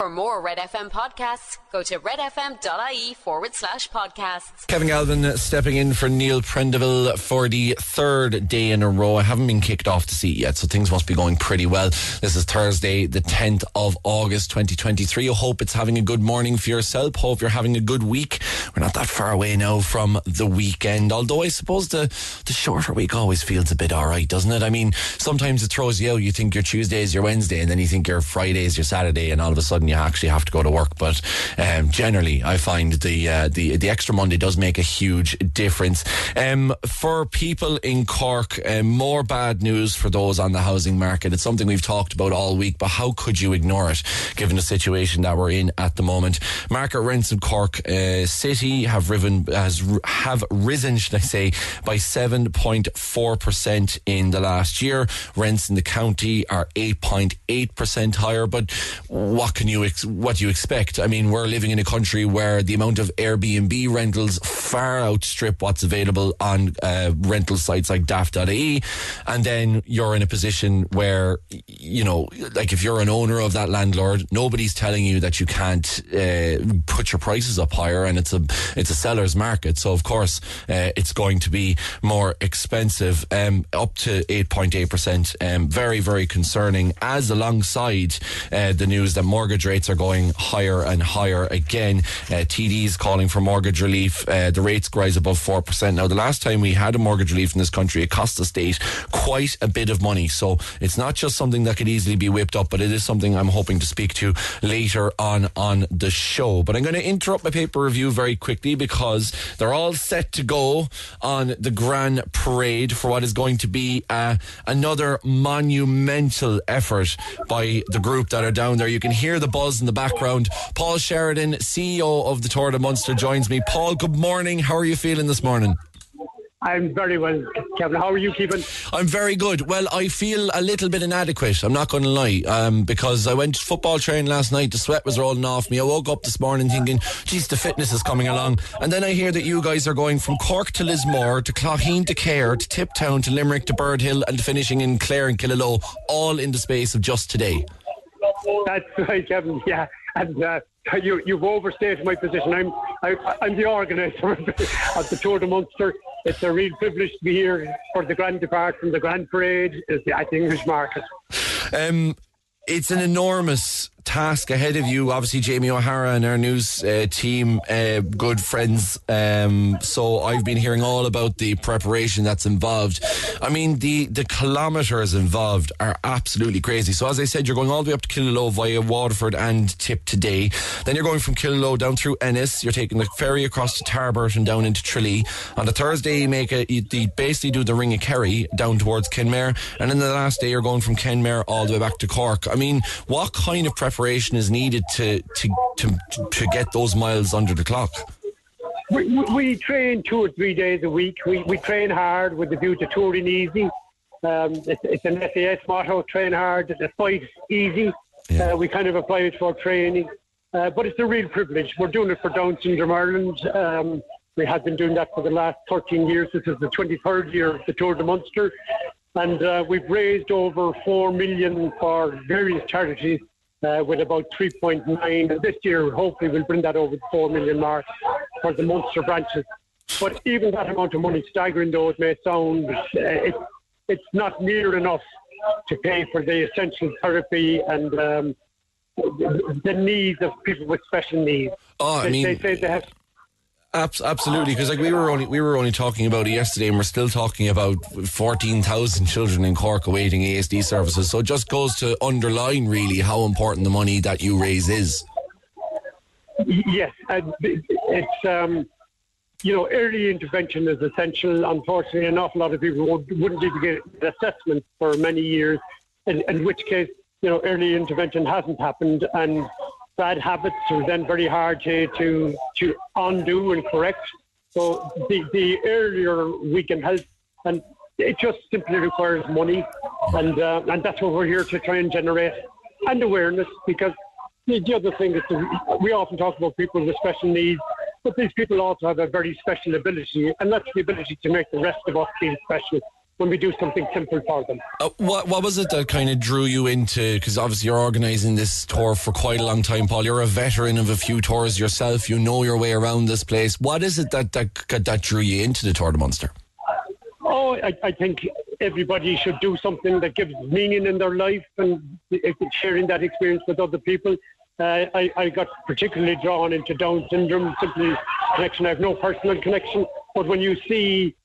For more Red FM podcasts, go to redfm.ie forward slash podcasts. Kevin Galvin stepping in for Neil Prendeville for the third day in a row. I haven't been kicked off the seat yet, so things must be going pretty well. This is Thursday, the 10th of August, 2023. I hope it's having a good morning for yourself. Hope you're having a good week. We're not that far away now from the weekend, although I suppose the, the shorter week always feels a bit alright, doesn't it? I mean, sometimes it throws you out. You think your Tuesday is your Wednesday, and then you think your Friday is your Saturday, and all of a sudden you actually have to go to work. But um, generally, I find the uh, the the extra Monday does make a huge difference. Um, for people in Cork, um, more bad news for those on the housing market. It's something we've talked about all week, but how could you ignore it given the situation that we're in at the moment? Market rents in Cork uh, City have risen has have risen, should I say, by seven point four percent in the last year. Rents in the county are eight point eight percent higher. But what can you ex- what you expect? I mean, we're living in a country where the amount of Airbnb rentals far outstrip what's available on uh, rental sites like daft.ie. And then you're in a position where, you know, like if you're an owner of that landlord, nobody's telling you that you can't uh, put your prices up higher and it's a, it's a seller's market. So of course, uh, it's going to be more expensive, um, up to 8.8%. Um, very, very concerning as alongside uh, the news that mortgage rates are going higher and higher again. Uh, TD's calling for mortgage relief. Uh, the rates rise above 4%. Now, the last time we had a mortgage relief in this country, it cost the state quite a bit of money. So it's not just something that could easily be whipped up, but it is something I'm hoping to speak to later on on the show. But I'm going to interrupt my paper review very quickly because they're all set to go on the Grand Parade for what is going to be uh, another monumental effort by the group that are down there. You can hear the buzz in the background. Paul Sheridan, CEO of the Tour de Munster, joins me. Paul, good morning. How are you feeling this morning? I'm very well, Kevin. How are you keeping? I'm very good. Well, I feel a little bit inadequate. I'm not going to lie, um, because I went football training last night. The sweat was rolling off me. I woke up this morning thinking, "Geez, the fitness is coming along." And then I hear that you guys are going from Cork to Lismore to Clogheen to Cahir to Tiptown to Limerick to Birdhill and finishing in Clare and Killaloe, all in the space of just today. That's right, Kevin. Yeah, and uh, you you've overstated my position. I'm I, I'm the organizer of the Tour de Munster. It's a real privilege to be here for the Grand Depart from the Grand Parade at the English Market. Um, it's an enormous task ahead of you. Obviously, Jamie O'Hara and our news uh, team, uh, good friends. Um, so I've been hearing all about the preparation that's involved. I mean, the the kilometres involved are absolutely crazy. So as I said, you're going all the way up to Killaloe via Waterford and Tip today. Then you're going from Killaloe down through Ennis. You're taking the ferry across to Tarbert and down into Tralee. On the Thursday, you make a you, you basically do the Ring of Kerry down towards Kenmare, and then the last day you're going from Kenmare all the way back to Cork. I mean, what kind of preparation preparation is needed to to to, to get those miles under the clock? We, we train two or three days a week. We, we train hard with the view to touring easy. Um, it's, it's, an SAS motto: train hard, the fight easy. Yeah. Uh, we kind of apply it for training, uh, but it's a real privilege. We're doing it for Down syndrome Ireland. Um, we have been doing that for the last 13 years. This is the 23rd year of the Tour de Munster, and uh, we've raised over four million for various charities uh, with about 3.9. And this year, hopefully, we'll bring that over the 4 million mark for the Munster branches. But even that amount of money, staggering though it may sound, uh, it, it's not near enough to pay for the essential therapy and um, the needs of people with special needs. Oh, I they, mean, they say they have absolutely, because like we were only we were only talking about it yesterday, and we're still talking about fourteen thousand children in Cork awaiting ASD services. So it just goes to underline really how important the money that you raise is. Yes, it's um, you know early intervention is essential. Unfortunately, an awful lot of people wouldn't even get an assessment for many years, in, in which case you know early intervention hasn't happened and bad habits are then very hard to, to, to undo and correct. So the, the earlier we can help, and it just simply requires money, and uh, and that's what we're here to try and generate, and awareness. Because the, the other thing is we often talk about people with special needs, but these people also have a very special ability, and that's the ability to make the rest of us feel special. When we do something simple for them. Uh, what what was it that kind of drew you into? Because obviously you're organising this tour for quite a long time, Paul. You're a veteran of a few tours yourself. You know your way around this place. What is it that that that drew you into the Tour de Munster? Oh, I, I think everybody should do something that gives meaning in their life and sharing that experience with other people. Uh, I, I got particularly drawn into Down syndrome, simply connection. I have no personal connection, but when you see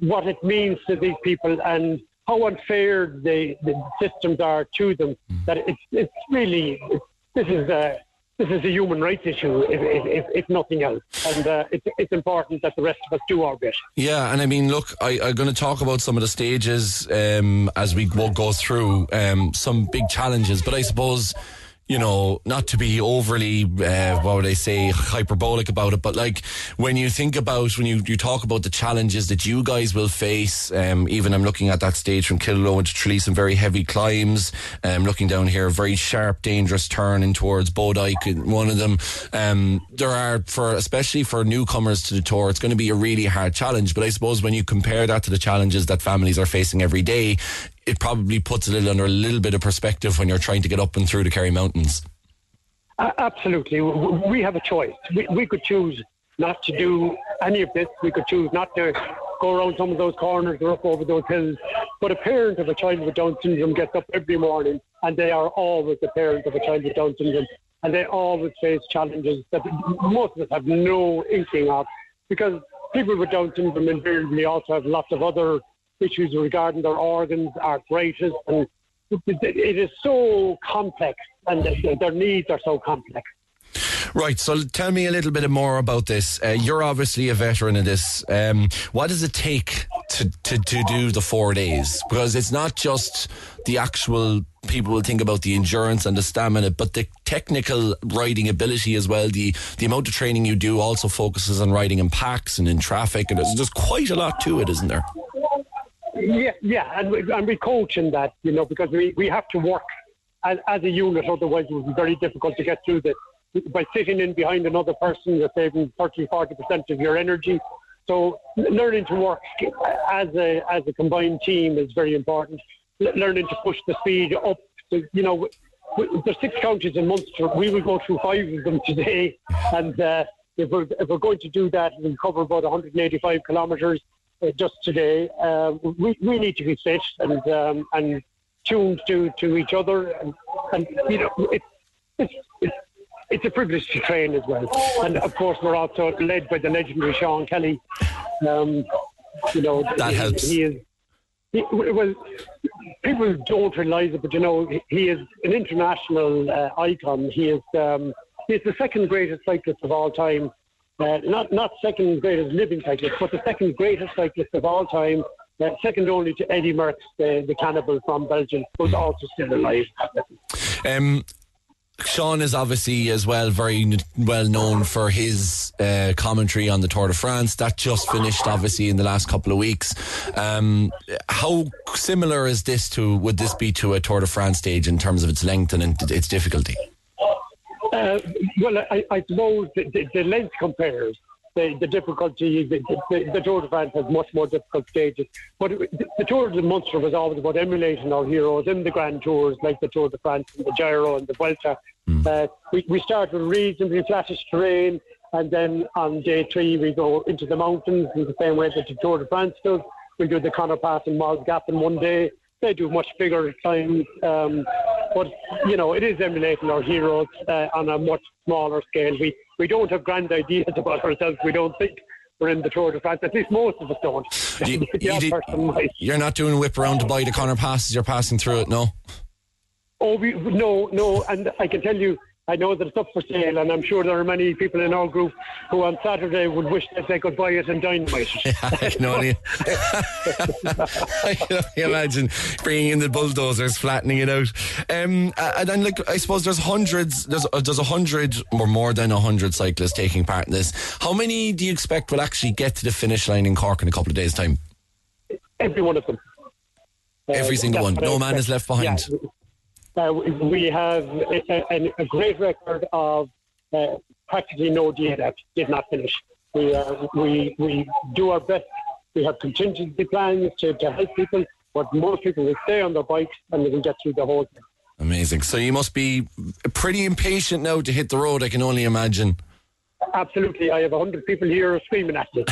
what it means to these people and how unfair the, the systems are to them, that it's, it's really, it's, this is a, this is a human rights issue, if, if, if nothing else. And uh, it's, it's important that the rest of us do our bit. Yeah, and I mean, look, I, I'm going to talk about some of the stages um, as we go, go through um, some big challenges, but I suppose you know, not to be overly, uh, what would I say, hyperbolic about it, but like when you think about, when you, you talk about the challenges that you guys will face, um, even I'm looking at that stage from Killaloe to Tralee, some very heavy climbs, um, looking down here, a very sharp, dangerous turn in towards Bodyke, one of them. Um, there are, for, especially for newcomers to the tour, it's going to be a really hard challenge, but I suppose when you compare that to the challenges that families are facing every day, it probably puts little under a little bit of perspective when you're trying to get up and through the Kerry Mountains. Uh, absolutely. We have a choice. We, we could choose not to do any of this. We could choose not to go around some of those corners or up over those hills. But a parent of a child with Down syndrome gets up every morning, and they are always a parent of a child with Down syndrome, and they always face challenges that most of us have no inkling of, because people with Down syndrome invariably also have lots of other issues regarding their organs, arthritis, and it is so complex, and their needs are so complex. Right, so tell me a little bit more about this. Uh, you're obviously a veteran of this. Um, what does it take to, to, to do the four days? Because it's not just the actual people will think about the endurance and the stamina, but the technical riding ability as well. The the amount of training you do also focuses on riding in packs and in traffic, and there's, there's quite a lot to it, isn't there? Yeah, yeah, and we, and we coach in that, you know, because we, we have to work as, as a unit, otherwise it would be very difficult to get through this. By sitting in behind another person, you're saving 30, 40% of your energy. So learning to work as a, as a combined team is very important. learning to push the speed up. To, you know, there's six counties in Munster. We will go through five of them today. And uh, if, we're, if we're going to do that, we'll cover about 185 kilometres just today. Uh, we, we need to be fit and um, and tuned to, to each other, and, and you know it, it's it's it's a privilege to train as well. And of course, we're also led by the legendary Sean Kelly. Um, you know that he, helps. He is. He, well, people don't realise it, but you know he is an international uh, icon. He is um, he is the second greatest cyclist of all time. Uh, not not second greatest living cyclist, but the second greatest cyclist of all time, uh, second only to Eddy Merckx, the, the cannibal from Belgium, who's also still alive. Um, Sean is obviously as well very well known for his uh, commentary on the Tour de France. That just finished, obviously, in the last couple of weeks. Um, how similar is this to? Would this be to a Tour de France stage in terms of its length and its difficulty? Uh, well, I, I suppose the, the, the, length compares. The, the difficulty, the, the, the, Tour de France has much more difficult stages. But the, the Tour de Munster was always about emulating our heroes in the Grand Tours, like the Tour de France and the Giro and the Vuelta. Mm. Uh, we, we start with reasonably flattish terrain, and then on day three we go into the mountains in the same way that the Tour de France does. We do the Conor Pass and Moll's Gap in one day. They do much bigger times. Um, but you know, it is emulating our heroes uh, on a much smaller scale. We we don't have grand ideas about ourselves. We don't think we're in the Tour de France. At least most of us don't. You, you are not doing whip around to buy the Conor passes. You're passing through it, no. Oh, we, no, no, and I can tell you, I know that it's up for sale, and I'm sure there are many people in our group who on Saturday would wish that they could buy it and dynamite it. I can only, I can only imagine bringing in the bulldozers, flattening it out. Um, and then, like, I suppose there's hundreds, there's uh, there's a hundred or more than a hundred cyclists taking part in this. How many do you expect will actually get to the finish line in Cork in a couple of days' time? Every one of them. Every uh, single one. No man is left behind. Yeah. Uh, we have a, a, a, great record of uh, practically no DNF did not finish. We, uh, we, we do our best We have contingency plans to, to help people, but most people will stay on their bikes and they will get through the whole thing. Amazing. So you must be pretty impatient now to hit the road, I can only imagine. Absolutely. I have 100 people here screaming at me.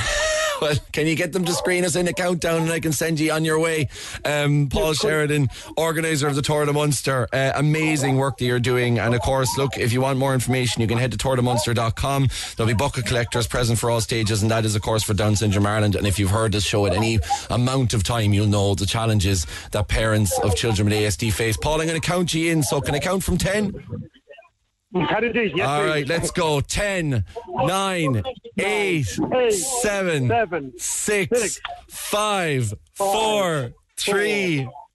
well, can you get them to screen us in a countdown and I can send you on your way? Um, Paul Sheridan, organizer of the Tour de Munster. Uh, amazing work that you're doing. And of course, look, if you want more information, you can head to tourdemunster.com. There'll be bucket collectors present for all stages, and that is, of course, for Down Syndrome Ireland. And if you've heard this show at any amount of time, you'll know the challenges that parents of children with ASD face. Paul, I'm going to count you in. So can I count from 10? Yes, All please. let's go. 10, 9, 8, 7, 6, 5, 4,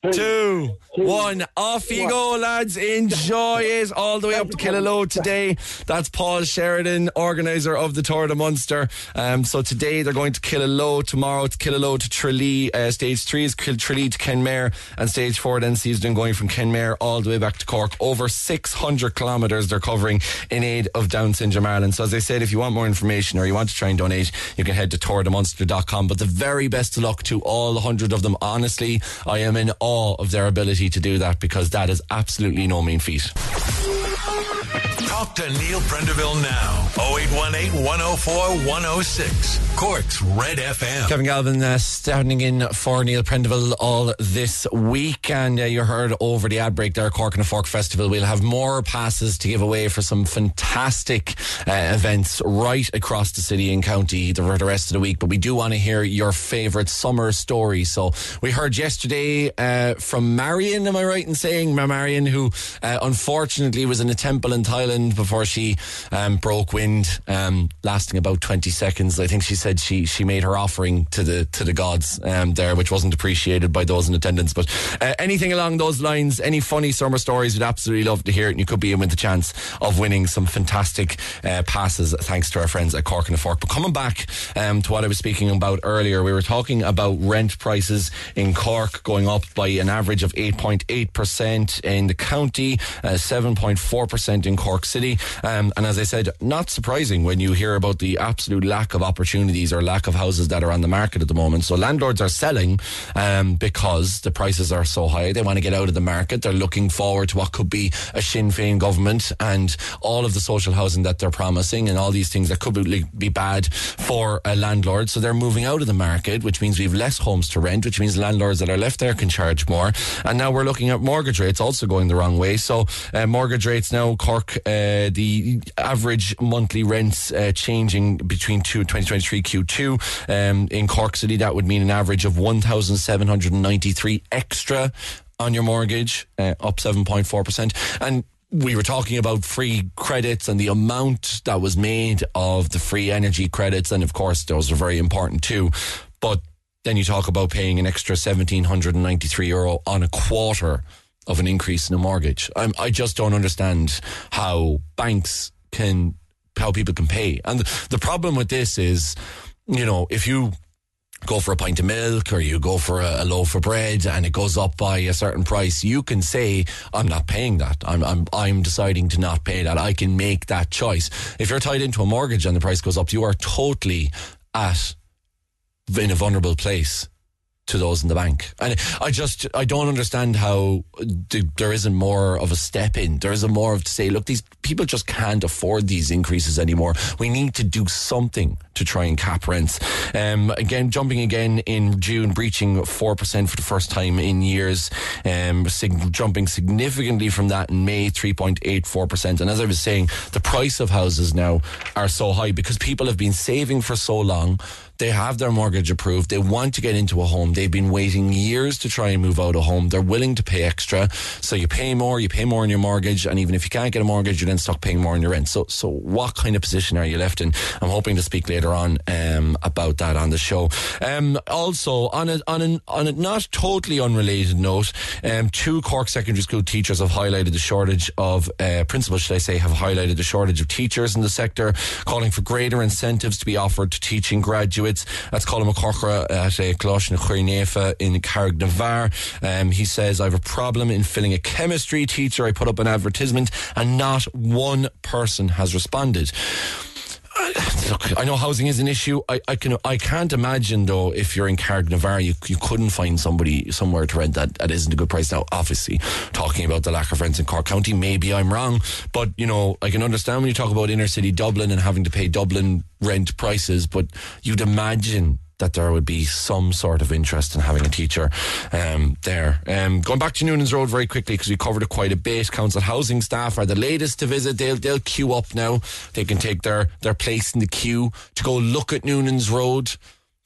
3, 2, 1. Off you go, lads. Enjoy it all the way up to Killaloe today. That's Paul Sheridan, organiser of the Tour de Munster. Um, so today they're going to Killaloe. Tomorrow it's Killaloe to Tralee. Uh, stage 3 is Kill- Tralee to Kenmare. And stage 4 then sees them going from Kenmare all the way back to Cork. Over 600 kilometres they're covering in aid of Down Syndrome Ireland. So as I said, if you want more information or you want to try and donate, you can head to tourdemunster.com. But the very best of luck to all 100 of them. Honestly, I am in awe of their ability to do that because that is absolutely no mean feat. Talk to Neil Prendeville now. 0818 104 106. Cork's Red FM. Kevin Galvin uh, standing in for Neil Prendeville all this week. And uh, you heard over the ad break there, Cork on a Fork Festival. We'll have more passes to give away for some fantastic uh, events right across the city and county the, the rest of the week. But we do want to hear your favourite summer story. So we heard yesterday uh, from Marion, am I right in saying? Marion, who uh, unfortunately was in a temple in Thailand before she um, broke wind, um, lasting about 20 seconds. I think she said she, she made her offering to the to the gods um, there, which wasn't appreciated by those in attendance. But uh, anything along those lines, any funny summer stories, we'd absolutely love to hear it. And you could be in with the chance of winning some fantastic uh, passes thanks to our friends at Cork and the Fork. But coming back um, to what I was speaking about earlier, we were talking about rent prices in Cork going up by an average of 8.8% in the county, uh, 7.4% in Cork City. Um, and as I said, not surprising when you hear about the absolute lack of opportunities or lack of houses that are on the market at the moment. So landlords are selling um, because the prices are so high. They want to get out of the market. They're looking forward to what could be a Sinn Féin government and all of the social housing that they're promising and all these things that could be, be bad for a landlord. So they're moving out of the market, which means we have less homes to rent, which means landlords that are left there can charge more. And now we're looking at mortgage rates also going the wrong way. So uh, mortgage rates now, Cork, uh, the average monthly rents uh, changing between two, 2023 Q2. Um, in Cork City, that would mean an average of 1,793 extra on your mortgage, uh, up 7.4%. And we were talking about free credits and the amount that was made of the free energy credits. And of course, those are very important too. But then you talk about paying an extra 1,793 euro on a quarter of an increase in a mortgage. I'm, I just don't understand how banks can, how people can pay. And the, problem with this is, you know, if you go for a pint of milk or you go for a, a, loaf of bread and it goes up by a certain price, you can say, I'm not paying that. I'm, I'm, I'm deciding to not pay that. I can make that choice. If you're tied into a mortgage and the price goes up, you are totally at in a vulnerable place to those in the bank. And I just, I don't understand how th- there isn't more of a step in. There isn't more of to say, look, these people just can't afford these increases anymore. We need to do something to try and cap rents. Um, again, jumping again in June, breaching 4% for the first time in years, um, sig- jumping significantly from that in May, 3.84%. And as I was saying, the price of houses now are so high because people have been saving for so long. They have their mortgage approved. They want to get into a home. They've been waiting years to try and move out of home. They're willing to pay extra. So you pay more, you pay more on your mortgage. And even if you can't get a mortgage, you then start paying more on your rent. So, so what kind of position are you left in? I'm hoping to speak later on, um, about that on the show. Um, also on a, on a, on a not totally unrelated note, um, two Cork secondary school teachers have highlighted the shortage of, uh, principals, should I say, have highlighted the shortage of teachers in the sector, calling for greater incentives to be offered to teaching graduates. That's Colin McCorkra at a Coláiste an Chroí Naofa in Carrignavar. Um, he says, I have a problem in filling a chemistry teacher. I put up an advertisement and not one person has responded. Look, I know housing is an issue. I, I can I can't imagine though if you're in Carrick you, you couldn't find somebody somewhere to rent that, that isn't a good price. Now, obviously, talking about the lack of rents in Cork County, maybe I'm wrong, but you know I can understand when you talk about inner city Dublin and having to pay Dublin rent prices, but you'd imagine that there would be some sort of interest in having a teacher um, there. Um, going back to Noonan's Road very quickly because we covered it quite a bit. Council housing staff are the latest to visit. They'll they'll queue up now. They can take their their place in the queue to go look at Noonan's Road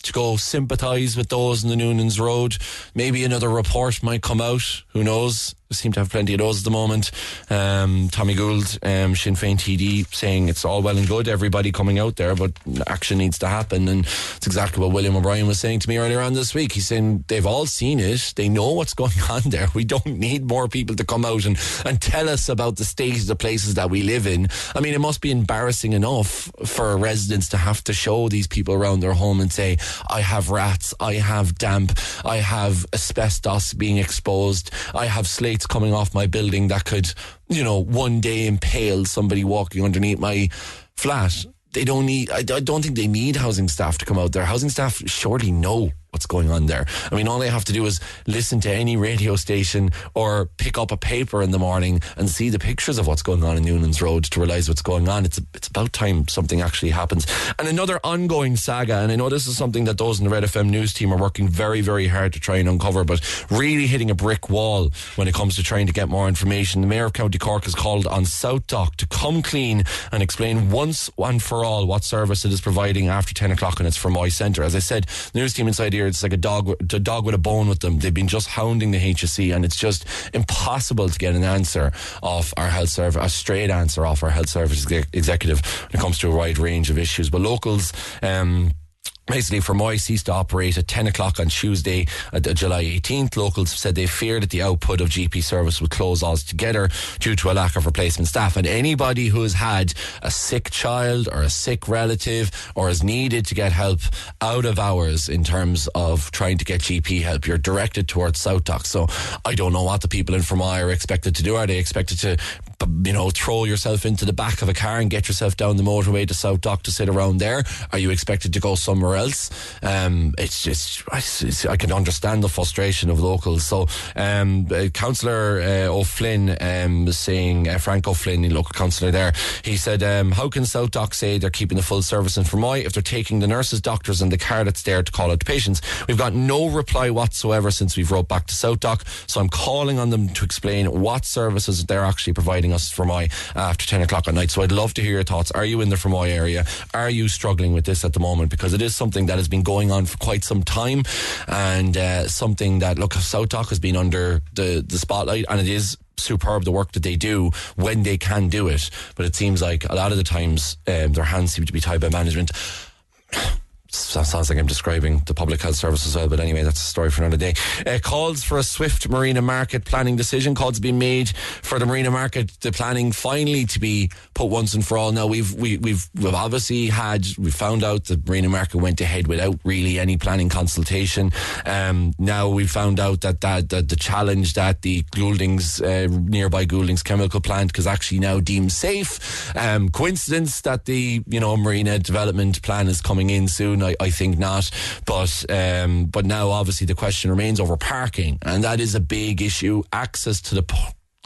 to go sympathise with those in the Noonan's Road. Maybe another report might come out. Who knows? Seem to have plenty of those at the moment. Um, Tommy Gould, um, Sinn Féin TD, saying it's all well and good, everybody coming out there, but action needs to happen. And it's exactly what William O'Brien was saying to me earlier on this week. He's saying they've all seen it. They know what's going on there. We don't need more people to come out and, and tell us about the state of the places that we live in. I mean, it must be embarrassing enough for residents to have to show these people around their home and say, I have rats, I have damp, I have asbestos being exposed, I have slate coming off my building that could, you know, one day impale somebody walking underneath my flat. They don't need, I, I don't think they need housing staff to come out there. Housing staff surely know what's going on there. I mean, all they have to do is listen to any radio station or pick up a paper in the morning and see the pictures of what's going on in Noonan's Road to realise what's going on. It's it's about time something actually happens. And another ongoing saga, and I know this is something that those in the Red FM news team are working very, very hard to try and uncover, but really hitting a brick wall when it comes to trying to get more information. The Mayor of County Cork has called on SouthDoc to come clean and explain once and for all what service it is providing after 10 o'clock and it's Fermoy Centre. As I said, the news team inside here it's like a dog, a dog with a bone with them. They've been just hounding the HSE, and it's just impossible to get an answer off our health service, a straight answer off our health service executive when it comes to a wide range of issues. But locals. Um, Basically, Fermoy ceased to operate at 10 o'clock on Tuesday, uh, July 18th. Locals have said they feared that the output of GP service would close altogether due to a lack of replacement staff. And anybody who has had a sick child or a sick relative or has needed to get help out of hours in terms of trying to get GP help, you're directed towards SouthDoc. So I don't know what the people in Fermoy are expected to do. Are they expected to you know, throw yourself into the back of a car and get yourself down the motorway to SouthDoc to sit around there? Are you expected to go somewhere else? Um, it's just, it's, I can understand the frustration of locals. So, um, uh, Councillor uh, O'Flynn um, saying, uh, Frank O'Flynn, the local councillor there, he said, um, How can SouthDoc say they're keeping the full service in Fermoy if they're taking the nurses, doctors, and the car that's there to call out patients? We've got no reply whatsoever since we've wrote back to SouthDoc. So I'm calling on them to explain what services they're actually providing us Fermoy after 10 o'clock at night. So I'd love to hear your thoughts. Are you in the Fermoy area? Are you struggling with this at the moment? Because it is something that has been going on for quite some time and uh, something that, look, SouthDoc has been under the, the spotlight and it is superb the work that they do when they can do it. But it seems like a lot of the times um, their hands seem to be tied by management sounds like I'm describing the public health service as well, but anyway, that's a story for another day. Uh, calls for a swift marina market planning decision. Calls being made for the marina market, the planning finally to be put once and for all. Now we've we, we've we've obviously had we found out the marina market went ahead without really any planning consultation. Um, now we found out that that, that the challenge that the Gouldings uh, nearby Gouldings chemical plant is actually now deemed safe. Um, coincidence that the you know marina development plan is coming in soon. I, I think not. But um, but now obviously the question remains over parking, and that is a big issue. Access to the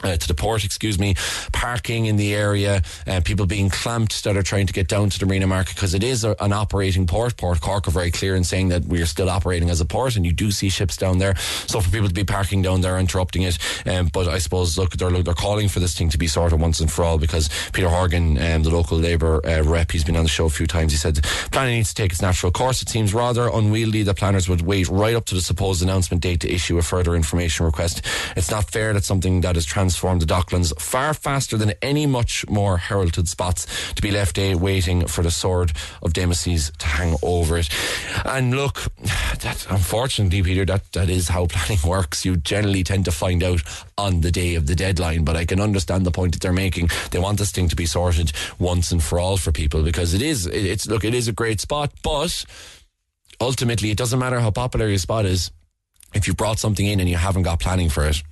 uh, to the port, excuse me, parking in the area, uh, people being clamped that are trying to get down to the marina market because it is a, an operating port. Port Cork are very clear in saying that we are still operating as a port, and you do see ships down there. So for people to be parking down there, interrupting it, um, but I suppose look, they're they're calling for this thing to be sorted once and for all because Peter Horgan, um, the local Labour uh, rep, he's been on the show a few times. He said planning needs to take its natural course. It seems rather unwieldy that planners would wait right up to the supposed announcement date to issue a further information request. It's not fair that something that is trans transformed the Docklands far faster than any much more heralded spots to be left a waiting for the sword of Damocles to hang over it. And look, that unfortunately, Peter, that, that is how planning works. You generally tend to find out on the day of the deadline, but I can understand the point that they're making. They want this thing to be sorted once and for all for people because it is, it's, look, it is a great spot, but ultimately it doesn't matter how popular your spot is. If you brought something in and you haven't got planning for it,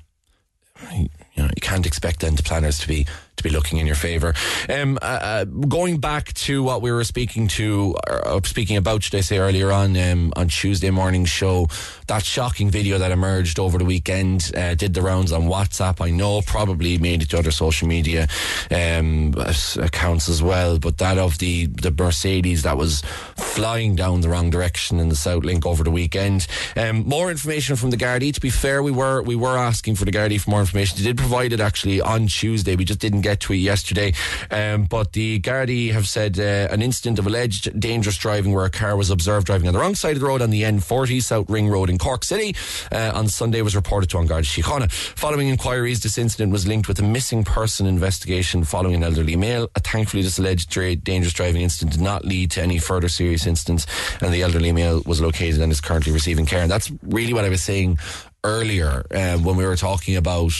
you know, you can't expect then the planners to be to be looking in your favour. Um, uh, uh, going back to what we were speaking to, uh, speaking about, should I say, earlier on um, on Tuesday morning show, that shocking video that emerged over the weekend uh, did the rounds on WhatsApp. I know probably made it to other social media um, accounts as well, but that of the the Mercedes that was flying down the wrong direction in the South Link over the weekend. Um, more information from the Gardaí. To be fair, we were we were asking for the Gardaí for more information. They did provide it actually on Tuesday. We just didn't get to it yesterday. Um, but the Gardaí have said uh, an incident of alleged dangerous driving where a car was observed driving on the wrong side of the road on the N40 South Ring Road in Cork City uh, on Sunday was reported to An Garda Síochána. Following inquiries, this incident was linked with a missing person investigation following an elderly male. Uh, thankfully, this alleged dangerous driving incident did not lead to any further serious incidents, and the elderly male was located and is currently receiving care. And that's really what I was saying earlier uh, when we were talking about.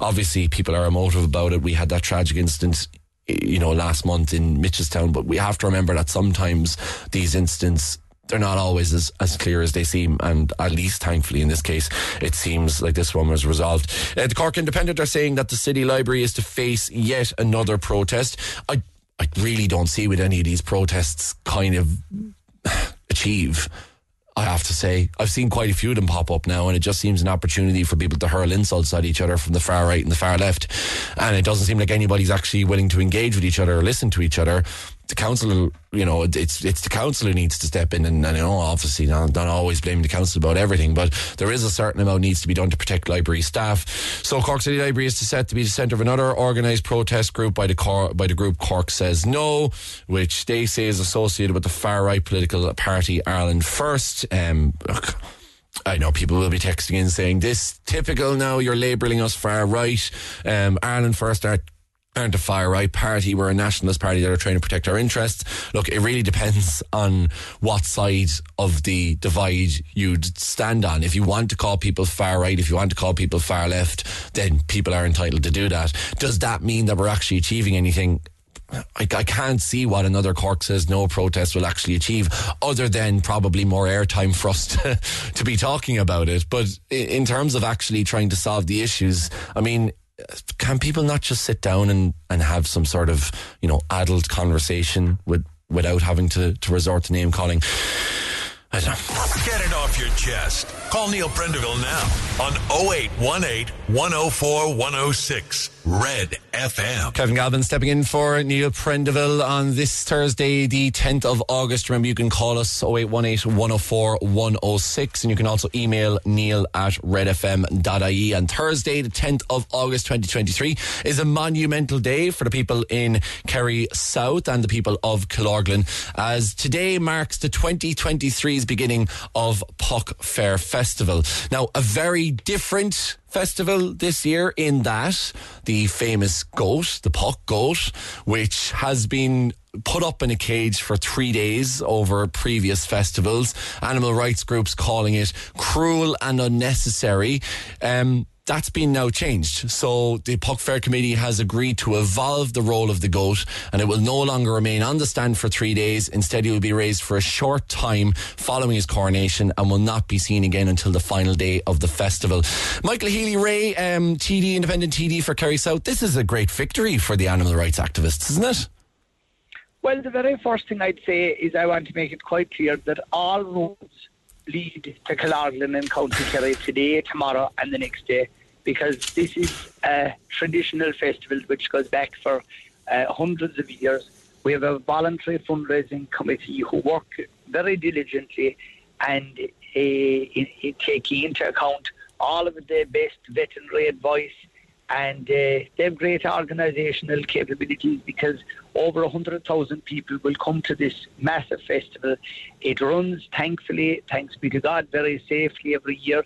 Obviously, people are emotive about it. We had that tragic incident you know, last month in Mitchelstown, but we have to remember that sometimes these incidents they're not always as, as clear as they seem. And at least, thankfully, in this case, it seems like this one was resolved. Uh, the Cork Independent are saying that the City Library is to face yet another protest. I, I really don't see what any of these protests kind of achieve. I have to say, I've seen quite a few of them pop up now, and it just seems an opportunity for people to hurl insults at each other from the far right and the far left. And it doesn't seem like anybody's actually willing to engage with each other or listen to each other the council, you know, it's it's the council who needs to step in, and, and you know, obviously, not, not always blame the council about everything, but there is a certain amount needs to be done to protect library staff. So Cork City Library is set to be the centre of another organised protest group by the Cor- by the group Cork Says No, which they say is associated with the far right political party Ireland First. Um, I know people will be texting in saying this typical now you're labelling us far right. Um, Ireland First are aren't a far right party. We're a nationalist party that are trying to protect our interests. Look, it really depends on what side of the divide you'd stand on. If you want to call people far right, if you want to call people far left, then people are entitled to do that. Does that mean that we're actually achieving anything? I, I, can't see what another Cork says no protest will actually achieve, other than probably more airtime for us to, to be talking about it. But in terms of actually trying to solve the issues, I mean, can people not just sit down and, and have some sort of, you know, adult conversation with, without having to, to resort to name calling? I don't know. Get it off your chest. Call Neil Prendeville now on 0818 104 106. Red FM. Kevin Galvin stepping in for Neil Prendeville on this Thursday, the 10th of August. Remember, you can call us 0818 104 106 and you can also email neil at redfm.ie. And Thursday, the 10th of August 2023 is a monumental day for the people in Kerry South and the people of Killorglin as today marks the 2023's beginning of Puck Fair Festival. Now, a very different festival this year in that the famous goat, the puck goat, which has been put up in a cage for three days over previous festivals. Animal rights groups calling it cruel and unnecessary. Um, that's been now changed. So the Puck Fair Committee has agreed to evolve the role of the goat and it will no longer remain on the stand for three days. Instead, he will be raised for a short time following his coronation and will not be seen again until the final day of the festival. Michael Healy-Rae, um, TD, independent TD for Kerry South. This is a great victory for the animal rights activists, isn't it? Well, the very first thing I'd say is I want to make it quite clear that all roads lead to Killorglin and County Kerry today, tomorrow, and the next day because this is a traditional festival which goes back for uh, hundreds of years. We have a voluntary fundraising committee who work very diligently and uh, in, in taking into account all of the best veterinary advice and uh, they have great organisational capabilities because over 100,000 people will come to this massive festival. It runs, thankfully, thanks be to God, very safely every year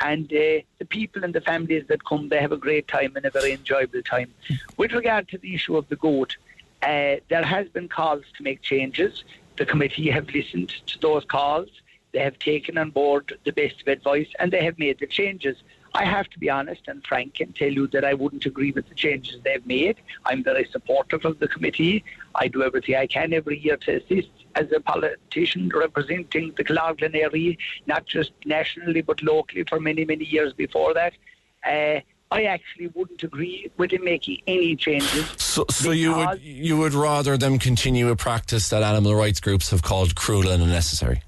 and uh, the people and the families that come, they have a great time and a very enjoyable time. With regard to the issue of the goat, uh, there has been calls to make changes. The committee have listened to those calls. They have taken on board the best of advice and they have made the changes. I have to be honest and frank and tell you that I wouldn't agree with the changes they've made. I'm very supportive of the committee. I do everything I can every year to assist as a politician representing the Killorglin area, not just nationally but locally for many, many years before that. Uh, I actually wouldn't agree with him making any changes. So, so you would you would rather them continue a practice that animal rights groups have called cruel and unnecessary?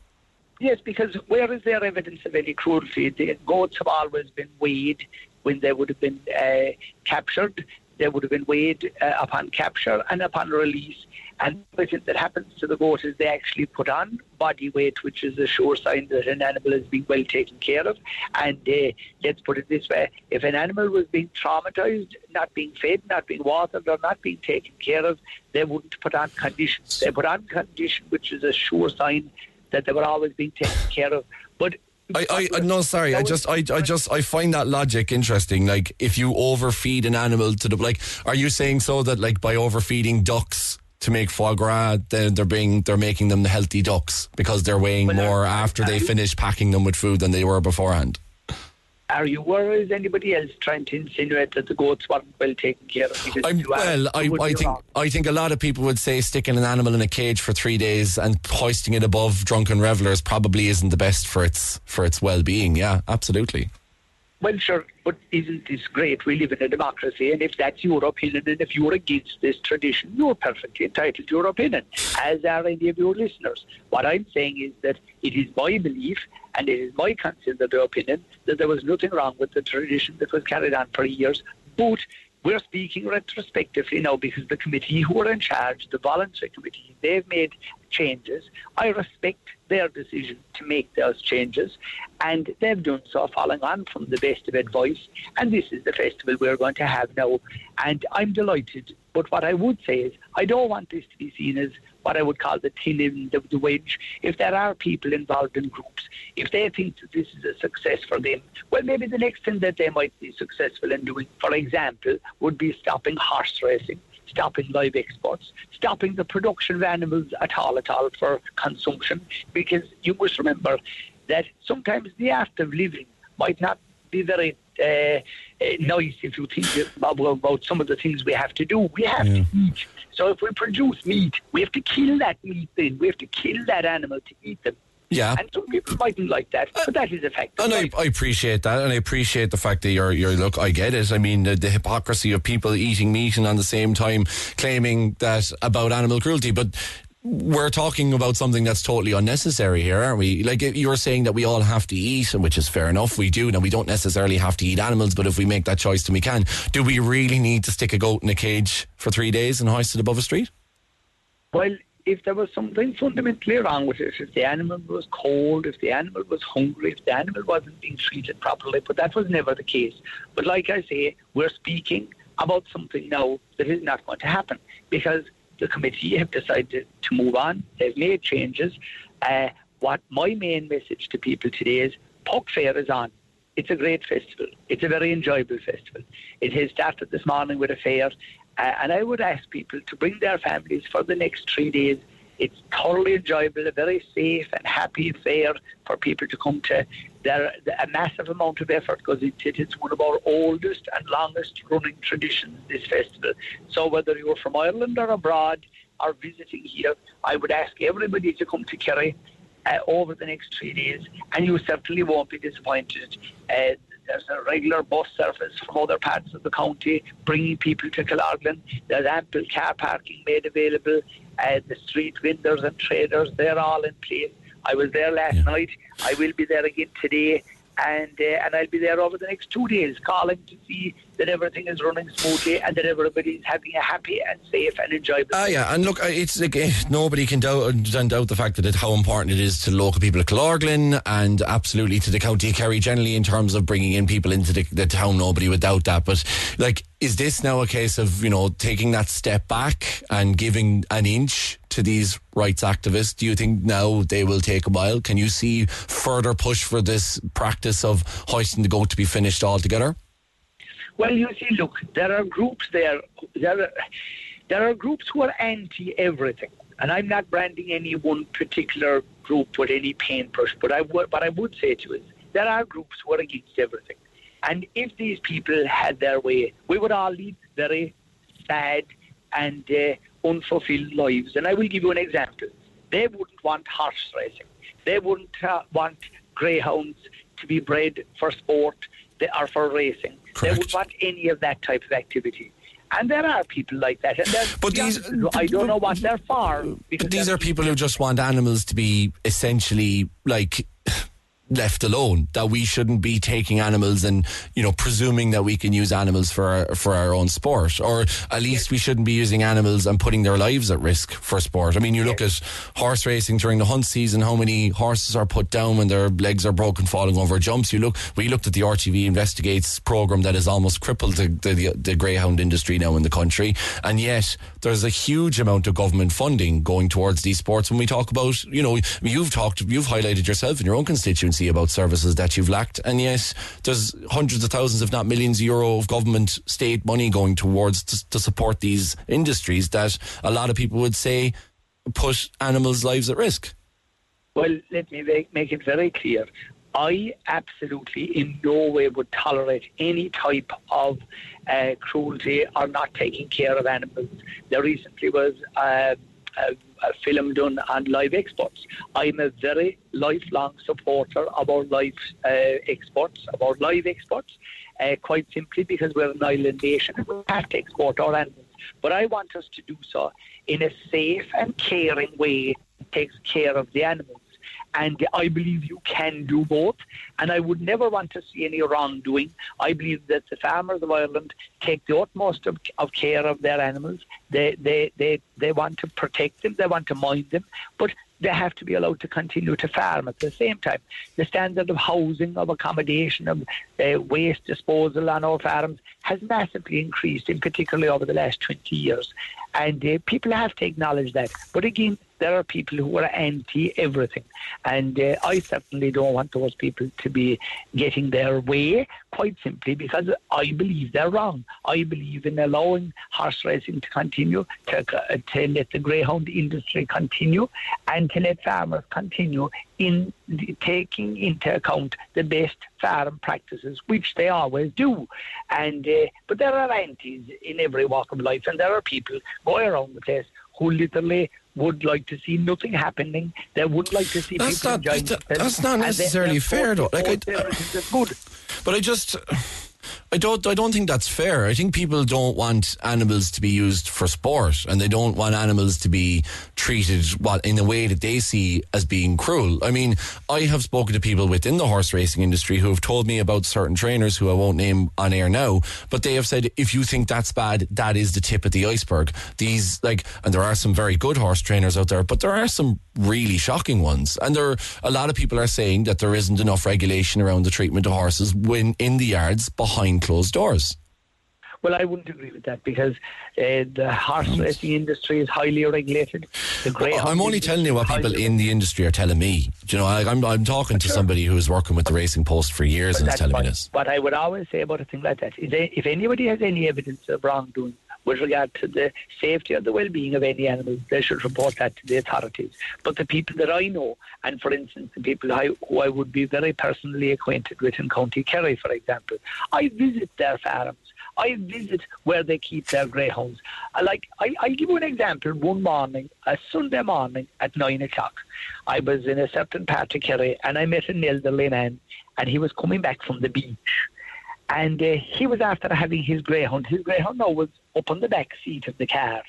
Yes, because where is there evidence of any cruelty? The goats have always been weighed when they would have been uh, captured. They would have been weighed uh, upon capture and upon release. And everything that happens to the is they actually put on body weight, which is a sure sign that an animal is being well taken care of. And uh, let's put it this way if an animal was being traumatized, not being fed, not being watered, or not being taken care of, they wouldn't put on conditions. They put on condition, which is a sure sign that they were always being taken care of. But I, I no sorry I just I, I just I find that logic interesting like if you overfeed an animal to the like are you saying so that like by overfeeding ducks to make foie gras then they're being they're making them the healthy ducks because they're weighing Well, uh, more are- after they finish packing them with food than they were beforehand Are you worried? is anybody else trying to insinuate that the goats weren't well taken care of? Well, I, I think wrong. I think a lot of people would say sticking an animal in a cage for three days and hoisting it above drunken revelers probably isn't the best for its for its well being. Yeah, absolutely. Well, sure, but isn't this great? We live in a democracy, and if that's your opinion, and if you're against this tradition, you're perfectly entitled to your opinion, as are any of your listeners. What I'm saying is that it is my belief, and it is my considered opinion, that there was nothing wrong with the tradition that was carried on for years, but we're speaking retrospectively now because the committee who are in charge, the voluntary committee, they've made changes. I respect their decision to make those changes, and they've done so following on from the best of advice. And this is the festival we're going to have now, and I'm delighted. But what I would say is, I don't want this to be seen as what I would call the tin in the, the wedge. If there are people involved in groups, if they think that this is a success for them, well, maybe the next thing that they might be successful in doing, for example, would be stopping horse racing, stopping live exports, stopping the production of animals at all, at all for consumption. Because you must remember that sometimes the art of living might not be very uh, uh, nice if you think about, about some of the things we have to do. We have to eat. So if we produce meat, we have to kill that meat then. We have to kill that animal to eat them. Yeah. And some people mightn't like that, but that is a fact. And I. I appreciate that, and I appreciate the fact that you're, you're look, I get it. I mean, the, the hypocrisy of people eating meat and on the same time claiming that about animal cruelty, but we're talking about something that's totally unnecessary here, aren't we? Like you're saying that we all have to eat, and which is fair enough. We do. and we don't necessarily have to eat animals, but if we make that choice, then we can. Do we really need to stick a goat in a cage for three days and hoist it above a street? Well, if there was something fundamentally wrong with it, if the animal was cold, if the animal was hungry, if the animal wasn't being treated properly, but that was never the case. But like I say, we're speaking about something now that is not going to happen because the committee have decided to move on. They've made changes. Uh, what my main message to people today is Puck Fair is on. It's a great festival. It's a very enjoyable festival. It has started this morning with a fair, uh, and I would ask people to bring their families for the next three days. It's thoroughly enjoyable, a very safe and happy fair for people to come to. There, a massive amount of effort goes into it. It's one of our oldest and longest running traditions, this festival. So whether you're from Ireland or abroad or visiting here, I would ask everybody to come to Kerry uh, over the next three days, and you certainly won't be disappointed. Uh, there's a regular bus service from other parts of the county bringing people to Killorglin. There's ample car parking made available. Uh, the street vendors and traders, they're all in place. I was there last night. I will be there again today. And, uh, and I'll be there over the next two days, calling to see that everything is running smoothly and that everybody is having a happy and safe and enjoyable. Ah, yeah, and look, uh, it's like eh, nobody can doubt, can doubt the fact that it, how important it is to local people of Killorglin and absolutely to the county of Kerry generally in terms of bringing in people into the, the town. Nobody would doubt that. But like, is this now a case of you know taking that step back and giving an inch to these rights activists? Do you think now they will take a while? Can you see further push for this practice of hoisting the goat to be finished altogether? Well, you see, look, there are groups there. There are, there are groups who are anti everything, and I'm not branding any one particular group with any paintbrush. But I would, what I would say to is, there are groups who are against everything, and if these people had their way, we would all lead very sad and uh, unfulfilled lives. And I will give you an example. They wouldn't want horse racing. They wouldn't uh, want greyhounds to be bred for sport. They are for racing. They would want any of that type of activity. And there are people like that. And there's- But these- I don't know what they're for. But these are people who just want animals to be essentially like left alone. That we shouldn't be taking animals and you know presuming that we can use animals for our, for our own sport, or at least we shouldn't be using animals and putting their lives at risk for sport. I mean, you look at horse racing during the hunt season. How many horses are put down when their legs are broken falling over jumps? You look. We looked at the RTÉ investigates program that has almost crippled the, the, the greyhound industry now in the country, and yet there's a huge amount of government funding going towards these sports. When we talk about, you know, you've talked, you've highlighted yourself in your own constituency about services that you've lacked, and yes, there's hundreds of thousands, if not millions, of euro of government state money going towards to, to support these industries that a lot of people would say put animals' lives at risk. Well, let me make, make it very clear. I absolutely in no way would tolerate any type of uh, cruelty or not taking care of animals. There recently was uh, a, a film done on live exports. I'm a very lifelong supporter of our live uh, exports, of our live exports, uh, quite simply because we're an island nation and we have to export our animals. But I want us to do so in a safe and caring way that takes care of the animals. And I believe you can do both. And I would never want to see any wrongdoing. I believe that the farmers of Ireland take the utmost of, of care of their animals. They, they, they, they want to protect them, they want to mind them, but they have to be allowed to continue to farm at the same time. The standard of housing, of accommodation, of uh, waste disposal on our farms has massively increased, in particularly over the last 20 years. And uh, people have to acknowledge that. But again, there are people who are anti everything. And uh, I certainly don't want those people to be getting their way, quite simply because I believe they're wrong. I believe in allowing horse racing to continue, to, uh, to let the greyhound industry continue, and to let farmers continue in the, taking into account the best farm practices, which they always do. And uh, but there are antis in every walk of life, and there are people going around the place who literally would like to see nothing happening. They would like to see That's people not- that- that's not necessarily fair, though. Like, I- totally opposed to everything that's good. But I just, I don't, I don't think that's fair. I think people don't want animals to be used for sport, and they don't want animals to be treated what in a way that they see as being cruel. I mean, I have spoken to people within the horse racing industry who have told me about certain trainers who I won't name on air now, but they have said if you think that's bad, that is the tip of the iceberg. These like, and there are some very good horse trainers out there, but there are some really shocking ones, and there a lot of people are saying that there isn't enough regulation around the treatment of horses when in the yards behind closed doors. Well, I wouldn't agree with that because uh, the horse racing industry is highly regulated. The greyhound I'm only telling you what people in the industry are telling me. Do you know, like, I'm I'm talking to somebody who is working with the Racing Post for years and is telling me this. What I would always say about a thing like that is that if anybody has any evidence of wrongdoing with regard to the safety or the well-being of any animals, they should report that to the authorities. But the people that I know, and for instance, the people I, who I would be very personally acquainted with in County Kerry, for example, I visit their farms. I visit where they keep their greyhounds. I uh, like I, I'll give you an example. One morning, a Sunday morning at nine o'clock, I was in a certain part of Kerry and I met an elderly man and he was coming back from the beach. And uh, he was after having his greyhound. His greyhound now was up on the back seat of the car.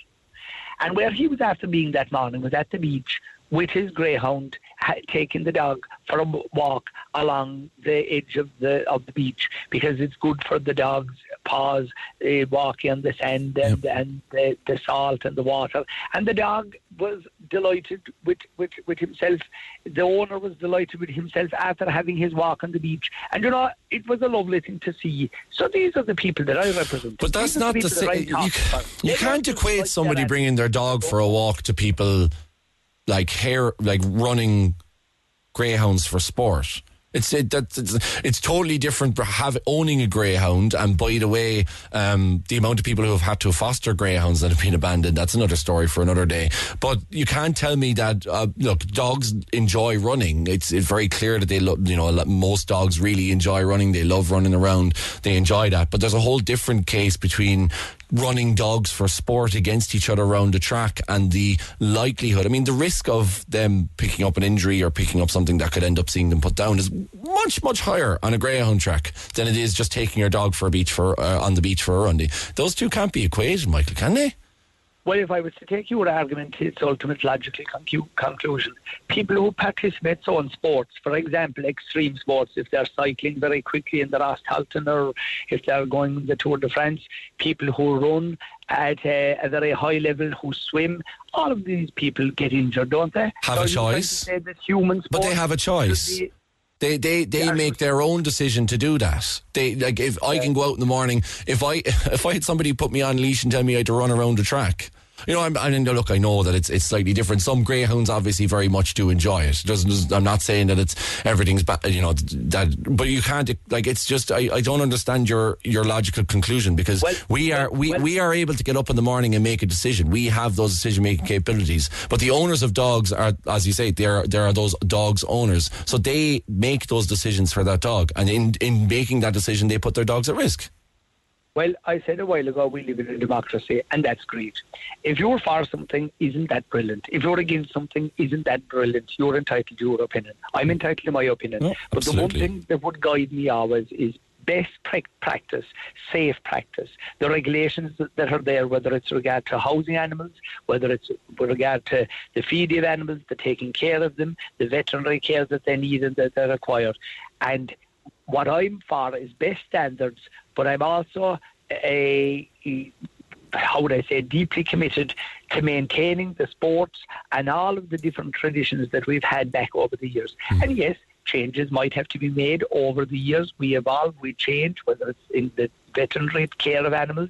And where he was after being that morning was at the beach with his greyhound, ha- taking the dog for a walk along the edge of the of the beach because it's good for the dog's paws, uh, walking on the sand and, and the, the salt and the water. And the dog was delighted with, with, with himself. The owner was delighted with himself after having his walk on the beach. And you know, it was a lovely thing to see. So these are the people that I represent. But that's not the that same. You, talk ca- about. you can't equate like somebody bringing their dog for a walk to people like hair, like running greyhounds for sport. It's it, that it's, it's totally different. Have owning a greyhound, and by the way, um, the amount of people who have had to foster greyhounds that have been abandoned. That's another story for another day. But you can't tell me that. Uh, look, dogs enjoy running. It's, it's very clear that they love. You know, most dogs really enjoy running. They love running around. They enjoy that. But there's a whole different case between running dogs for sport against each other around the track and the likelihood. I mean, the risk of them picking up an injury or picking up something that could end up seeing them put down is much much higher on a greyhound track than it is just taking your dog for a beach for uh, on the beach for a run. Those two can't be equated, Michael, can they? Well, if I was to take your argument to its ultimate logical concu- conclusion, people who participate so in sports, for example, extreme sports, if they're cycling very quickly in the Rás Tailteann or if they're going the Tour de France, people who run at a, a very high level, who swim, all of these people get injured, don't they? Have So a are you trying to choice. say that human But they have a choice. They they they Yeah, make their own decision to do that. They like if I can go out in the morning, if I if I had somebody put me on leash and tell me I had to run around the track. You know, I'm, I mean, look, I know that it's it's slightly different. Some greyhounds obviously very much do enjoy it. Doesn't, I'm not saying that it's everything's bad, you know, that, but you can't like. It's just I, I don't understand your your logical conclusion because Well, we are we, well- we are able to get up in the morning and make a decision. We have those decision making capabilities. But the owners of dogs are, as you say, there there are those dogs owners. So they make those decisions for that dog, and in in making that decision, they put their dogs at risk. Well, I said a while ago we live in a democracy, and that's great. If you're for something, isn't that brilliant? If you're against something, isn't that brilliant? You're entitled to your opinion. I'm entitled to my opinion. No, but the one thing that would guide me always is best practice, safe practice. The regulations that, that are there, whether it's regard to housing animals, whether it's with regard to the feeding of animals, the taking care of them, the veterinary care that they need and that they require. And what I'm for is best standards, but I'm also a, how would I say, deeply committed to maintaining the sports and all of the different traditions that we've had back over the years. And yes, changes might have to be made over the years. We evolve, we change, whether it's in the veterinary care of animals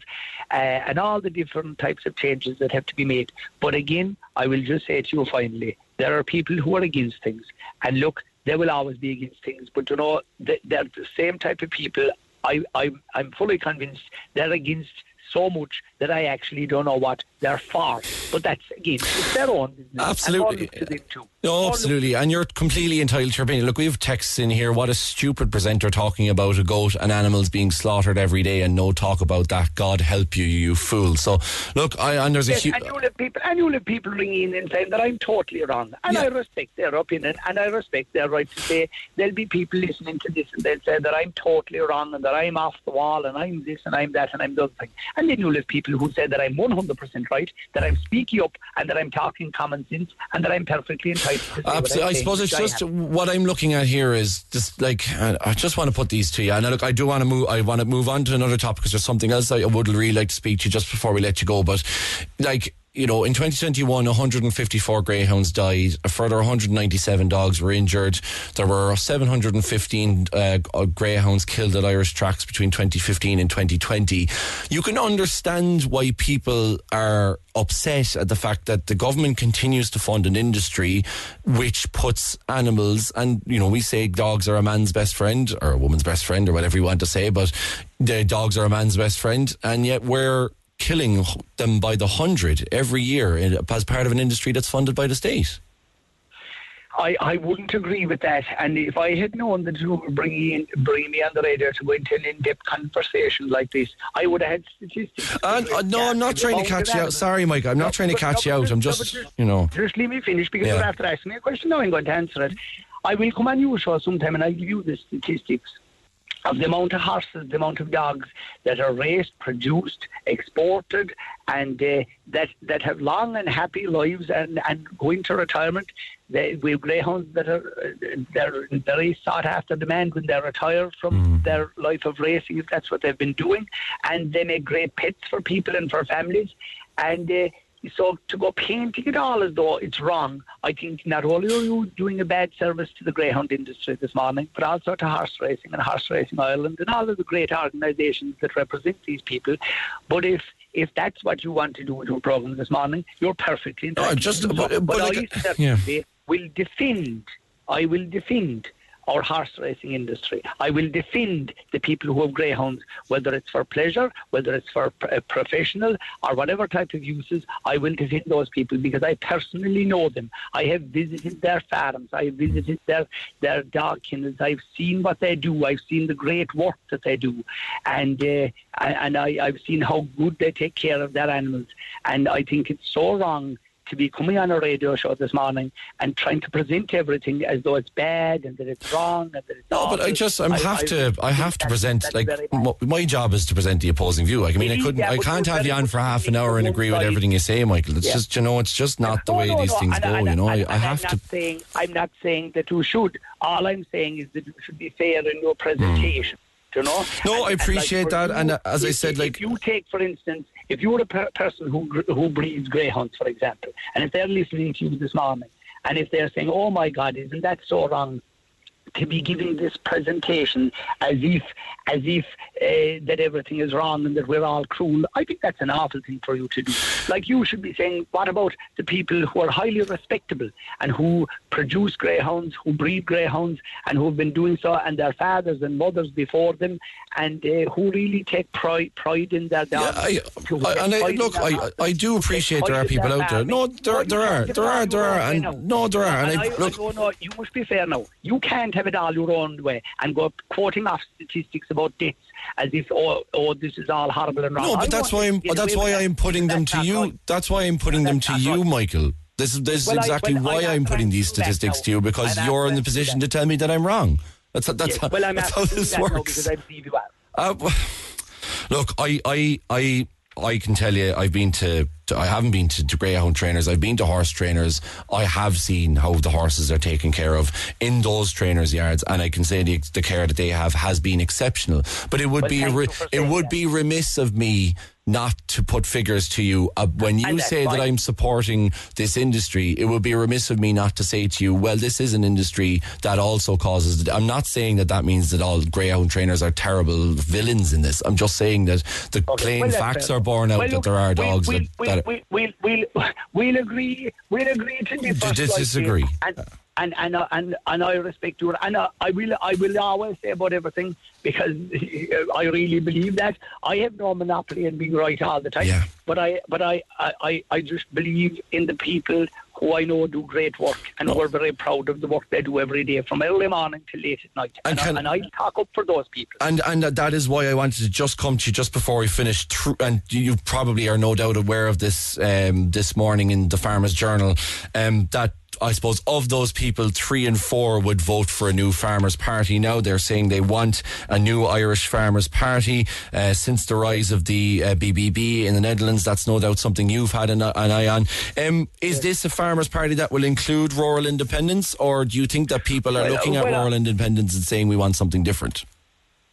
uh, and all the different types of changes that have to be made. But again, I will just say to you finally, there are people who are against things. And look, there will always be against things, but you know, they're the same type of people. I, I, I'm fully convinced they're against so much that I actually don't know what they're for. But that's, again, it's their own business. Absolutely. up to them too. No, absolutely. And you're completely entitled to your opinion. Look, we have texts in here. What a stupid presenter talking about a goat and animals being slaughtered every day and no talk about that. God help you, you fool. So, look, I, and there's a Yes, huge. and you'll have people, and you'll have people ringing in and saying that I'm totally wrong, and Yeah. I respect their opinion, and I respect their right to say. There'll be people listening to this, and they'll say that I'm totally wrong, and that I'm off the wall, and I'm this, and I'm that, and I'm the other thing. And then you'll have people who say that I'm 100% right, that I'm speaking up, and that I'm talking common sense, and that I'm perfectly entitled to Absolutely. I suppose it's just what I'm looking at here is just like I just want to put these to you. And uh, look, I do want to move. I want to move on to another topic because there's something else I would really like to speak to you just before we let you go. But like you know, in 2021, 154 greyhounds died. A further 197 dogs were injured. There were 715 uh, greyhounds killed at Irish tracks between 2015 and 2020. You can understand why people are upset at the fact that the government continues to fund an industry which puts animals and you know we say dogs are a man's best friend or a woman's best friend or whatever you want to say but the dogs are a man's best friend and yet we're killing them by the hundred every year as part of an industry that's funded by the state I, I wouldn't agree with that. And if I had known that you were bringing, in, bringing me on the radio to go into an in-depth conversation like this, I would have had statistics. and, uh, no I'm not trying to catch you out sorry Mike I'm not trying to catch you out I'm just you know Just let me finish because Yeah. you're after asking me a question now. I'm going to answer it. I will come on your show sometime and I'll give you the statistics of the amount of horses, the amount of dogs that are raised, produced, exported, and uh, that that have long and happy lives and, and go into retirement. They, we have greyhounds that are uh, they're in very sought after demand when they retire from their life of racing, if that's what they've been doing, and they make great pets for people and for families. And uh, so to go painting it all as though it's wrong, I think not only are you doing a bad service to the greyhound industry this morning, but also to horse racing and Horse Racing Ireland and all of the great organisations that represent these people. But if if that's what you want to do with your program this morning, you're perfectly entitled. No, just- so. but- but I certainly will defend. I will defend our horse racing industry. I will defend the people who have greyhounds, whether it's for pleasure, whether it's for uh, professional or whatever type of uses. I will defend those people because I personally know them. I have visited their farms. I have visited their their dog kennels. I've seen what they do. I've seen the great work that they do, and uh, and I, I've seen how good they take care of their animals. And I think it's so wrong to be coming on a radio show this morning and trying to present everything as though it's bad and that it's wrong and that it's No, but I just I have to I have to present like m- my job is to present the opposing view. Like, I mean, I couldn't yeah, I can't have you on for half an hour and agree one with everything you say, Michael. It's Yeah. just you know, it's just not the way no, these no, things and- go. and- You know, I, and- I and have I'm to. Saying, I'm not saying that you should. All I'm saying is that you should be fair in your presentation. Do you know? Hmm. No, And- I and, appreciate for that, and, uh, as I if- said, if like- you take, for instance, if you're a per- person who who breeds greyhounds, for example, and if they're listening to you this morning, and if they're saying, "Oh my God, isn't that so wrong?" To be giving this presentation as if as if uh, that everything is wrong and that we're all cruel. I think that's an awful thing for you to do. Like you should be saying, what about the people who are highly respectable and who produce greyhounds, who breed greyhounds, and who have been doing so, and their fathers and mothers before them, and uh, who really take pride pride in their Yeah. I, I, and I, look, I, I do appreciate there are people out there. No, there, there are, there are, there are, and no, there are, and I I, look. Know. You must be fair now. You can't have it all your own way and go quoting off statistics about deaths as if oh, oh this is all horrible and wrong. No, but that's why I'm. That's why I'm putting them to you. That's why I'm putting them to you. Michael. This is this is Well, I- exactly well, why I'm I'm putting these to do that statistics to you because you're in the position to tell me that I'm wrong. That's that's how, well, I'm that's how this works. because I believe you are. Uh, look, I, I, I, I can tell you, I've been to, to I haven't been to, to greyhound trainers. I've been to horse trainers. I have seen how the horses are taken care of in those trainers' yards, and I can say the, the care that they have has been exceptional. But it would Well, be re- it would that. be remiss of me not to put figures to you. Uh, when you say that. I'm supporting this industry, it would be remiss of me not to say to you, well, this is an industry that also causes. I'm not saying that that means that all greyhound trainers are terrible villains in this. I'm just saying that the plain Well, facts fair. are borne out Well, that there are dogs we'll, that. we'll, that we'll, we'll, we'll, we'll agree. We'll agree to differ. To slightly. disagree. And and and, and and I respect you. And uh, I will I will always say about everything because I really believe that I have no monopoly in being right all the time. Yeah. But I but I, I, I- I just believe in the people who I know do great work and who are very proud of the work they do every day from early morning till late at night. And And, can- I, and I talk up for those people. and and that is why I wanted to just come to you just before we finish. Through, and you probably are no doubt aware of this um, this morning in the Farmers Journal um, that. I suppose of those people, three and four would vote for a new Farmers Party. Now they're saying they want a new Irish Farmers Party. Uh, since the rise of the uh, BBB in the Netherlands, that's no doubt something you've had an, an eye on. Um, is this a Farmers Party that will include rural independence, or do you think that people are Well, looking at well, rural independence and saying we want something different?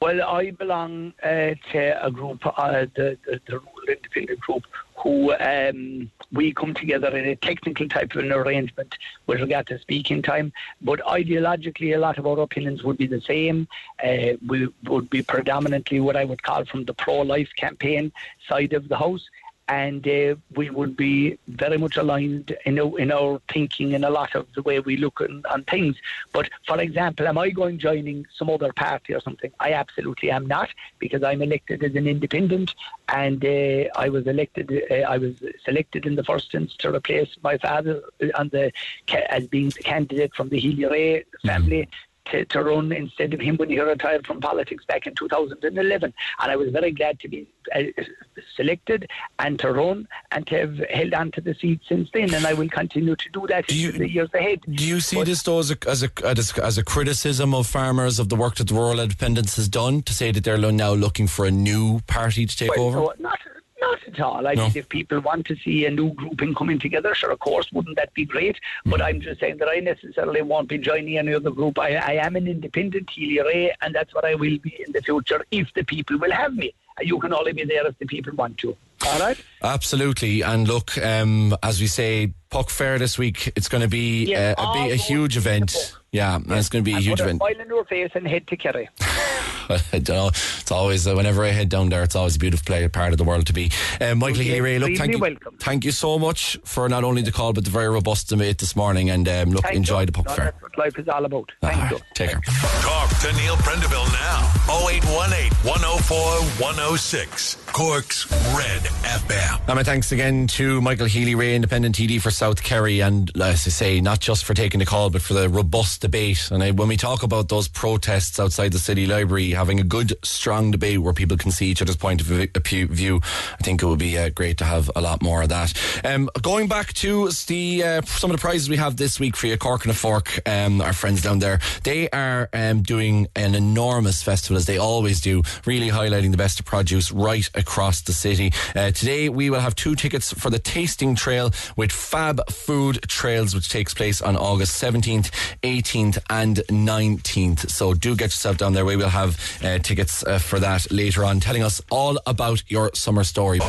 Well, I belong uh, to a group, uh, the, the, the Rural Independent Group, who um, we come together in a technical type of an arrangement with regard to speaking time. But ideologically, a lot of our opinions would be the same. Uh, we would be predominantly what I would call from the pro-life campaign side of the house. And uh, we would be very much aligned in in our thinking and a lot of the way we look on, on things. But for example, am I going joining some other party or something? I absolutely am not because I'm elected as an independent, and uh, I was elected. Uh, I was selected in the first instance to replace my father on the as being the candidate from the Rae family. To, to run instead of him when he retired from politics back in 2011. And I was very glad to be uh, selected and to run and to have held on to the seat since then. And I will continue to do that Do you- in the years ahead. Do you see But- this though as a, as a as a as a criticism of farmers of the work that the Rural Independence has done to say that they're now looking for a new party to take Well, over? no, not, not at all. I No. think if people want to see a new grouping coming together, sure, of course, wouldn't that be great? But Mm. I'm just saying that I necessarily won't be joining any other group. I, I am an independent Healy-Rae, and that's what I will be in the future if the people will have me. You can only be there if the people want to. All right? Absolutely. And look, um, as we say, Puck Fair this week. It's going to be Yeah, uh, a, a huge event. Puck. Yeah, and it's going to be a And huge put a event. smile in your face and head to Kerry. I don't know. It's always uh, whenever I head down there, it's always a beautiful play, part of the world to be. Um, Michael Okay, Healy-Rae, look, thank you, welcome. thank you so much for not only the call but the very robust debate this morning. And um, look, Thank enjoy you. the Puck No, Fair. That's what life is all about. Thank All you. take care. Talk to Neil Prendeville now. 0818 104 106. Cork's Red FM. And my thanks again to Michael Healy-Rae, Independent TD for South Kerry, and as I say, not just for taking the call, but for the robust debate. And I, when we talk about those protests outside the City Library, having a good, strong debate where people can see each other's point of view, I think it would be uh, great to have a lot more of that. Um, going back to the uh, some of the prizes we have this week for you, Cork on a Fork, um, our friends down there, they are um, doing an enormous festival as they always do, really highlighting the best of produce right across the city. Uh, today we will have two tickets for the tasting trail with Fab Food Trails, which takes place on August 17th, 18th, and 19th. So do get yourself down there. We will have uh, tickets uh, for that later on, telling us all about your summer story.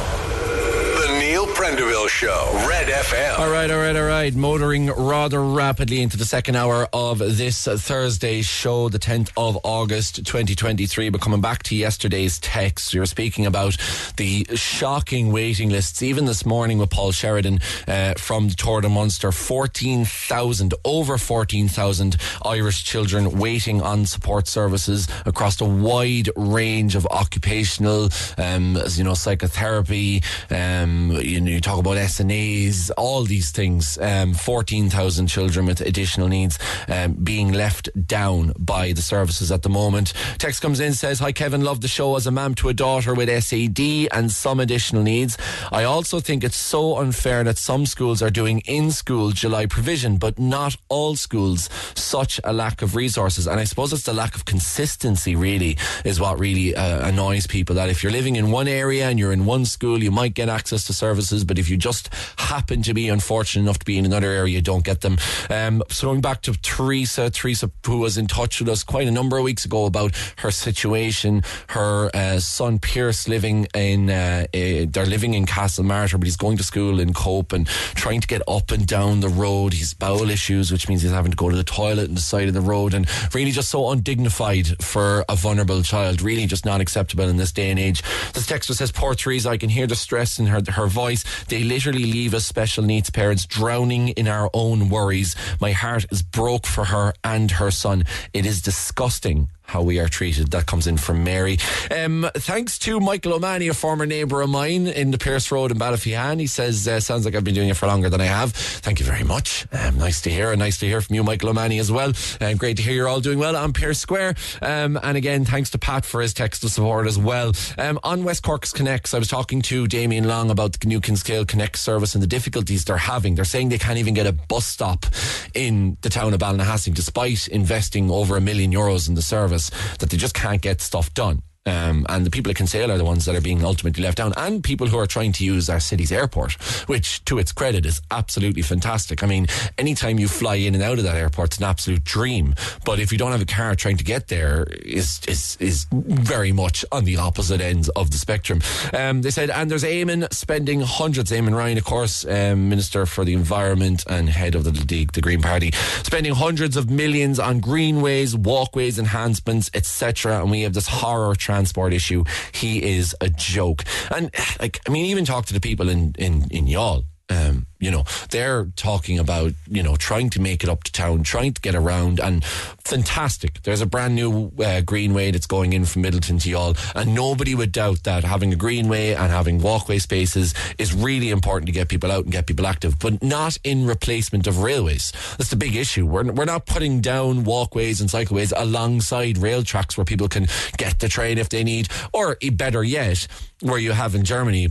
Neil Prendeville Show, Red FM. All right, all right, all right. Motoring rather rapidly into the second hour of this Thursday show, the 10th of August 2023. But coming back to yesterday's text, you were speaking about the shocking waiting lists. Even this morning with Paul Sheridan uh, from the Tour de Munster, 14,000, over 14,000 Irish children waiting on support services across a wide range of occupational, um, as you know, psychotherapy. Um, you know, you talk about SNAs, all these things. Um, 14,000 children with additional needs um, being left down by the services at the moment. Text comes in says, "Hi Kevin, love the show as a mum to a daughter with SAD and some additional needs. I also think it's so unfair that some schools are doing in-school July provision, but not all schools. Such a lack of resources, and I suppose it's the lack of consistency. Really, is what really uh, annoys people. That if you're living in one area and you're in one school, you might get access to services, but if you just happen to be unfortunate enough to be in another area, you don't get them. Um, so going back to Teresa, Teresa who was in touch with us quite a number of weeks ago about her situation. Her uh, son Pierce living in, uh, uh, they're living in Castlemartyr, but he's going to school in Cobh and trying to get up and down the road. He's bowel issues, which means he's having to go to the toilet on the side of the road and really just so undignified for a vulnerable child. Really just not acceptable in this day and age. This texter says, poor Teresa, I can hear the stress in her, her voice. They literally leave us special needs parents drowning in our own worries. My heart is broke for her and her son. It is disgusting how we are treated. That comes in from Mary. Um, thanks to Michael O'Mahony, a former neighbour of mine in the Pearse Road in Ballyphehane. He says, uh, sounds like I've been doing it for longer than I have. Thank you very much. Um, nice to hear, and nice to hear from you, Michael O'Mahony, as well. Um, great to hear you're all doing well on Pearse Square. Um, and again, thanks to Pat for his text of support as well. Um, on West Cork's Connects, I was talking to Damien Long about the New Kinsale Connect service and the difficulties they're having. They're saying they can't even get a bus stop in the town of Ballinasloe, despite investing over a million euros in the service, that they just can't get stuff done. Um, and the people at Kinsale are the ones that are being ultimately left down, and people who are trying to use our city's airport, which, to its credit, is absolutely fantastic. I mean, anytime you fly in and out of that airport, it's an absolute dream. But if you don't have a car trying to get there, is is is very much on the opposite ends of the spectrum. Um, they said, and there's Eamon spending hundreds. Eamon Ryan, of course, um, Minister for the Environment and head of the, the, the Green Party, spending hundreds of millions on greenways, walkways, enhancements, etc. And we have this horror transport issue. He is a joke. And like, I mean, even talk to the people in in in Youghal. Um, you know, they're talking about, you know, trying to make it up to town, trying to get around, and fantastic. There's a brand new uh, greenway that's going in from Midleton to Youghal, and nobody would doubt that having a greenway and having walkway spaces is really important to get people out and get people active, but not in replacement of railways. That's the big issue. We're, we're not putting down walkways and cycleways alongside rail tracks where people can get the train if they need, or better yet, where you have in Germany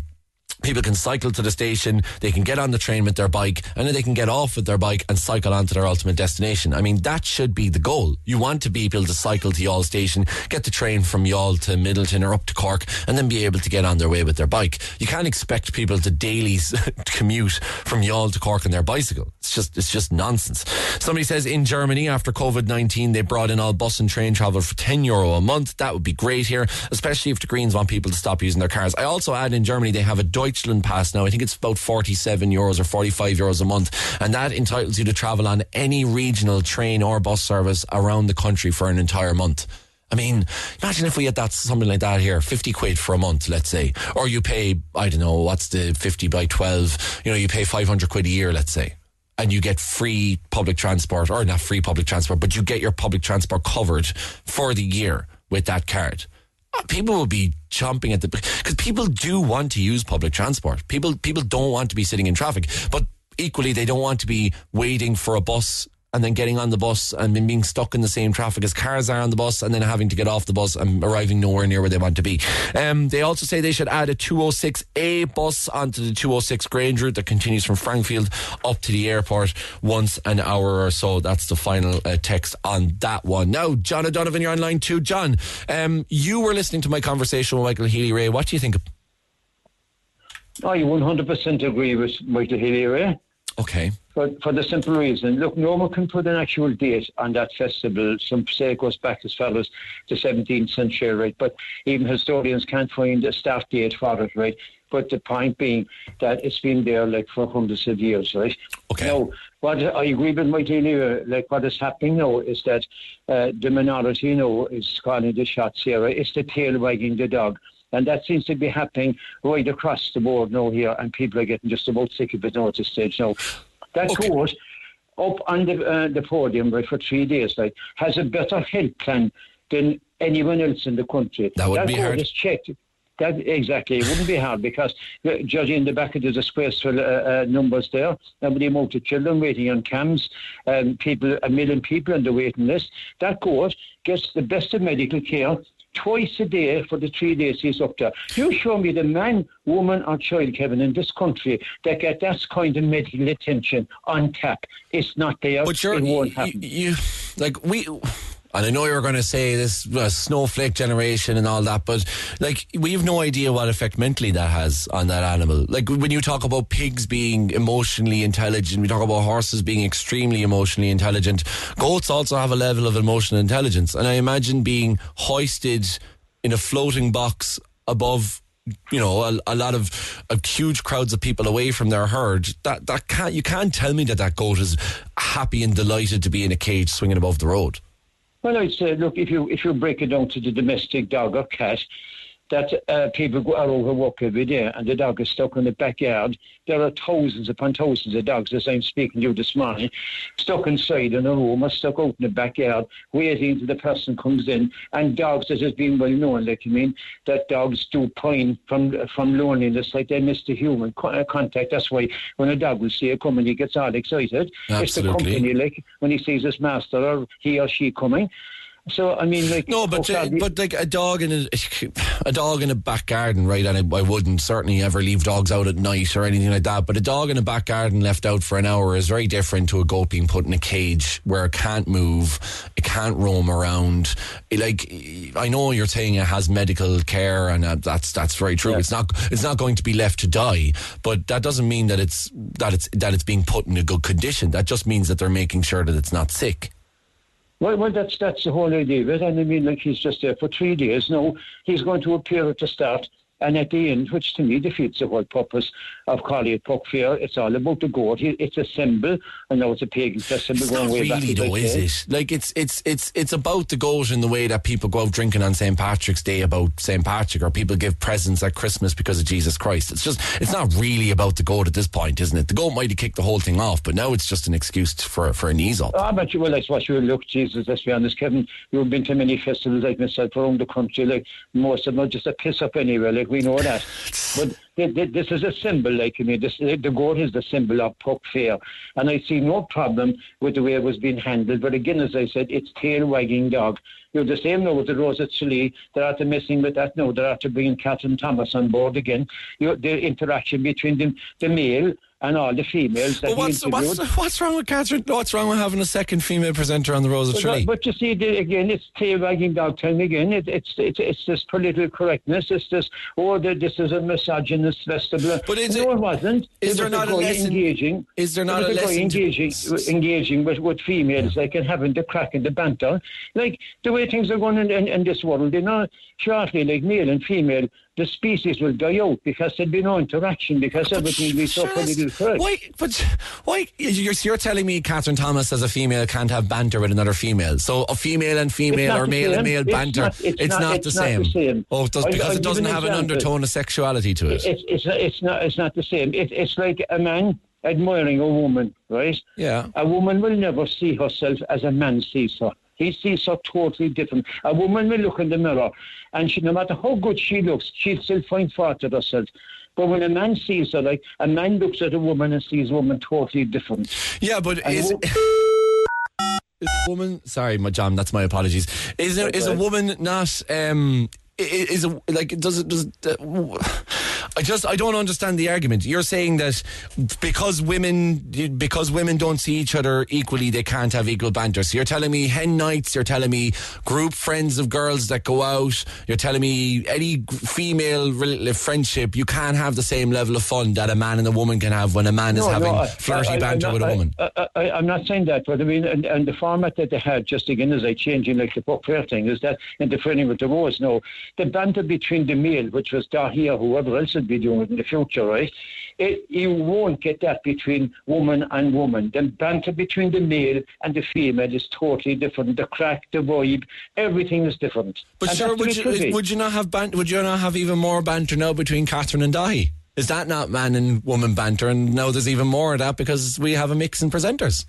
people can cycle to the station, they can get on the train with their bike, and then they can get off with their bike and cycle on to their ultimate destination. I mean, that should be the goal. You want to be able to cycle to Youghal station, get the train from Youghal to Midleton or up to Cork, and then be able to get on their way with their bike. You can't expect people to daily commute from Youghal to Cork on their bicycle. It's just, it's just nonsense. Somebody says in Germany, after COVID-19, they brought in all bus and train travel for 10 euro a month. That would be great here, especially if the Greens want people to stop using their cars. I also add in Germany, they have a Deutschland pass now. I think it's about 47 euros or 45 euros a month. And that entitles you to travel on any regional train or bus service around the country for an entire month. I mean, imagine if we had that something like that here, 50 quid for a month, let's say. Or you pay, I don't know, what's the 50 by 12? You know, you pay 500 quid a year, let's say. And you get free public transport, or not free public transport, but you get your public transport covered for the year with that card. People will be chomping at the because people do want to use public transport. People people don't want to be sitting in traffic, but equally they don't want to be waiting for a bus and then getting on the bus and then being stuck in the same traffic as cars are on the bus and then having to get off the bus and arriving nowhere near where they want to be. Um, they also say they should add a 206A bus onto the 206 Grange route that continues from Frankfield up to the airport once an hour or so. That's the final uh, text on that one. Now, John O'Donovan, you're on line two. John, um, you were listening to my conversation with Michael Healy-Rae. What do you think? I 100% agree with Michael Healy-Rae. Okay. For, for the simple reason, look, no one can put an actual date on that festival. Some say it goes back as far as the 17th century, right? But even historians can't find a start date for it, right? But the point being that it's been there like for hundreds of years, right? Okay. Now, what I agree with my dealer, like what is happening now is that uh, the minority, you know, is calling the shots here. Right? It's the tail wagging the dog. And that seems to be happening right across the board now here, and people are getting just about sick of it now at this stage now. That Okay. court up on the, uh, the podium right, for three days, like, has a better health plan than anyone else in the country. That would be court hard. is checked. That exactly, it wouldn't be hard because uh, judging the back of the disgraceful uh, uh, numbers there, the amount of children waiting on CAMHS, um, people, a million people on the waiting list. That court gets the best of medical care twice a day for the three days he's up there. You show me the man, woman, or child, Kevin, in this country that get that kind of medical attention on tap. It's not there. But you're, it won't you, you, like we, and I know you're going to say this uh, snowflake generation and all that, but like we have no idea what effect mentally that has on that animal. Like when you talk about pigs being emotionally intelligent, we talk about horses being extremely emotionally intelligent. Goats also have a level of emotional intelligence, and I imagine being hoisted in a floating box above you know a, a lot of, of huge crowds of people away from their herd that that can't you can't tell me that that goat is happy and delighted to be in a cage swinging above the road Well, I'd say, uh, look, if you if you break it down to the domestic dog or cat, that uh, people go are over work every day, and the dog is stuck in the backyard. There are thousands upon thousands of dogs, as I'm speaking to you this morning, stuck inside in a room or stuck out in the backyard, waiting until the person comes in. And dogs, as has been well known, like I mean, that dogs do pine from from loneliness, like they miss the human co- uh, contact. That's why when a dog will see you coming, he gets all excited. It's the Absolutely. company, like when he sees his master or he or she coming. So I mean, like no but uh, but like a dog in a a dog in a back garden right and I, I wouldn't certainly ever leave dogs out at night or anything like that but a dog in a back garden left out for an hour is very different to a goat being put in a cage where it can't move it can't roam around. It, like I know you're saying it has medical care and uh, that's that's very true. It's not it's not going to be left to die but that doesn't mean that it's that it's that it's being put in a good condition. That just means that they're making sure that it's not sick Well, well, that's that's the whole idea of it. And I mean, like he's just there for three days. No, he's going to appear at the start and at the end, which to me defeats the whole purpose of calling it Puck Fair. It's all about the goat. It's a symbol. I know it's a pagan festival It's going not way back. really I though, is it? Like it's it's it's it's about the goat in the way that people go out drinking on St. Patrick's Day about St. Patrick, or people give presents at Christmas because of Jesus Christ. It's just it's not really about the goat at this point, isn't it? The goat might have kicked the whole thing off, but now it's just an excuse for for an ease up. Ah, but you, well, I suppose you look, Jesus, let's be honest, Kevin, you've been to many festivals like myself around the country, like most of them are just a piss up anywhere, like we know that. but th- th- this is a symbol, like, I mean, this, the goat is the symbol of Puck Fair. And I see no problem with the way it was being handled. But again, as I said, it's tail wagging dog. You're the same now with the Rose at Tralee. They're after messing with that now. They're after bringing Catherine Thomas on board again. You the interaction between the, the male and all the females that But he what's interviewed. what's what's wrong with Catherine? What's wrong with having a second female presenter on the Rose of Tralee? but you see, the, again, it's tail wagging dog time again. It, it's, it's it's this political correctness. It's this, oh, the, this is a misogynist festival. But is no, it- it wasn't. is It there was not a lesson- engaging? is there not a lesson to- engaging engaging with, with females, like and having the crack and the banter, like the way things are going in, in, in this world. You know, shortly, like male and female, the species will die out because there'll be no interaction because everything will be so Sure, that's- politically correct. Why? But why? You're, you're telling me Catherine Thomas as a female can't have banter with another female. So a female and female or male and male It's banter. not- it's it's not- not, it's the, not same. the same. Oh, it does, because I'll it doesn't an have an undertone of sexuality to it. It's it's it's not it's not the same. It, it's like a man admiring a woman, right? Yeah. A woman will never see herself as a man sees her. He sees her totally different. A woman will look in the mirror, and she, no matter how good she looks, she'll still find fault with herself. But when a man sees her, like a man looks at a woman and sees a woman totally different. Yeah, but And is, is a woman? Sorry, my John. That's my apologies. Is there is a woman not? Um, i- i- is a, like does it does? uh, I just I don't understand the argument. You're saying that because women because women don't see each other equally, they can't have equal banter. So you're telling me hen nights. You're telling me group friends of girls that go out. You're telling me any female friendship. You can't have the same level of fun that a man and a woman can have when a man is having no, I- flirty I- banter not- with a woman. I, I'm not saying that, but I mean, and, and the format that they had, just again as I changing like the fair thing, is that interfering with the rose. No, the banter between the male, which was Dáithí or whoever else be doing it in the future, right? It, you won't get that between woman and woman. The banter between the male and the female is totally different. The crack, the vibe, everything is different. But And sure, that's the way would you, would you not have ban- Would you not have even more banter now between Catherine and Dáithí? Is that not man and woman banter? And now there's even more of that because we have a mix in presenters.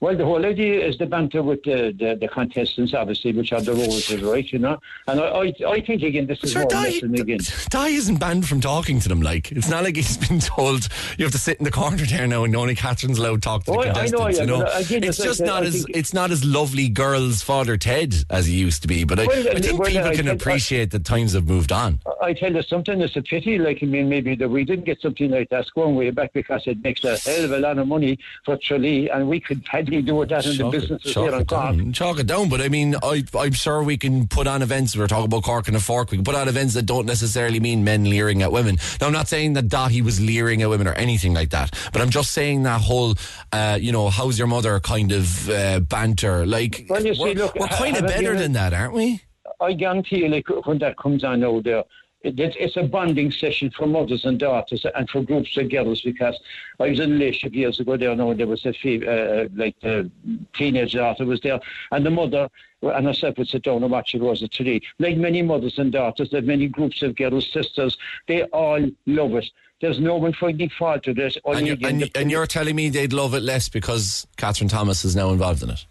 Well, the whole idea is the banter with the, the, the contestants, obviously, which are the roses, right? You know, and I, I, I think again, this is Sure, lesson again. Dáithí isn't banned from talking to them. Like it's not like he's been told you have to sit in the corner there now, and only Catherine's allowed to talk to the Oh, I- I know, contestants. yeah, you know, again, it's as I just said, not I as it's not as lovely girls' father Ted as he used to be. But I, Well, I think well, people I- can I- appreciate that times have moved on. I tell you something, it's a pity. Like, I mean, maybe that we didn't get something like that going way back because it makes a hell of a lot of money for Tralee, and we could do with that in the Chalk it- here it Cork. down. Chalk it down. But I mean, I, I'm sure we can put on events. We're talking about Cork on a Fork. We can put on events that don't necessarily mean men leering at women. Now, I'm not saying that Dáithí was leering at women or anything like that. But I'm just saying that whole, uh, you know, how's your mother kind of uh, banter. Like, Well, see, we're, look, we're kind of better you- than that, aren't we? I guarantee you, like, when that comes on out there, it's- it's a bonding session for mothers and daughters and for groups of girls because I was in a relationship years ago there now and there was a fe- uh, like the teenage daughter was there and the mother and herself would sit down and watch it was a today. Like many mothers and daughters, there are many groups of girls, sisters, they all love it. There's no one finding fault with it. And you're, and, and you're telling me they'd love it less because Catherine Thomas is now involved in it.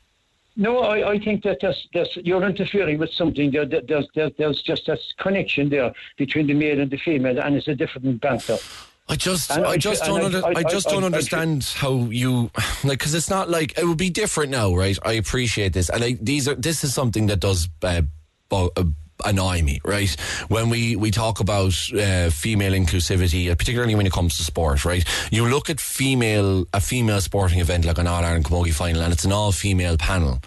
No, I, I think that there's, there's, you're interfering with something. There, there- there's, there's, there's just a connection there between the male and the female, and it's a different banter. I just, I I- just don't, I- under, I, I- just don't understand how you like because it's not like it would be different now, right? I appreciate this, and I, these are this is something that does uh, bo- uh, annoy me, right? When we we talk about uh, female inclusivity, uh, particularly when it comes to sport, right? You look at female a female sporting event like an All Ireland Camogie final, and it's an all female panel,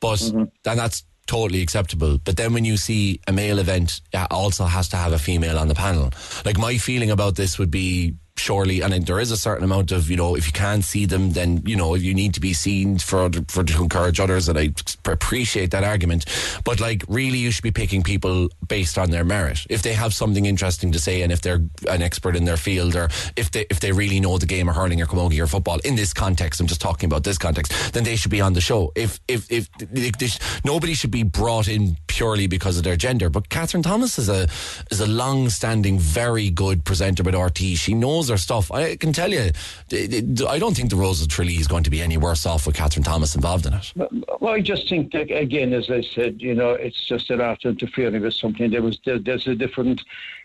but then that's totally acceptable. But then when you see a male event, it also has to have a female on the panel. Like my feeling about this would be surely, and there is a certain amount of you know, if you can't see them, then you know if you need to be seen for for to encourage others, and I appreciate that argument. But like, really, you should be picking people based on their merit. If they have something interesting to say, and if they're an expert in their field, or if they if they really know the game of hurling or camogie or football in this context, I'm just talking about this context, then they should be on the show. If if if they nobody should be brought in purely because of their gender. But Catherine Thomas is a is a long-standing, very good presenter with RTÉ. She knows her stuff. I can tell you, I don't think the Rose of Tralee is going to be any worse off with Catherine Thomas involved in it. Well, I just think that again, as I said, you know, it's just a lot of interfering with something. There was there, there's a different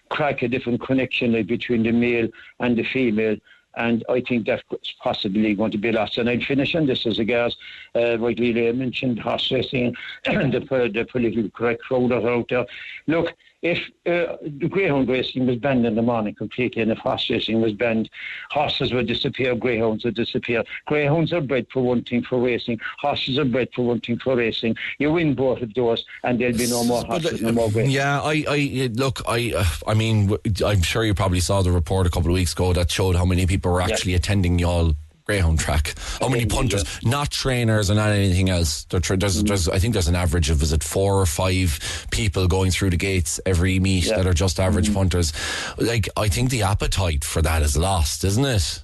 crack, a different connection like, between the male and the female. And I think that's possibly going to be lost. And I'd finish on this as regards, uh, Leila mentioned, horse racing and the, the political correct crowd that out there. Look, if uh, the greyhound racing was banned in the morning completely and if horse racing was banned, horses would disappear, greyhounds would disappear. Greyhounds are bred for one thing for racing, horses are bred for one thing for racing. You win both of those and there'll be no more horses, no more greyhounds. Yeah, I, I look, I, uh, I mean, I'm sure you probably saw the report a couple of weeks ago that showed how many people were actually attending Youghal greyhound track. How many punters, not trainers and not anything else. Tra- there's, there's, I think there's an average of is it four or five people going through the gates every meet Yeah. that are just average punters. Like, I think the appetite for that is lost, isn't it?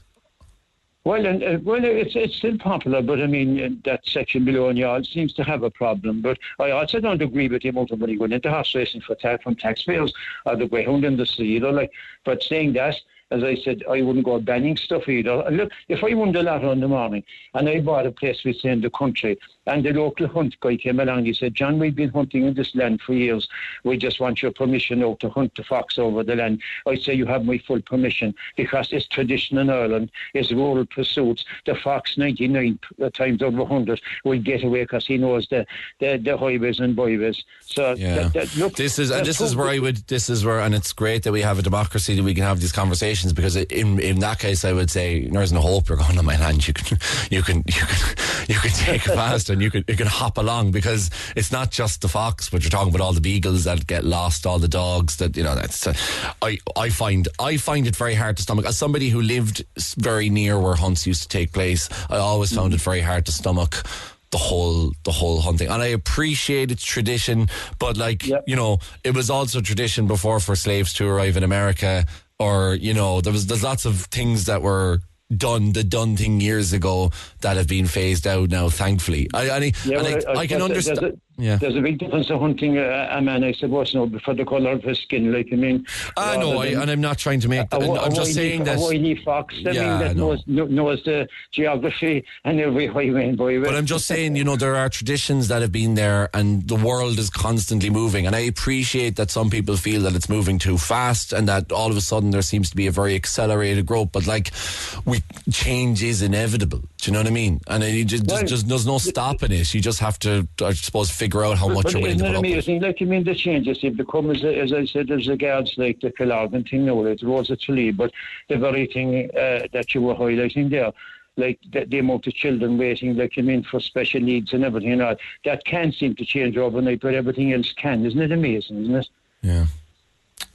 Well, and, uh, well, it's it's still popular, but I mean uh, that section below in yard seems to have a problem. But I also don't agree with the amount of money going into horse racing for tax from taxpayers or the greyhound industry, you know. Like, but saying that, as I said, I wouldn't go banning stuff either. Look, if I won the lotto in the morning and I bought a place we say in the country, and the local hunt guy came along, he said, John, we've been hunting in this land for years. We just want your permission now to hunt the fox over the land. I say you have my full permission because it's tradition in Ireland, it's rural pursuits. The fox, 99 uh, times over 100, will get away because he knows the, the, the highways and byways. So Yeah. that, that, look, this is and this is where I would this is where and it's great that we have a democracy that we can have these conversations because in in that case I would say There's no hope you're going on my land you can you can you can you can take it fast and you can you can hop along because it's not just the fox but you're talking about all the beagles that get lost all the dogs that you know that's uh, I I find I find it very hard to stomach as somebody who lived very near where hunts used to take place I always found it very hard to stomach the whole the whole hunting and I appreciate its tradition but like Yep. you know it was also tradition before for slaves to arrive in America or you know there was there's lots of things that were done the done thing years ago that have been phased out now thankfully. I I, Yeah, well, I, I can understand yeah there's a big difference of hunting a, a man, I suppose, now, for the colour of his skin. Like, I mean, I know I, and I'm not trying to make a, I'm, a just saying a that wily fox. I Yeah, mean, that no. knows, knows the geography and every highway and byway. But I'm just saying, you know, there are traditions that have been there and the world is constantly moving. And I appreciate that some people feel that it's moving too fast and that all of a sudden there seems to be a very accelerated growth. But like, we, change is inevitable. Do you know what I mean? And it just, Well, just, just, there's no stopping it. You just have to, I suppose, figure out how much But you're willing isn't to it put up with. amazing? Like, I mean, the changes have become, as, as I said, there's the guards like the Killorglin thing now, like the Rose of Tralee, but the very thing uh, that you were highlighting there, like the, the amount of children waiting, like, I mean, for special needs and everything, and all, that can seem to change overnight, but everything else can. Isn't it amazing, isn't it? Yeah.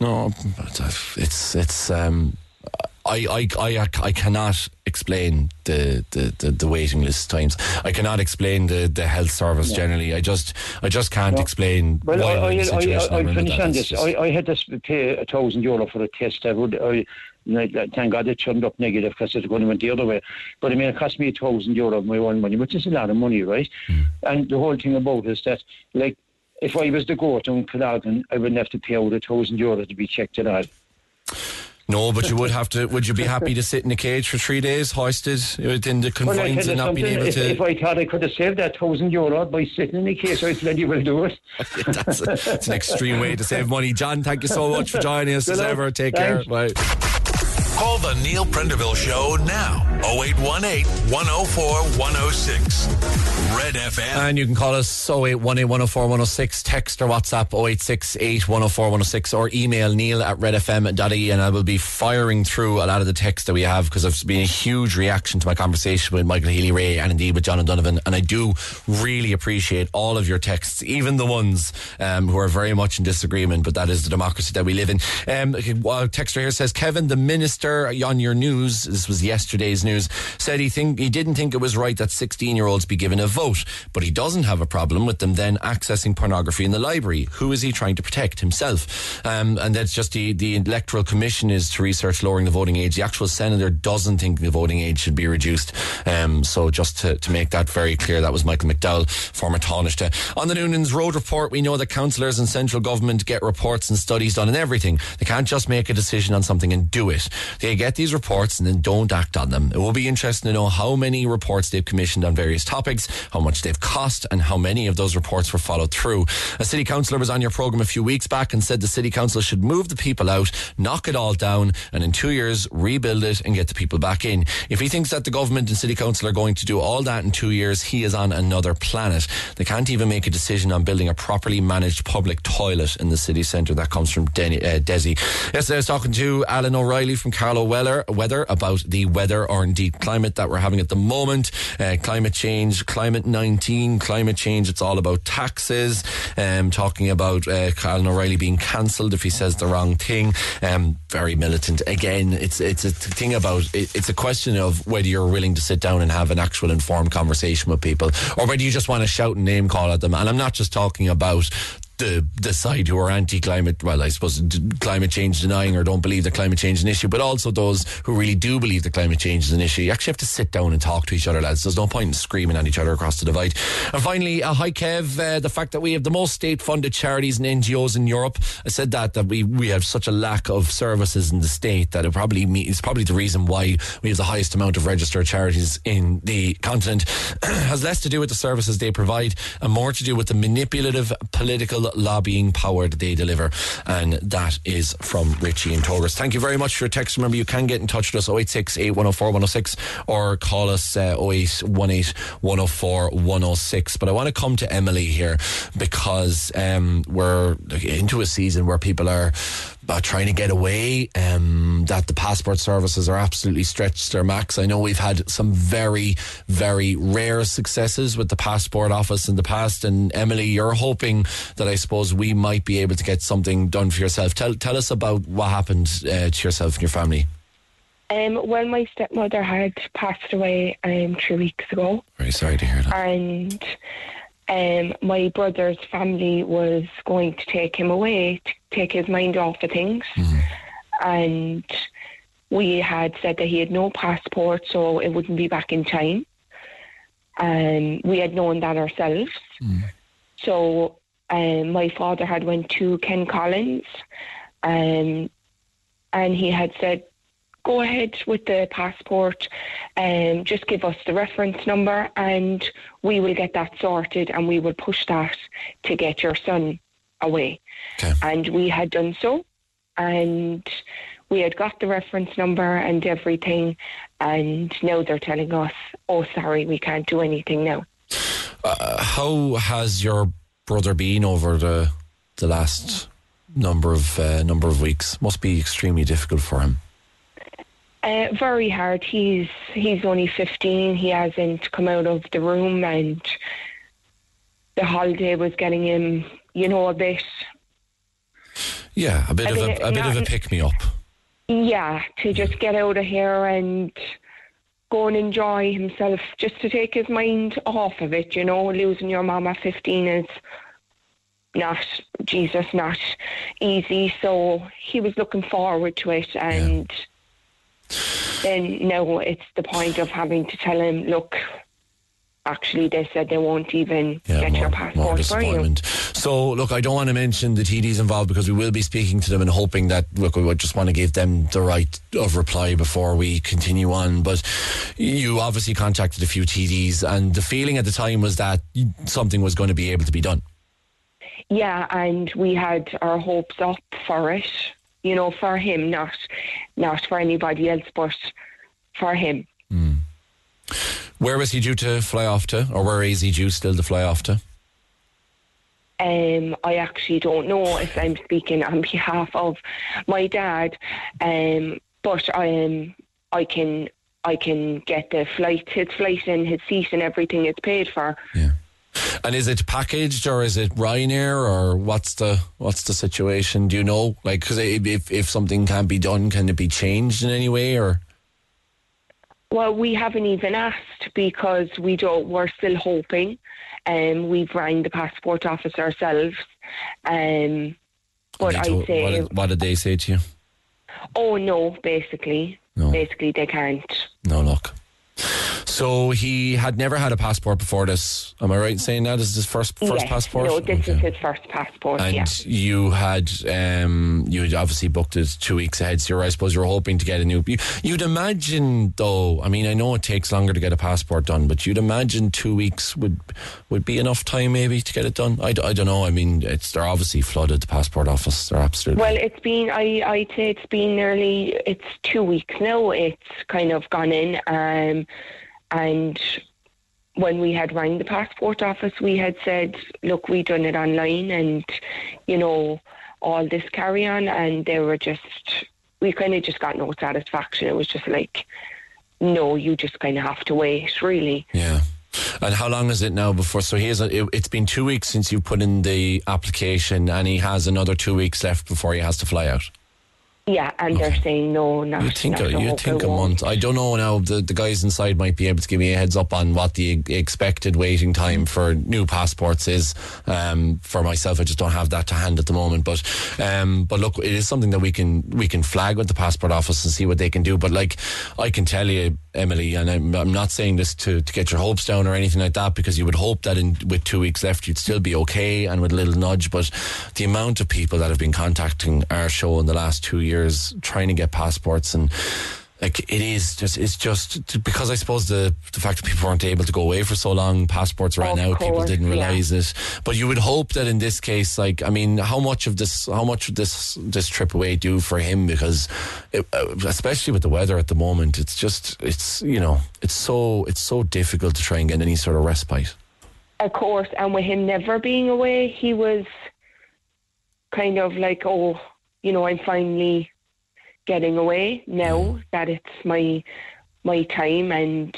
No, but it's it's um, I, I I I cannot explain the, the, the, the waiting list times. I cannot explain the, the health service generally. I just I just can't No. explain Well, why I, I, I, I, with finish on this. just- I, I had to pay a thousand euro for a test. I would, I, thank God it turned up negative because it's going to went the other way. But I mean, it cost me a thousand euro of my own money, which is a lot of money, right? Hmm. And the whole thing about it is that, like, if I was to go to Clogan, I wouldn't have to pay out a thousand euro to be checked at all. No, but you would have to. Would you be happy to sit in a cage for three days, hoisted uh, within the confines tell and not being able if, to? if I thought I could have saved that thousand euro by sitting in a cage, I'd bloody well do it. that's, a, that's an extreme way to save money. John, thank you so much for joining us Good as luck. ever. Take Thanks. care. Bye. Call the Neil Prendeville Show now. 0818 104 106. Red FM. And you can call us 0818 104 106, text or WhatsApp 0868 104 106, or email neil at redfm.ie. And I will be firing through a lot of the text that we have because there's been a huge reaction to my conversation with Michael Healy-Rae and indeed with John and Donovan. And I do really appreciate all of your texts, even the ones um, who are very much in disagreement, but that is the democracy that we live in. Um, texter here says, Kevin, the minister on your news, this was yesterday's news, said he think he didn't think it was right that 16 year olds be given a vote, but he doesn't have a problem with them then accessing pornography in the library. Who is he trying to protect? Himself. Um, and that's just the, the electoral commission is to research lowering the voting age. The actual senator doesn't think the voting age should be reduced. Um, so just to, to make that very clear, that was Michael McDowell, former Taoiseach. On the Noonan's Road report, we know that councillors and central government get reports and studies done and everything. They can't just make a decision on something and do it. They get these reports and then don't act on them. It will be interesting to know how many reports they've commissioned on various topics, how much they've cost, and how many of those reports were followed through. A city councillor was on your programme a few weeks back and said the city council should move the people out, knock it all down, and in two years rebuild it and get the people back in. If he thinks that the government and city council are going to do all that in two years, he is on another planet. They can't even make a decision on building a properly managed public toilet in the city centre. That comes from uh, Desi. Yesterday I was talking to Alan O'Reilly from Carlow Weather, Weather about the weather or indeed climate that we're having at the moment. Uh, climate change, climate 19, climate change. It's all about taxes. Um, talking about uh, Alan O'Reilly being cancelled if he says the wrong thing. Um, very militant. Again, it's it's a thing about it, it's a question of whether you're willing to sit down and have an actual informed conversation with people, or whether you just want to shout and name call at them. And I'm not just talking about the the side who are anti-climate, well, I suppose climate change denying or don't believe that climate change is an issue, but also those who really do believe that climate change is an issue. You actually have to sit down and talk to each other, lads. There's no point in screaming at each other across the divide. And finally, uh, hi Kev, uh, the fact that we have the most state-funded charities and NGOs in Europe. I said that that we we have such a lack of services in the state that it probably it's probably the reason why we have the highest amount of registered charities in the continent. has less to do with the services they provide and more to do with the manipulative political lobbying power that they deliver. And that is from Richie and Togers. Thank you very much for your text. Remember, you can get in touch with us 086 8104 106 or call us uh, 0818 104 106. But I want to come to Emily here because um, we're into a season where people are uh, trying to get away, um, that the passport services are absolutely stretched their max. I know we've had some very, very rare successes with the passport office in the past. And Emily, you're hoping that I suppose we might be able to get something done for yourself. Tell, tell us about what happened uh, to yourself and your family. Um, well, my stepmother had passed away um, three weeks ago, Very sorry to hear that. and um, my brother's family was going to take him away to take his mind off of things. And we had said that he had no passport, so it wouldn't be back in time. And we had known that ourselves. So um, my father had went to Ken Collins, um, and he had said, "Go ahead with the passport, and just give us the reference number, and we will get that sorted, and we will push that to get your son away." Okay. And we had done so, and we had got the reference number and everything, and now they're telling us, "Oh, sorry, we can't do anything now." Uh, how has your brother been over the the last number of uh, number of weeks? Must be extremely difficult for him. Uh, very hard. He's he's only fifteen. He hasn't come out of the room, and the holiday was getting him, you know, a bit. Yeah, a bit of a, a bit of a pick me up. Yeah, to just get out of here and go and enjoy himself, just to take his mind off of it. You know, losing your mom at fifteen is not Jesus, not easy. So he was looking forward to it, and then now it's the point of having to tell him, look. Actually, they said they won't even Yeah, get more, your passport for you. So, look, I don't want to mention the TDs involved because we will be speaking to them and hoping that, look, we just want to give them the right of reply before we continue on. But you obviously contacted a few TDs, and the feeling at the time was that something was going to be able to be done. Yeah, and we had our hopes up for it. You know, for him, not not for anybody else, but for him. Where was he due to fly off to, or where is he due still to fly off to? Um, I actually don't know if I'm speaking on behalf of my dad, um, but um, I can I can get the flight, his flight and his seat and everything is paid for. Yeah. And is it packaged or is it Ryanair or what's the what's the situation? Do you know? Like, because if if something can't be done, can it be changed in any way or? Well, we haven't even asked because we don't. We're still hoping, and um, we've rang the passport office ourselves. Um, but I say, what, did, what did they say to you? oh no, basically, No. basically they can't. No luck. So he had never had a passport before this. Am I right in saying that? Is this first first Yes. passport? No, this Okay. is his first passport. And yeah. you had um, you had obviously booked it two weeks ahead. So you're, I suppose you're hoping to get a new. You, you'd imagine, though. I mean, I know it takes longer to get a passport done, but you'd imagine two weeks would would be enough time, maybe, to get it done. I, I don't know. I mean, it's they're obviously flooded the passport office. They're absolutely. Well, it's been, I, I'd say it's been nearly, it's two weeks now. It's kind of gone in. Um, and when we had rang the passport office, we had said, look, we've done it online and, you know, all this carry on. And they were just, we kind of just got no satisfaction. It was just like, no, you just kind of have to wait, really. Yeah. And how long is it now before? So he has. A, it, it's been two weeks since you put in the application, and he has another two weeks left before he has to fly out. Yeah, and they're saying no, not. You think not a, you think a month? I don't know now. The the guys inside might be able to give me a heads up on what the expected waiting time for new passports is. Um, for myself, I just don't have that to hand at the moment. But um, but look, it is something that we can we can flag with the passport office and see what they can do. But like I can tell you, Emily, and I'm, I'm not saying this to, to get your hopes down or anything like that, because you would hope that in with two weeks left you'd still be okay and with a little nudge. But the amount of people that have been contacting our show in the last two years trying to get passports and like it is just it's just because I suppose the the fact that people weren't able to go away for so long, passports ran Of out, people didn't yeah. realise it. But you would hope that in this case, like I mean, how much of this how much would this this trip away do for him? Because it, uh, especially with the weather at the moment, it's just it's you know it's so it's so difficult to try and get any sort of respite. Of course, and with him never being away, he was kind of like, oh, you know, I'm finally getting away now mm. that it's my my time, and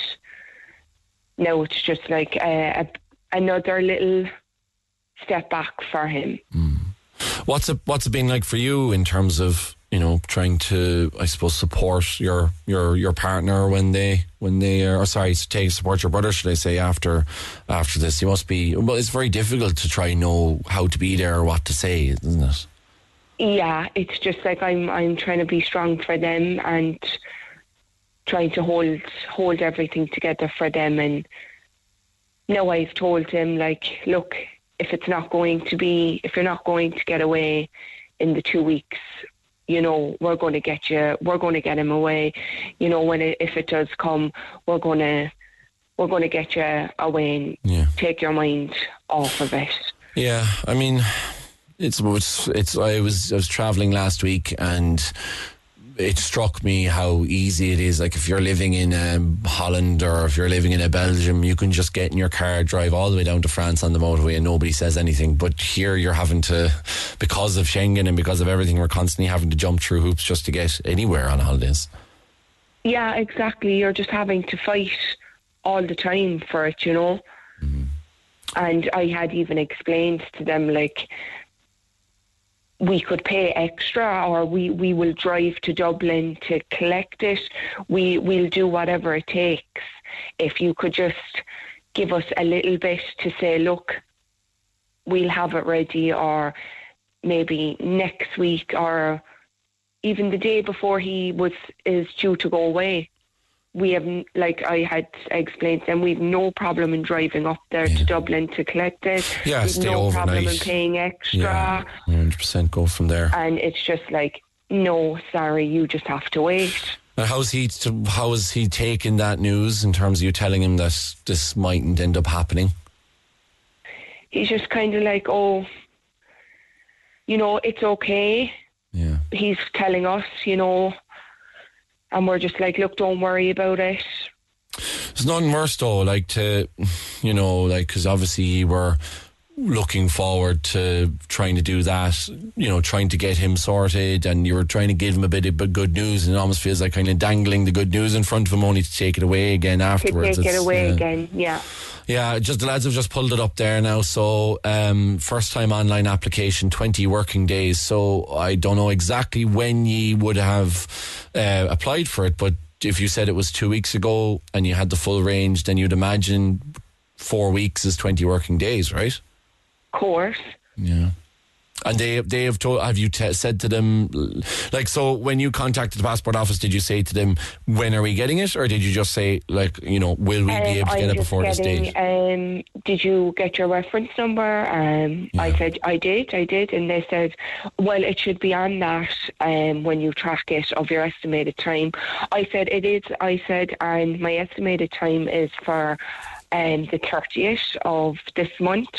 now it's just like a, a, another little step back for him. Mm. What's it What's it been like for you in terms of you know trying to I suppose support your your your partner when they when they are or sorry take support your brother should I say after after this? You must be well it's very difficult to try and know how to be there or what to say isn't it Yeah, it's just like I'm I'm trying to be strong for them and trying to hold hold everything together for them and now I've told him like, look, if it's not going to be if you're not going to get away in the two weeks, you know, we're going to get you we're going to get him away. You know, when it, if it does come, we're going to we're going to get you away and Yeah. take your mind off of it. Yeah, I mean, it's it's it's. I was I was traveling last week and. It struck me how easy it is. Like if you're living in um, Holland or if you're living in a Belgium, you can just get in your car, drive all the way down to France on the motorway, and nobody says anything. But here, you're having to, because of Schengen and because of everything, we're constantly having to jump through hoops just to get anywhere on holidays. Yeah, exactly. You're just having to fight all the time for it, you know. And I had even explained to them like we could pay extra or we, we will drive to Dublin to collect it. We we'll do whatever it takes. If you could just give us a little bit to say, look, we'll have it ready or maybe next week or even the day before he was is due to go away. We have, like I had explained to them, we've no problem in driving up there to Dublin to collect it. Yeah, we've stay no problem in paying extra. Yeah, 100% go from there. And it's just like, no, sorry, you just have to wait. Now, how's he? To, how is he taking that news in terms of you telling him that this mightn't end up happening? He's just kind of like, oh, you know, it's okay. Yeah. He's telling us, you know, and we're just like, look, don't worry about it. There's nothing worse though, like to, you know, like because obviously you were looking forward to trying to do that, you know, trying to get him sorted, and you were trying to give him a bit of good news, and it almost feels like kind of dangling the good news in front of him, only to take it away again To afterwards. take it It's, away yeah. again, yeah. Yeah, just the lads have just pulled it up there now. So, um, first time online application, 20 working days. So, I don't know exactly when ye would have uh, applied for it, but if you said it was two weeks ago and you had the full range, then you'd imagine four weeks is 20 working days, right? Course. Yeah. And they they have told have you te- said to them like so when you contacted the passport office did you say to them when are we getting it or did you just say like you know will we be Um, able to I'm get it just before this date Um, did you get your reference number? Um, I said I did, I did, and they said, well, it should be on that um, when you track it of your estimated time. I said it is. I said, and my estimated time is for um, the thirtieth of this month.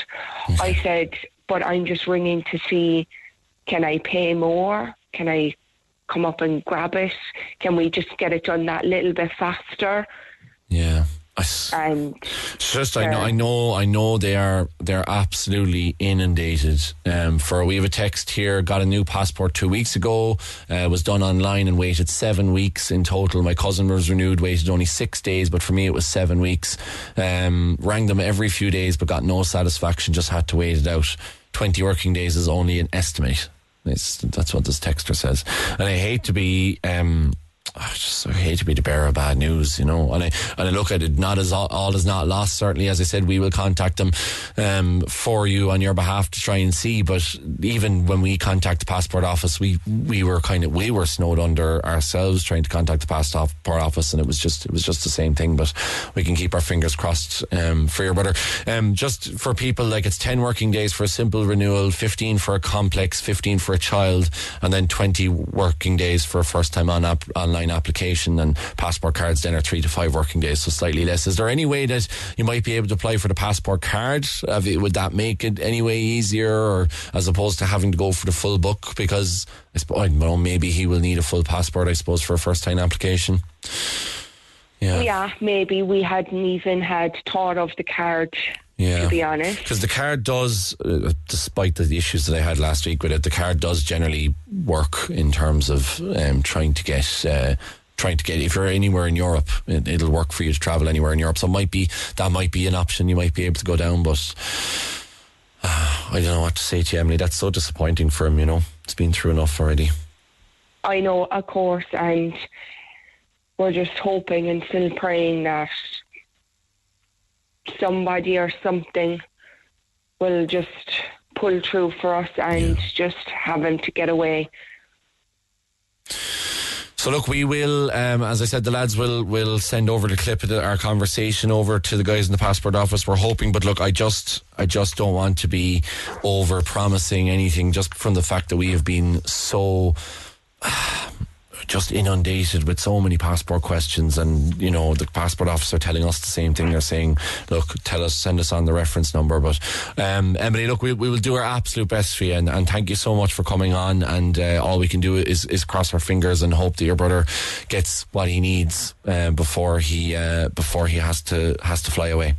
I said, but I'm just ringing to see, can I pay more? Can I come up and grab it? Can we just get it done that little bit faster? yeah And just I know I know I know they are they're absolutely inundated. Um, for we have a text here. Got a new passport two weeks ago. Uh, was done online and waited seven weeks in total. My cousin was renewed, waited only six days, but for me it was seven weeks. Um, rang them every few days, but got no satisfaction. Just had to wait it out. Twenty working days is only an estimate. It's, that's what this texter says. And I hate to be. Um, I just I hate to be the bearer of bad news, you know. And I and I look at it not as all, all is not lost. Certainly, as I said, we will contact them um, for you on your behalf to try and see. But even when we contact the passport office, we we were kind of we were snowed under ourselves trying to contact the passport office, and it was just it was just the same thing. But we can keep our fingers crossed um, for your brother. Um, just for people, like it's ten working days for a simple renewal, fifteen for a complex, fifteen for a child, and then twenty working days for a first time on app, online application. And passport cards then are three to five working days, so slightly less. Is there any way that you might be able to apply for the passport card? Would that make it any way easier, or as opposed to having to go for the full book? Because I, suppose, I maybe he will need a full passport, I suppose, for a first time application. Yeah. Yeah, maybe we hadn't even had thought of the card. Yeah. To be honest, Because the card does, uh, despite the issues that I had last week with it, the card does generally work in terms of um, trying to get. Uh, Trying to get if you're anywhere in Europe, it, it'll work for you to travel anywhere in Europe. So it might be that might be an option you might be able to go down, but uh, I don't know what to say to you, Emily. That's so disappointing for him. You know, it's been through enough already. I know, of course, and we're just hoping and still praying that somebody or something will just pull through for us and just have him to get away. So look, we will, um, as I said, the lads will will send over the clip of the, our conversation over to the guys in the passport office. We're hoping, but look, I just I just don't want to be over promising anything, just from the fact that we have been so. Just inundated with so many passport questions, and you know the passport officer telling us the same thing. They're saying, "Look, tell us, send us on the reference number." But um, Emily, look, we, we will do our absolute best for you, and, and thank you so much for coming on. And uh, all we can do is is cross our fingers and hope that your brother gets what he needs uh, before he uh, before he has to has to fly away.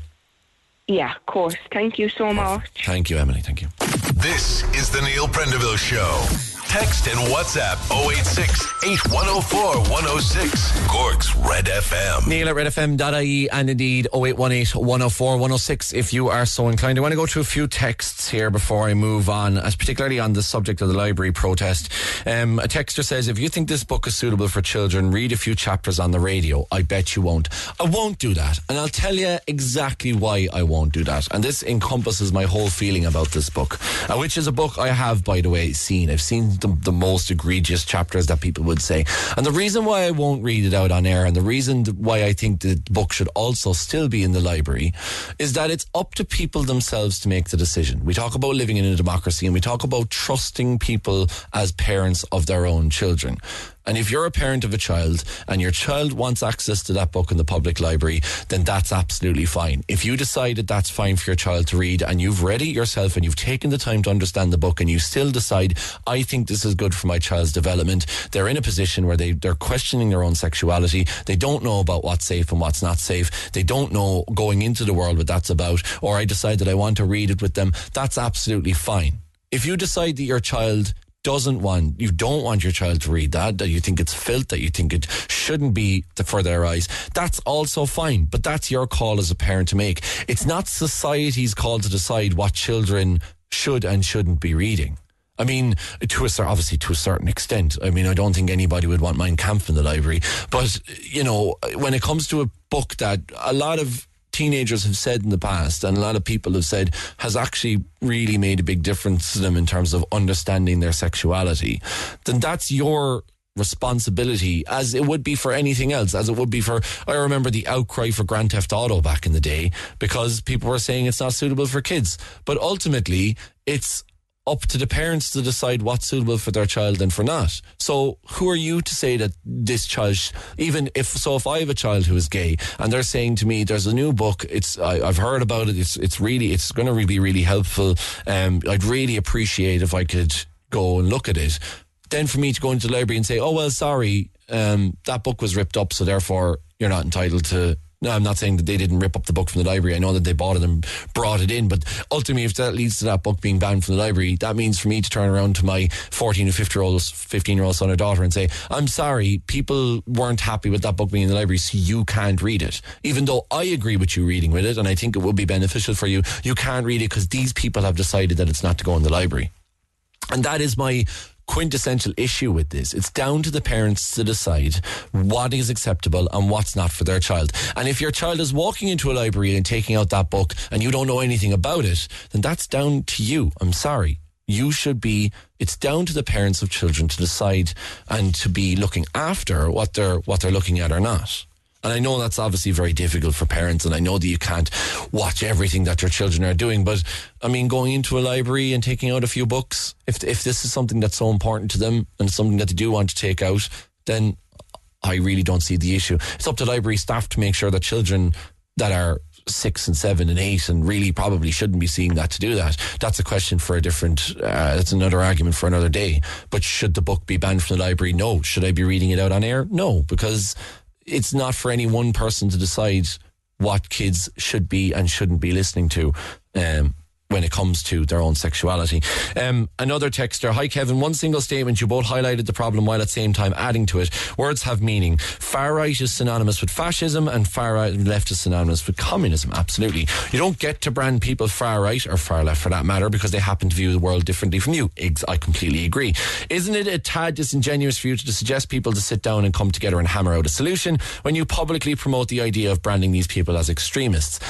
Yeah, of course. Thank you so much. Thank you, Emily. Thank you. This is the Neil Prendeville Show. Text and WhatsApp 086 8104 106. Cork's Red FM. Neil at redfm.ie and indeed 0818 104 106 if you are so inclined. I want to go through a few texts here before I move on, as particularly on the subject of the library protest. Um, a texter says, if you think this book is suitable for children, read a few chapters on the radio. I bet you won't. I won't do that. And I'll tell you exactly why I won't do that. And this encompasses my whole feeling about this book, uh, which is a book I have, by the way, seen. I've seen the, the most egregious chapters that people would say. And the reason why I won't read it out on air and the reason why I think the book should also still be in the library is that it's up to people themselves to make the decision. We talk about living in a democracy and we talk about trusting people as parents of their own children. And if you're a parent of a child and your child wants access to that book in the public library, then that's absolutely fine. If you decide that that's fine for your child to read and you've read it yourself and you've taken the time to understand the book and you still decide, I think this is good for my child's development, they're in a position where they, they're questioning their own sexuality. They don't know about what's safe and what's not safe. They don't know going into the world what that's about. Or I decide that I want to read it with them. That's absolutely fine. If you decide that your child doesn't want, you don't want your child to read that, that you think it's filth, that you think it shouldn't be for their eyes, that's also fine. But that's your call as a parent to make. It's not society's call to decide what children should and shouldn't be reading. I mean, to a cer- obviously to a certain extent. I mean, I don't think anybody would want Mein Kampf in the library, but you know, when it comes to a book that a lot of teenagers have said in the past, and a lot of people have said has actually really made a big difference to them in terms of understanding their sexuality, then that's your responsibility as it would be for anything else, as it would be for, I remember the outcry for Grand Theft Auto back in the day because people were saying it's not suitable for kids. But ultimately, it's up to the parents to decide what's suitable for their child and for not. So who are you to say that this child, even if, so if I have a child who is gay and they're saying to me, there's a new book, it's, I, I've heard about it, it's, it's really, it's going to be really helpful. Um, I'd really appreciate if I could go and look at it. Then for me to go into the library and say, oh, well, sorry, um, that book was ripped up, so therefore you're not entitled to no, I'm not saying that they didn't rip up the book from the library. I know that they bought it and brought it in, but ultimately, if that leads to that book being banned from the library, that means for me to turn around to my 14 or 15 year old, 15 year old son or daughter and say, I'm sorry, people weren't happy with that book being in the library, so you can't read it. Even though I agree with you reading with it, and I think it would be beneficial for you, you can't read it because these people have decided that it's not to go in the library. And that is my quintessential issue with this. It's down to the parents to decide what is acceptable and what's not for their child. And if your child is walking into a library and taking out that book and you don't know anything about it, then that's down to you. I'm sorry. You should be, it's down to the parents of children to decide and to be looking after what they're, what they're looking at or not. And I know that's obviously very difficult for parents, and I know that you can't watch everything that your children are doing. But I mean, going into a library and taking out a few books, if if this is something that's so important to them and something that they do want to take out, then I really don't see the issue. It's up to library staff to make sure that children that are six and seven and eight and really probably shouldn't be seeing that to do that. That's a question for a different, uh, that's another argument for another day. But should the book be banned from the library? No. Should I be reading it out on air? No, because it's not for any one person to decide what kids should be and shouldn't be listening to. Um, when it comes to their own sexuality. Um, another texter, hi Kevin, one single statement, you both highlighted the problem while at the same time adding to it. Words have meaning. Far right is synonymous with fascism and far right left is synonymous with communism. Absolutely. You don't get to brand people far right or far left for that matter because they happen to view the world differently from you. I completely agree. Isn't it a tad disingenuous for you to suggest people to sit down and come together and hammer out a solution when you publicly promote the idea of branding these people as extremists?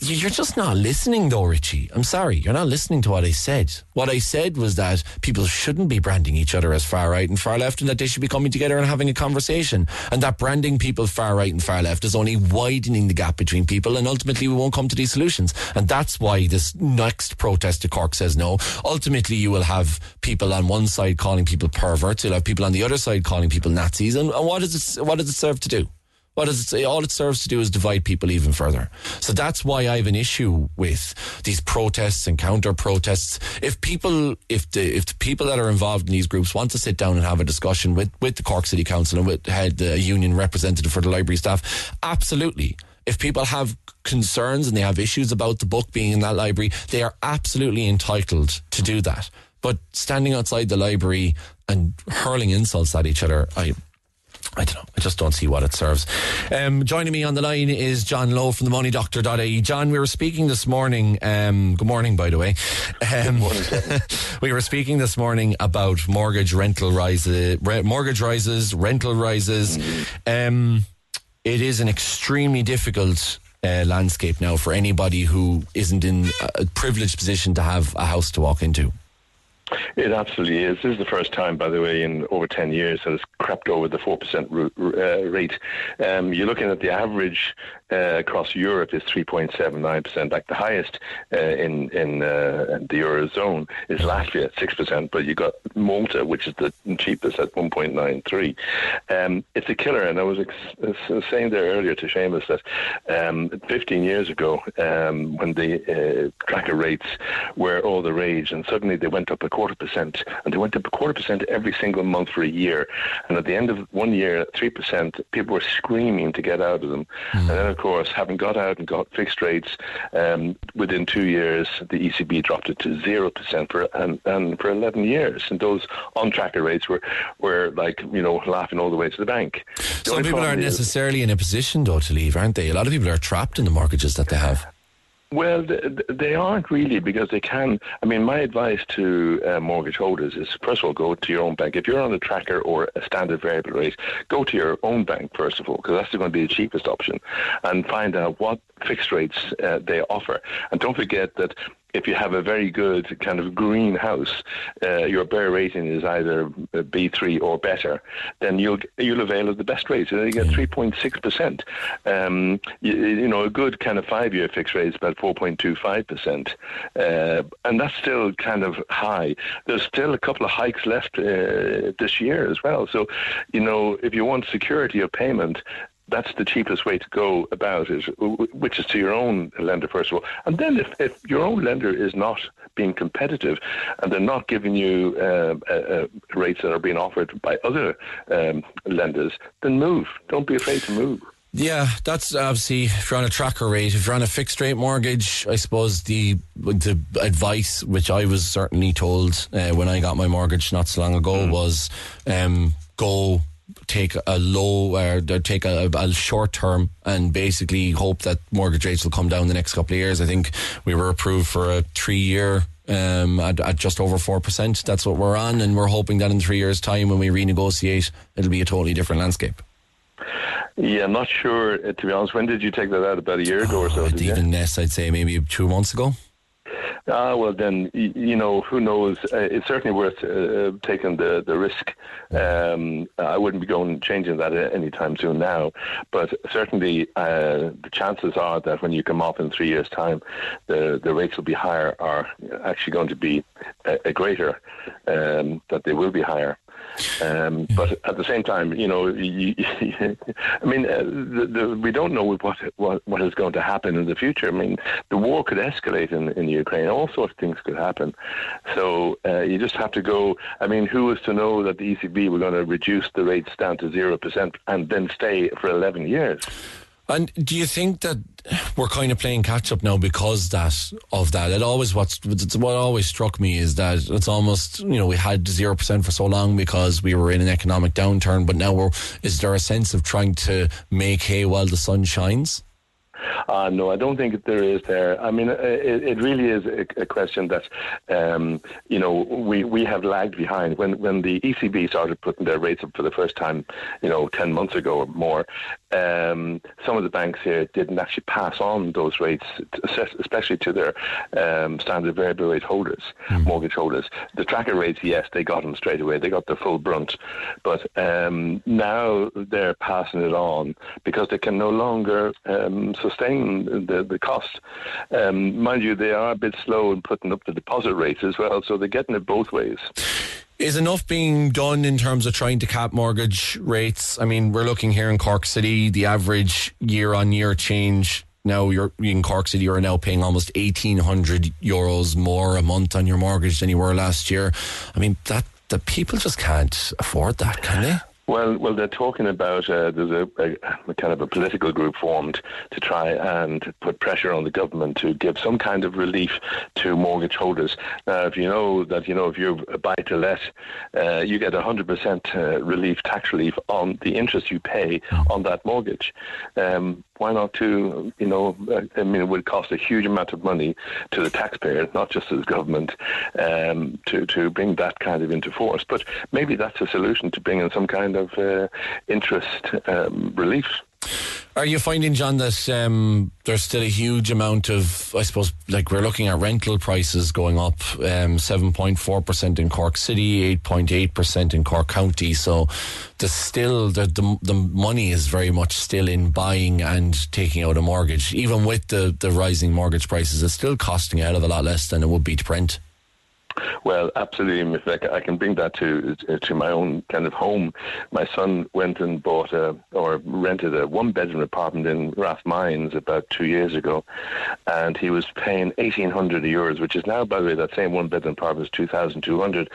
You're just not listening, though, Richie. I'm sorry. You're not listening to what I said. What I said was that people shouldn't be branding each other as far right and far left, and that they should be coming together and having a conversation. And that branding people far right and far left is only widening the gap between people, and ultimately we won't come to these solutions. And that's why this next protest to Cork says no. Ultimately, you will have people on one side calling people perverts. You'll have people on the other side calling people Nazis. And, and what does it? What does it serve to do? What does it? All it serves to do is divide people even further. So that's why I have an issue with these protests and counter protests. If people, if the if the people that are involved in these groups want to sit down and have a discussion with with the Cork City Council and with head the union representative for the library staff, absolutely. If people have concerns and they have issues about the book being in that library, they are absolutely entitled to do that. But standing outside the library and hurling insults at each other, I I don't know. I just don't see what it serves. Um, joining me on the line is John Lowe from the moneydoctor.ie. John, we were speaking this morning. Um, good morning, by the way. Um, morning, we were speaking this morning about mortgage rental rises, re- mortgage rises, rental rises. Um, it is an extremely difficult uh, landscape now for anybody who isn't in a privileged position to have a house to walk into. It absolutely is. This is the first time, by the way, in over 10 years that it's crept over the 4% uh, rate. Um, you're looking at the average uh, across Europe is 3.79%. Like the highest uh, in in uh, the eurozone is Latvia at 6%, but you've got Malta, which is the cheapest at 1.93. Um, it's a killer, and I was ex- saying there earlier to Seamus that um, 15 years ago, um, when the uh, tracker rates were all the rage, and suddenly they went up a quarter percent, and they went up a quarter percent every single month for a year, and at the end of one year, three percent, people were screaming to get out of them, mm. and then of course, having got out and got fixed rates, um, within two years, the ECB dropped it to 0% for, and, and for 11 years. And those on tracker rates were, were like, you know, laughing all the way to the bank. The Some people aren't necessarily in a position, though, to leave, aren't they? A lot of people are trapped in the mortgages that they have. Well, they aren't really because they can. I mean, my advice to uh, mortgage holders is first of all, go to your own bank. If you're on a tracker or a standard variable rate, go to your own bank first of all, because that's going to be the cheapest option, and find out what fixed rates uh, they offer. And don't forget that if you have a very good kind of green house, uh, your BER rating is either B3 or better, then you'll you'll avail of the best rates. You get 3.6 percent. Um, you, you, know, a good kind of five-year fixed rate is about 4.25 percent, uh, and that's still kind of high. There's still a couple of hikes left uh, this year as well. So, you know, if you want security of payment, that's the cheapest way to go about it, which is to your own lender first of all. And then if, if your own lender is not being competitive and they're not giving you uh, uh, rates that are being offered by other um, lenders, then move. Don't be afraid to move. Yeah, that's obviously if you're on a tracker rate. If you're on a fixed rate mortgage, I suppose the the advice which I was certainly told uh, when I got my mortgage not so long ago mm. was um, go take a low or take a, a, short term and basically hope that mortgage rates will come down the next couple of years. I think we were approved for a three year um, at, at just over 4%. That's what we're on, and we're hoping that in three years' time, when we renegotiate, it'll be a totally different landscape. Yeah, I'm not sure, uh, to be honest. When did you take that out? About a year ago or so? Oh, you? even less, I'd say maybe two months ago. Ah, well, then, you know, who knows? Uh, it's certainly worth uh, taking the, the risk. Um, I wouldn't be going changing that anytime soon now, but certainly uh, the chances are that when you come off in three years' time, the, the rates will be higher, are actually going to be a, a greater, um, that they will be higher. Um, but at the same time, you know, you, I mean, uh, the, the, we don't know what, what what is going to happen in the future. I mean, the war could escalate in, in Ukraine. All sorts of things could happen. So uh, you just have to go. I mean, who was to know that the ECB were going to reduce the rates down to zero percent and then stay for eleven years? And do you think that we're kind of playing catch up now because that of that? It always what's what always struck me is that it's almost you know we had zero percent for so long because we were in an economic downturn, but now we're is there a sense of trying to make hay while the sun shines? Uh, no, I don't think there is there. I mean, uh, it, it really is a, a question that, um, you know, we, we have lagged behind. When when the ECB started putting their rates up for the first time, you know, 10 months ago or more, um, some of the banks here didn't actually pass on those rates, especially to their um, standard variable rate holders, mortgage holders. The tracker rates, yes, they got them straight away. They got the full brunt. But um, now they're passing it on because they can no longer um, sustain the, the cost. Um, mind you, they are a bit slow in putting up the deposit rates as well, so they're getting it both ways. Is enough being done in terms of trying to cap mortgage rates? I mean, we're looking here in Cork City, the average year on year change. Now you're in Cork City, you're now paying almost eighteen hundred euros more a month on your mortgage than you were last year. I mean, that the people just can't afford that, can they? Well, well, they're talking about uh, there's a, a, a kind of a political group formed to try and put pressure on the government to give some kind of relief to mortgage holders. Now, if you know that you know if you're a buy to let, uh, you get 100% uh, relief, tax relief on the interest you pay on that mortgage. Um, why not to you know? I mean, it would cost a huge amount of money to the taxpayer, not just to the government, um, to to bring that kind of into force. But maybe that's a solution to bring in some kind of uh, interest um, relief. Are you finding, John, that um, there's still a huge amount of, I suppose, like we're looking at rental prices going up, um, 7.4% in Cork City, 8.8% in Cork County. So there's still, the, the, the money is very much still in buying and taking out a mortgage. Even with the, the rising mortgage prices, it's still costing a hell of a lot less than it would be to rent. Well, absolutely. If I can bring that to to my own kind of home. My son went and bought a or rented a one bedroom apartment in Rathmines about two years ago, and he was paying eighteen hundred euros, which is now, by the way, that same one bedroom apartment is two thousand two hundred.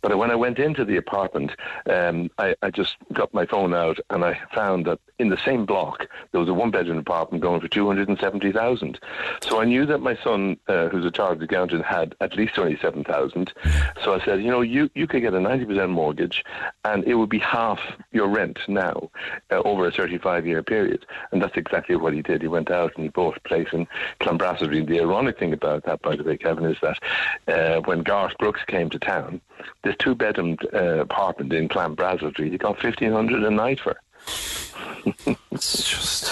But when I went into the apartment, um, I, I just got my phone out and I found that in the same block there was a one bedroom apartment going for two hundred and seventy thousand. So I knew that my son, uh, who's a chartered accountant, had at least twenty seven thousand. So I said, you know, you, you could get a 90% mortgage and it would be half your rent now uh, over a 35 year period. And that's exactly what he did. He went out and he bought a place in Clonbrassery. The ironic thing about that, by the way, Kevin, is that uh, when Garth Brooks came to town, this two bedroom uh, apartment in Clonbrassery, he got 1500 a night for. It's just,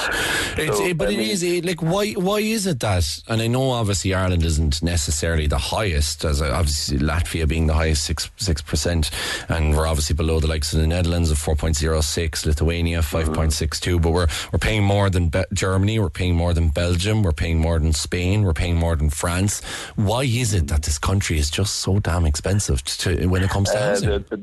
it's, So, it, but I mean- is it, like why why is it that? And I know obviously Ireland isn't necessarily the highest, as uh, obviously Latvia being the highest six six percent, and we're obviously below the likes of the Netherlands of four point zero six, Lithuania five point six two. But we're we're paying more than Be- Germany, we're paying more than Belgium, we're paying more than Spain, we're paying more than France. Why is it that this country is just so damn expensive to, when it comes to Uh, housing? the,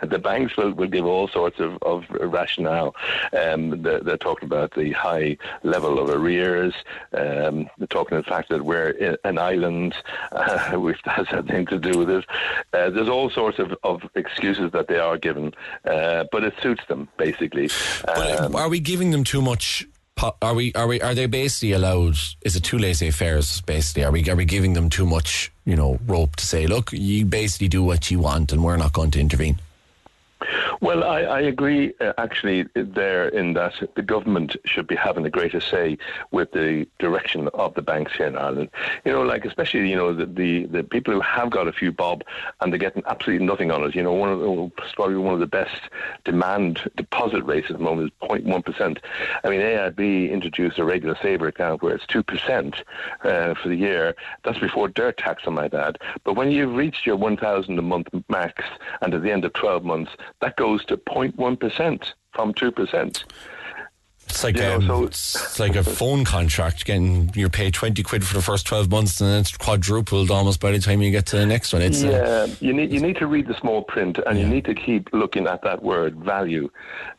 the, the banks will, will give all sorts of, of rationale. Um, they're, they're talking about the high level of arrears. Um, they're talking the fact that we're an island, uh, which has nothing to do with it. Uh, there's all sorts of, of excuses that they are given, uh, but it suits them basically. Um, are we giving them too much? Are we? Are we? Are they basically allowed? Is it too laissez-faire? Basically, are we? Are we giving them too much? You know, rope to say, look, you basically do what you want, and we're not going to intervene. Well, I, I agree uh, actually there in that the government should be having a greater say with the direction of the banks here in Ireland. You know, like especially you know the the, the people who have got a few bob and they're getting absolutely nothing on it. You know, one of the, probably one of the best demand deposit rates at the moment is 0.1 percent. I mean, AIB introduced a regular saver account where it's two percent uh, for the year. That's before DIRT tax, I might add. But when you've reached your 1,000 a month max, and at the end of 12 months, that goes to 0.1 percent from two percent. It's like You um, so- it's like a phone contract. Getting you're paid twenty quid for the first twelve months, and then it's quadrupled almost by the time you get to the next one. It's uh, Yeah, you need you need to read the small print, and you need to keep looking at that word value.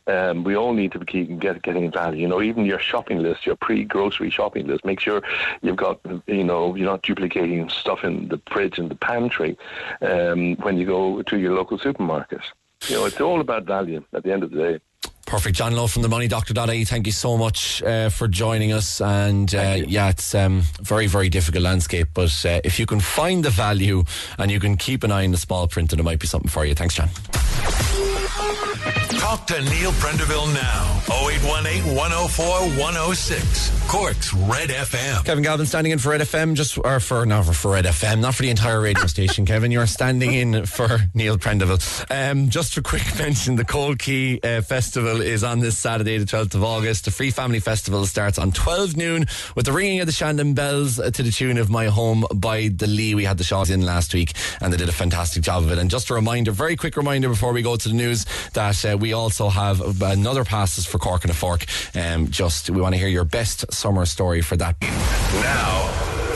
Um, we all need to keep get, getting value. You know, even your shopping list, your pre-grocery shopping list. Make sure you've got, you know, you're not duplicating stuff in the fridge and the pantry um, when you go to your local supermarket. You know, it's all about value at the end of the day. Perfect. John Lowe from the moneydoctor.ie. Thank you so much uh, for joining us. And uh, yeah, it's um, very, very difficult landscape. But uh, if you can find the value and you can keep an eye on the small print, then it might be something for you. Thanks, John. Talk to Neil Prendeville now. 0818 104 106. Cork's Red FM. Kevin Galvin standing in for Red FM, just or for not for, for Red FM, not for the entire radio station. Kevin, you're standing in for Neil Prendeville. Um, just a quick mention: the Coal Quay uh, Festival is on this Saturday, the 12th of August. The Free Family Festival starts on 12 noon with the ringing of the Shandon bells uh, to the tune of "My Home" by the Lee. We had the shots in last week, and they did a fantastic job of it. And just a reminder, very quick reminder before we go to the news, that uh, we also have another passes for Cork on a Fork. Um, just we want to hear your best summer story for that. Now,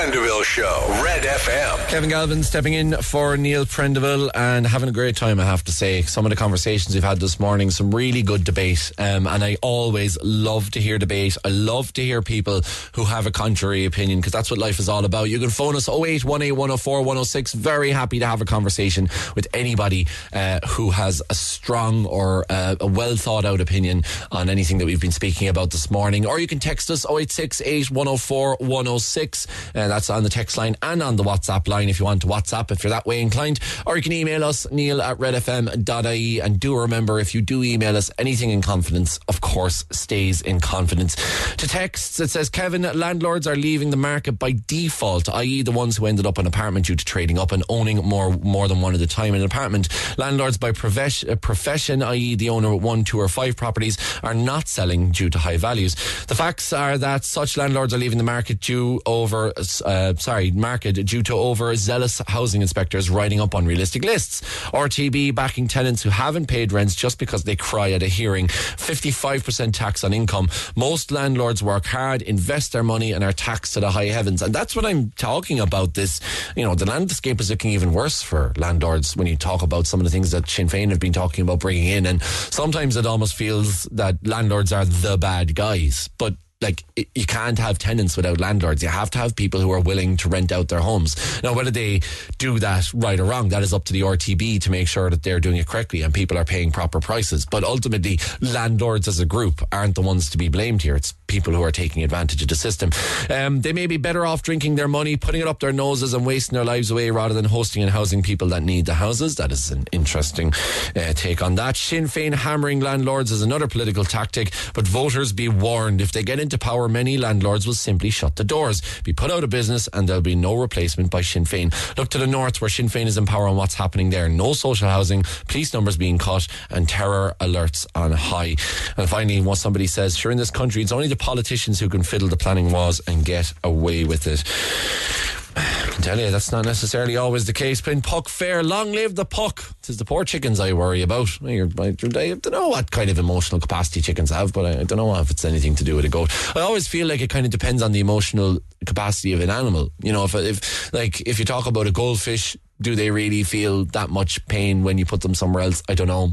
Prendeville Show. Red FM. Kevin Galvin stepping in for Neil Prendeville and having a great time, I have to say. Some of the conversations we've had this morning, some really good debate. Um, and I always love to hear debate. I love to hear people who have a contrary opinion because that's what life is all about. You can phone us 0818 104 106. Very happy to have a conversation with anybody uh, who has a strong or uh, a well thought out opinion on anything that we've been speaking about this morning. Or you can text us 0868 104 106. Uh, that's on the text line and on the WhatsApp line if you want to WhatsApp if you're that way inclined. Or you can email us, neil at redfm.ie. And do remember, if you do email us anything in confidence, of course, stays in confidence. To texts, it says, Kevin, landlords are leaving the market by default, i.e., the ones who ended up in an apartment due to trading up and owning more more than one at a time in an apartment. Landlords by uh, profession, i.e., the owner with one, two, or five properties, are not selling due to high values. The facts are that such landlords are leaving the market due over, uh, sorry, market due to over zealous housing inspectors writing up unrealistic lists. RTB backing tenants who haven't paid rents just because they cry at a hearing. 55% tax on income. Most landlords work hard, invest their money, and are taxed to the high heavens. And that's what I'm talking about. This, you know, the landscape is looking even worse for landlords when you talk about some of the things that Sinn Féin have been talking about bringing in. And sometimes it almost feels that landlords are the bad guys. But like you can't have tenants without landlords. You have to have people who are willing to rent out their homes. Now, whether they do that right or wrong, that is up to the RTB to make sure that they're doing it correctly and people are paying proper prices. But ultimately, landlords as a group aren't the ones to be blamed here. It's people who are taking advantage of the system. Um, they may be better off drinking their money, putting it up their noses, and wasting their lives away rather than hosting and housing people that need the houses. That is an interesting uh, take on that. Sinn Féin hammering landlords is another political tactic, but voters be warned if they get into power, many landlords will simply shut the doors, be put out of business, and there'll be no replacement by Sinn Féin. Look to the north where Sinn Féin is in power and what's happening there. No social housing, police numbers being cut, and terror alerts on high. And finally, what somebody says, sure, in this country, it's only the politicians who can fiddle the planning laws and get away with it. I can tell you that's not necessarily always the case. Playing Puck Fair, long live the puck. It's the poor chickens I worry about. I, don't know what kind of emotional capacity chickens have, but I, I don't know if it's anything to do with a goat. I always feel like it kind of depends on the emotional capacity of an animal. You know, if if like if you talk about a goldfish, do they really feel that much pain when you put them somewhere else? I don't know.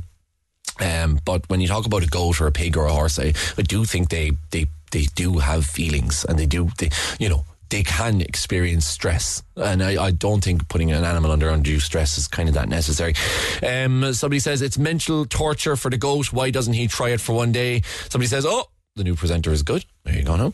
Um, but when you talk about a goat or a pig or a horse, I, I do think they, they, they do have feelings and they do, they, you know, they can experience stress. And I, I don't think putting an animal under undue stress is kind of that necessary. Um, somebody says it's mental torture for the goat. Why doesn't he try it for one day? Somebody says, oh, the new presenter is good. There you go now.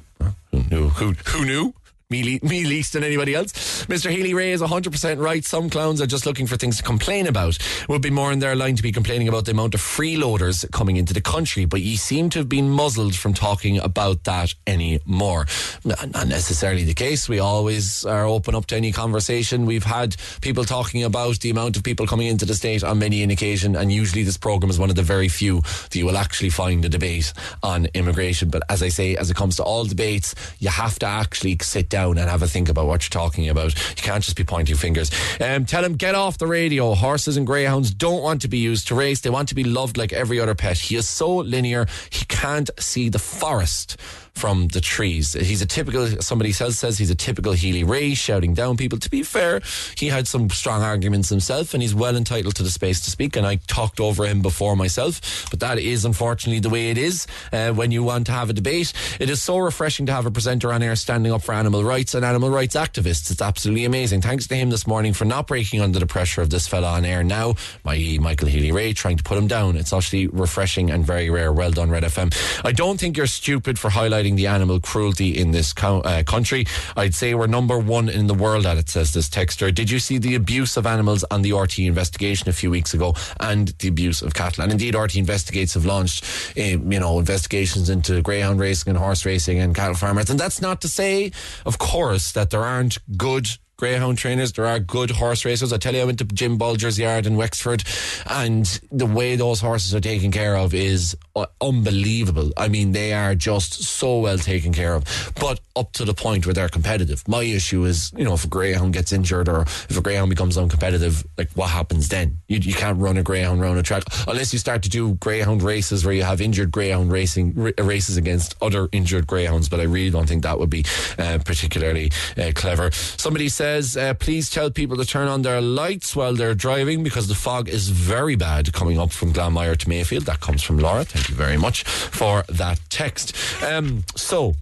Who knew? Who, who knew? Me, me least than anybody else. Mr. Healy-Rae is 100% right. Some clowns are just looking for things to complain about. Would be more in their line to be complaining about the amount of freeloaders coming into the country, but ye seem to have been muzzled from talking about that anymore. Not necessarily the case. We always are open up to any conversation. We've had people talking about the amount of people coming into the state on many an occasion, and usually this program is one of the very few that you will actually find a debate on immigration. But as I say, as it comes to all debates, you have to actually sit down and have a think about what you're talking about. You can't just be pointing fingers. Um, tell him get off the radio. Horses and greyhounds don't want to be used to race. They want to be loved like every other pet. He is so linear. He can't see the forest from the trees. He's a typical, somebody else says he's a typical Healy-Rae, shouting down people. To be fair, he had some strong arguments himself and he's well entitled to the space to speak. And I talked over him before myself, but that is unfortunately the way it is uh, when you want to have a debate. It is so refreshing to have a presenter on air standing up for animal rights and animal rights activists. It's absolutely amazing. Thanks to him this morning for not breaking under the pressure of this fella on air now, my Michael Healy-Rae, trying to put him down. It's actually refreshing and very rare. Well done, Red FM. I don't think you're stupid for highlighting the animal cruelty in this co- uh, country. I'd say we're number one in the world at it, says this texter. Did you see the abuse of animals on the RTÉ investigation a few weeks ago and the abuse of cattle? And indeed, RTÉ Investigates have launched, uh, you know, investigations into greyhound racing and horse racing and cattle farmers. And that's not to say, of course, that there aren't good greyhound trainers. There are good horse racers. I tell you, I went to Jim Bolger's yard in Wexford, and the way those horses are taken care of is uh, unbelievable. I mean, they are just so well taken care of, but up to the point where they're competitive. My issue is, you know, if a greyhound gets injured or if a greyhound becomes uncompetitive, like what happens then? You, you can't run a greyhound around a track unless you start to do greyhound races where you have injured greyhound racing r- races against other injured greyhounds. But I really don't think that would be uh, particularly uh, clever. Somebody says, uh, please tell people to turn on their lights while they're driving because the fog is very bad coming up from Glanmire to Mayfield. That comes from Laura. Thank you very much for that text. Um, so,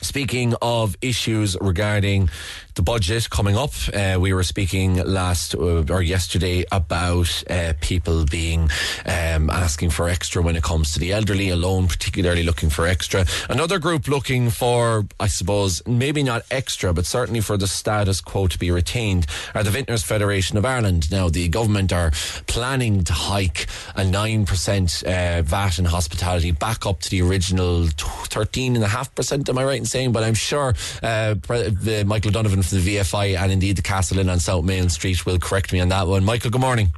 Speaking of issues regarding the budget coming up, uh, we were speaking last uh, or yesterday about uh, people being um, asking for extra when it comes to the elderly alone, particularly looking for extra. Another group looking for, I suppose, maybe not extra, but certainly for the status quo to be retained are the Vintners Federation of Ireland. Now, the government are planning to hike a 9% uh, VAT in hospitality back up to the original 13.5%, am I right in saying? But I'm sure uh, the Michael Donovan from the VFI and indeed the Castle Inn on South Main Street will correct me on that one. Michael, good morning.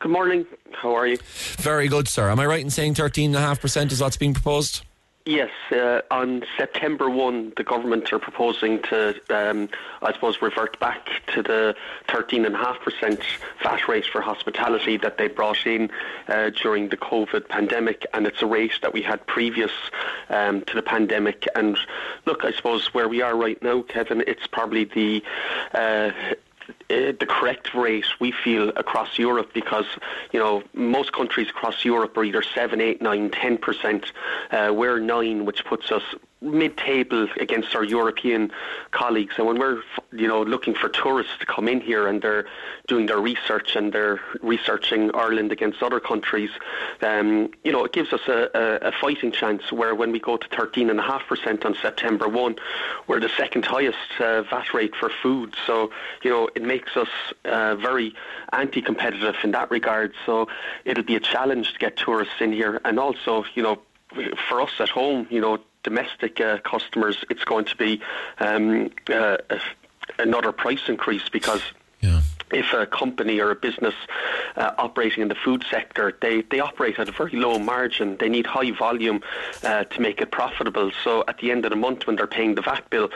Good morning. How are you? Very good, sir. Am I right in saying 13.5% is what's being proposed? Yes, uh, on September 1, the government are proposing to, um, I suppose, revert back to the 13.5% VAT rate for hospitality that they brought in uh, during the COVID pandemic, and it's a rate that we had previous um, to the pandemic. And look, I suppose where we are right now, Kevin, it's probably the uh, uh, the correct rate we feel across Europe because you know most countries across Europe are either seven, eight, nine, ten percent. Uh, we're nine, which puts us mid-table against our European colleagues. And when we're you know looking for tourists to come in here and they're doing their research and they're researching Ireland against other countries, um, you know it gives us a, a, a fighting chance. Where when we go to thirteen and a half percent on September one, we're the second highest uh, VAT rate for food. So you know it makes us uh, very anti-competitive in that regard. So it'll be a challenge to get tourists in here, and also, you know, for us at home, you know, domestic uh, customers, it's going to be um, uh, another price increase because. If a company or a business uh, operating in the food sector, they, they operate at a very low margin. They need high volume uh, to make it profitable. So at the end of the month, when they're paying the VAT bill,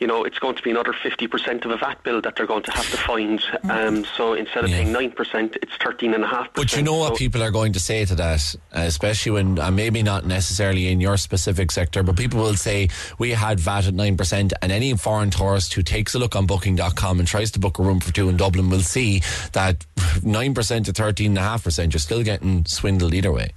you know it's going to be another fifty percent of a VAT bill that they're going to have to find. Um, so instead of Yeah. paying nine percent, it's thirteen and a half percent. But you know what people are going to say to that, especially when, uh, maybe not necessarily in your specific sector, but people will say, we had VAT at 9%, and any foreign tourist who takes a look on booking.com and tries to book a room for two in Dublin will see that 9% to 13.5%, you're still getting swindled either way.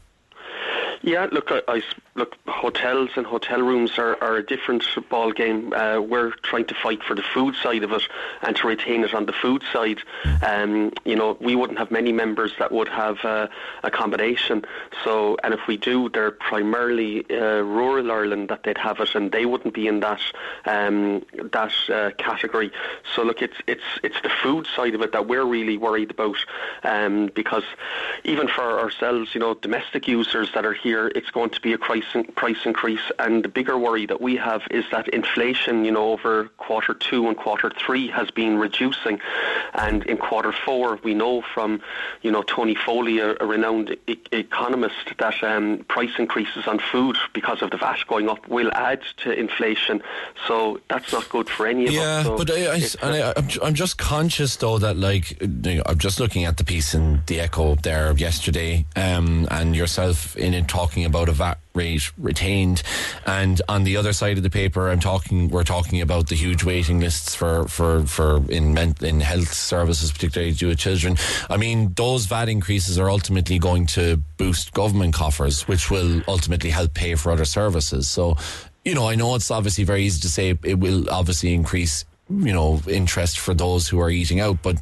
Yeah, look, I, I look, hotels and hotel rooms are, are a different ball game. Uh, we're trying to fight for the food side of it and to retain it on the food side. Um, you know, we wouldn't have many members that would have uh, accommodation. So, and if we do, they're primarily uh, rural Ireland that they'd have it, and they wouldn't be in that um, that uh, category. So, look, it's it's it's the food side of it that we're really worried about, um, because even for ourselves, you know, domestic users that are here, it's going to be a price price increase. And the bigger worry that we have is that inflation, you know, over quarter two and quarter three has been reducing, and in quarter four, we know from, you know, Tony Foley, a, a renowned e- economist, that um, price increases on food because of the VAT going up will add to inflation. So that's not good for any of yeah, us. So but I, I, I, I'm, I'm just conscious though that like I'm just looking at the piece in the Echo there yesterday, um, and yourself in it talking about a VAT rate retained, and on the other side of the paper, I'm talking we're talking about the huge waiting lists for for for in men, in health services, particularly to with children. I mean, those VAT increases are ultimately going to boost government coffers, which will ultimately help pay for other services. So you know, I know it's obviously very easy to say it will obviously increase, you know, interest for those who are eating out, but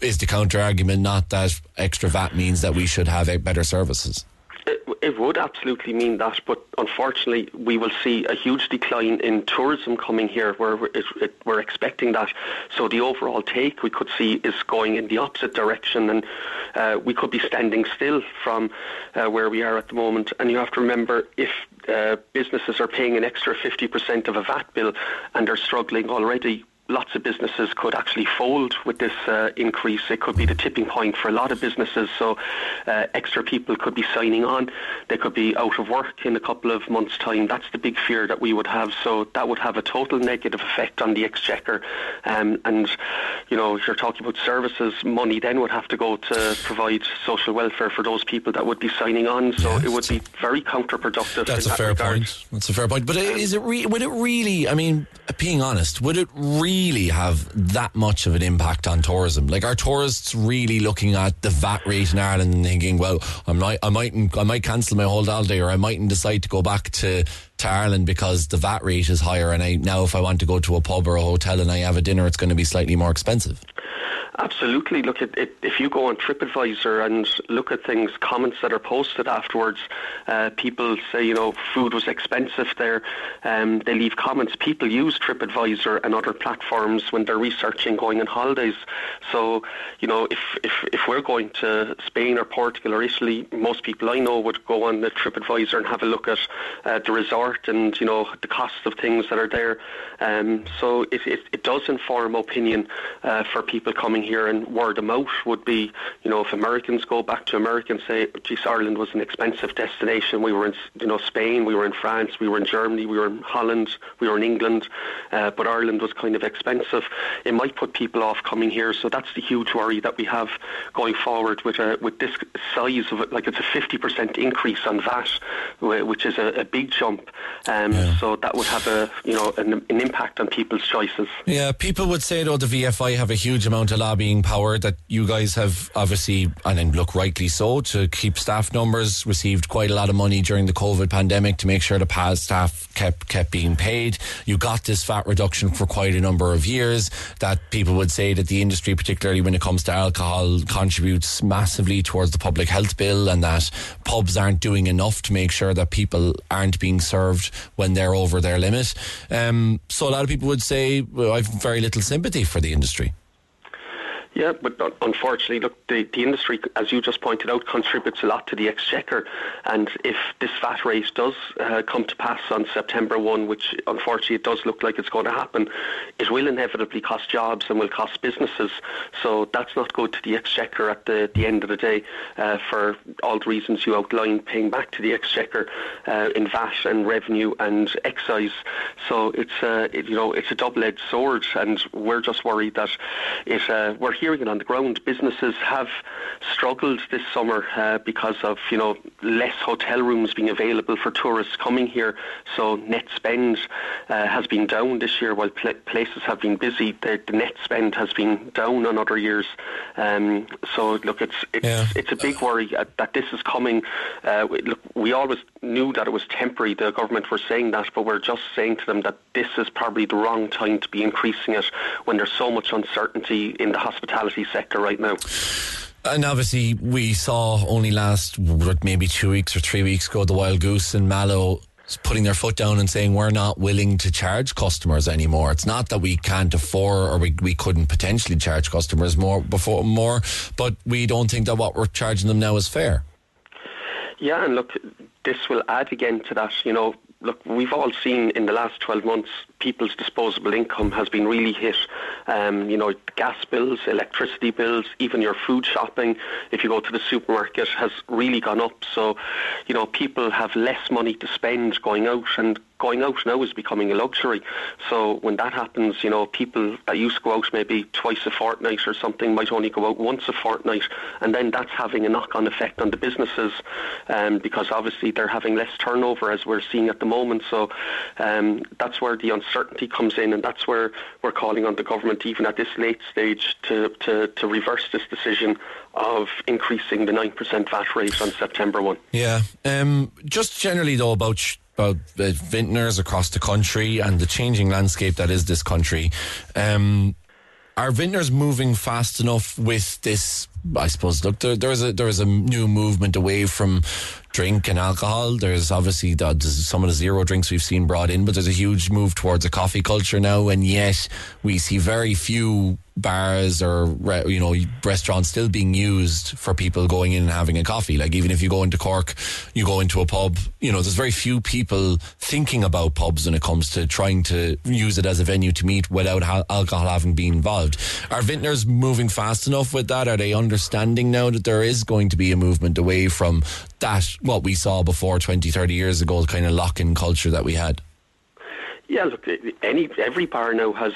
is the counter argument not that extra VAT means that we should have better services? It, it would absolutely mean that, but unfortunately, we will see a huge decline in tourism coming here. Where we're, it, it, we're expecting that, so the overall take we could see is going in the opposite direction, and uh, we could be standing still from uh, where we are at the moment. And you have to remember, if uh, businesses are paying an extra 50% of a VAT bill and they're struggling already, lots of businesses could actually fold with this uh, increase. It could be the tipping point for a lot of businesses. So uh, extra people could be signing on. They could be out of work in a couple of months' time. That's the big fear that we would have. So that would have a total negative effect on the exchequer. Um, and, you know, if you're talking about services, money then would have to go to provide social welfare for those people that would be signing on. So it would be very counterproductive. That's a that fair regard. point. That's a fair point. But is it re- would it really? I mean, being honest, would it really have that much of an impact on tourism? Like, are tourists really looking at the VAT rate in Ireland and thinking, "Well, I'm not, I might, I might cancel my whole holiday, or I mightn't decide to go back to to Ireland because the VAT rate is higher, and I now if I want to go to a pub or a hotel and I have a dinner, it's going to be slightly more expensive." Absolutely. Look at it. If you go on TripAdvisor and look at things, comments that are posted afterwards, uh, people say, you know, food was expensive there. Um, they leave comments. People use TripAdvisor and other platforms when they're researching going on holidays. So, you know, if, if, if we're going to Spain or Portugal or Italy, most people I know would go on the TripAdvisor and have a look at uh, the resort and, you know, the cost of things that are there. Um, so it, it, it does inform opinion uh, for people coming here and word of mouth would be, you know, if Americans go back to America and say, geez, Ireland was an expensive destination. We were in, you know, Spain, we were in France, we were in Germany, we were in Holland, we were in England, uh, but Ireland was kind of expensive. It might put people off coming here. So that's the huge worry that we have going forward with a, with this size of it. Like it's a 50% increase on VAT, which is a, a big jump. Um, So that would have a, you know, an, an impact on people's choices. Yeah, people would say though the VFI have a huge amount of lobbying power that you guys have obviously, and then look rightly so, to keep staff numbers. Received quite a lot of money during the COVID pandemic to make sure the PAS staff kept kept being paid. You got this VAT reduction for quite a number of years. That people would say that the industry, particularly when it comes to alcohol, contributes massively towards the public health bill, and that pubs aren't doing enough to make sure that people aren't being served when they're over their limit. Um, so a lot of people would say well, I've very little sympathy for the industry. Yeah, but unfortunately, look, the, the industry, as you just pointed out, contributes a lot to the exchequer. And if this VAT rate does uh, come to pass on September 1, which unfortunately it does look like it's going to happen, it will inevitably cost jobs and will cost businesses. So that's not good to the exchequer at the, the end of the day uh, for all the reasons you outlined, paying back to the exchequer uh, in VAT and revenue and excise. So it's, uh, it, you know, it's a double-edged sword and we're just worried that it, uh, we're hearing it on the ground. Businesses have struggled this summer uh, because of you know less hotel rooms being available for tourists coming here. So net spend uh, has been down this year, while pl- places have been busy. The, the, net spend has been down on other years. Um, so look, it's it's Yeah. it's a big worry uh, that this is coming. Uh, look, we always knew that it was temporary. The government were saying that, but we're just saying to them that this is probably the wrong time to be increasing it when there's so much uncertainty in the hospitality sector right now. And obviously, we saw only last what, maybe two weeks or three weeks ago the Wild Goose and Mallow putting their foot down and saying we're not willing to charge customers anymore. It's not that we can't afford or we, we couldn't potentially charge customers more before more, but we don't think that what we're charging them now is fair. Yeah, and look, this will add again to that. You know, look, we've all seen in the last 12 months people's disposable income has been really hit. Um, you know, gas bills, electricity bills, even your food shopping, if you go to the supermarket, has really gone up. So, you know, people have less money to spend going out and going out now is becoming a luxury. So when that happens, you know, people that used to go out maybe twice a fortnight or something might only go out once a fortnight, and then that's having a knock-on effect on the businesses um, because obviously they're having less turnover as we're seeing at the moment. So um, that's where the uncertainty comes in, and that's where we're calling on the government, even at this late stage, to to, to reverse this decision of increasing the nine percent VAT rate on September one. Yeah. Um, just generally though about about vintners across the country and the changing landscape that is this country. Um, are vintners moving fast enough with this? I suppose. Look, there, there is a there is a new movement away from drink and alcohol. There's obviously the, some of the zero drinks we've seen brought in, but there's a huge move towards a coffee culture now, and yet we see very few bars or you know restaurants still being used for people going in and having a coffee. Like even if you go into Cork, you go into a pub. You know, there's very few people thinking about pubs when it comes to trying to use it as a venue to meet without ha- alcohol having been involved. Are vintners moving fast enough with that? Are they understanding now that there is going to be a movement away from that what we saw before 20, 30 years ago, kind of lock-in culture that we had? Yeah, look, any every bar now has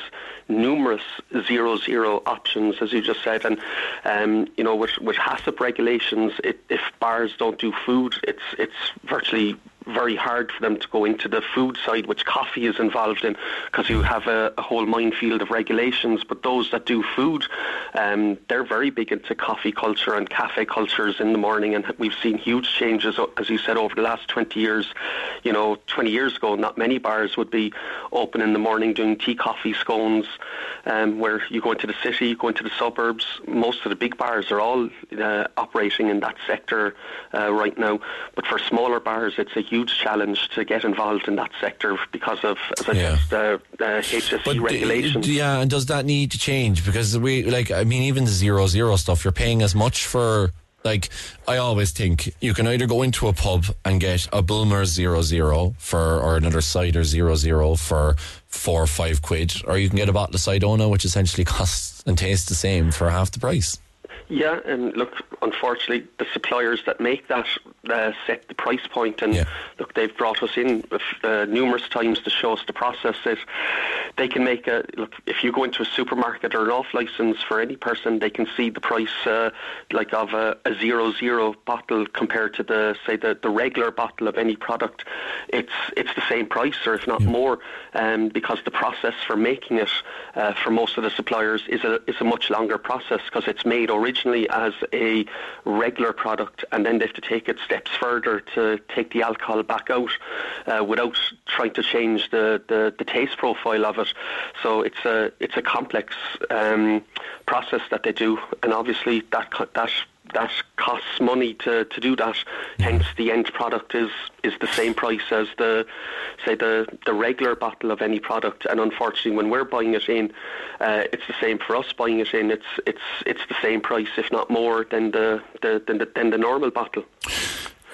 numerous zero zero options, as you just said, and um, you know with with HACCP regulations, it, if bars don't do food, it's it's virtually very hard for them to go into the food side, which coffee is involved in, because you have a, a, whole minefield of regulations. But those that do food, um, they're very big into coffee culture and cafe cultures in the morning, and we've seen huge changes, as you said, over the last 20 years. You know, 20 years ago, not many bars would be open in the morning doing tea, coffee, scones. Um, where you go into the city, you go into the suburbs. Most of the big bars are all uh, operating in that sector uh, right now. But for smaller bars, it's a huge challenge to get involved in that sector because of, as I Yeah. said, uh, uh, HSE But, regulations. yeah, and does that need to change? Because we, like, I mean, even the zero zero stuff, you're paying as much for. Like, I always think you can either go into a pub and get a Bulmer zero zero for, or another cider zero zero for four or five quid, or you can get a bottle of Cidona, which essentially costs and tastes the same for half the price. Yeah, and look, unfortunately, the suppliers that make that uh, set the price point, and Yeah. look, they've brought us in uh, numerous times to show us the process. That they can make a look. If you go into a supermarket or an off license for any person, they can see the price, uh, like of a, a zero zero bottle compared to the say the, the regular bottle of any product. It's it's the same price, or if not more, um, because the process for making it uh, for most of the suppliers is a is a much longer process because it's made originally as a regular product, and then they have to take it steps further to take the alcohol back out uh, without trying to change the, the, the taste profile of it. So it's a it's a complex um, process that they do, and obviously that that that costs money to, to do that. Hence, the end product is is the same price as the say the the regular bottle of any product. And unfortunately, when we're buying it in, uh, it's the same for us buying it in. It's it's it's the same price, if not more, than the, the than the than the normal bottle.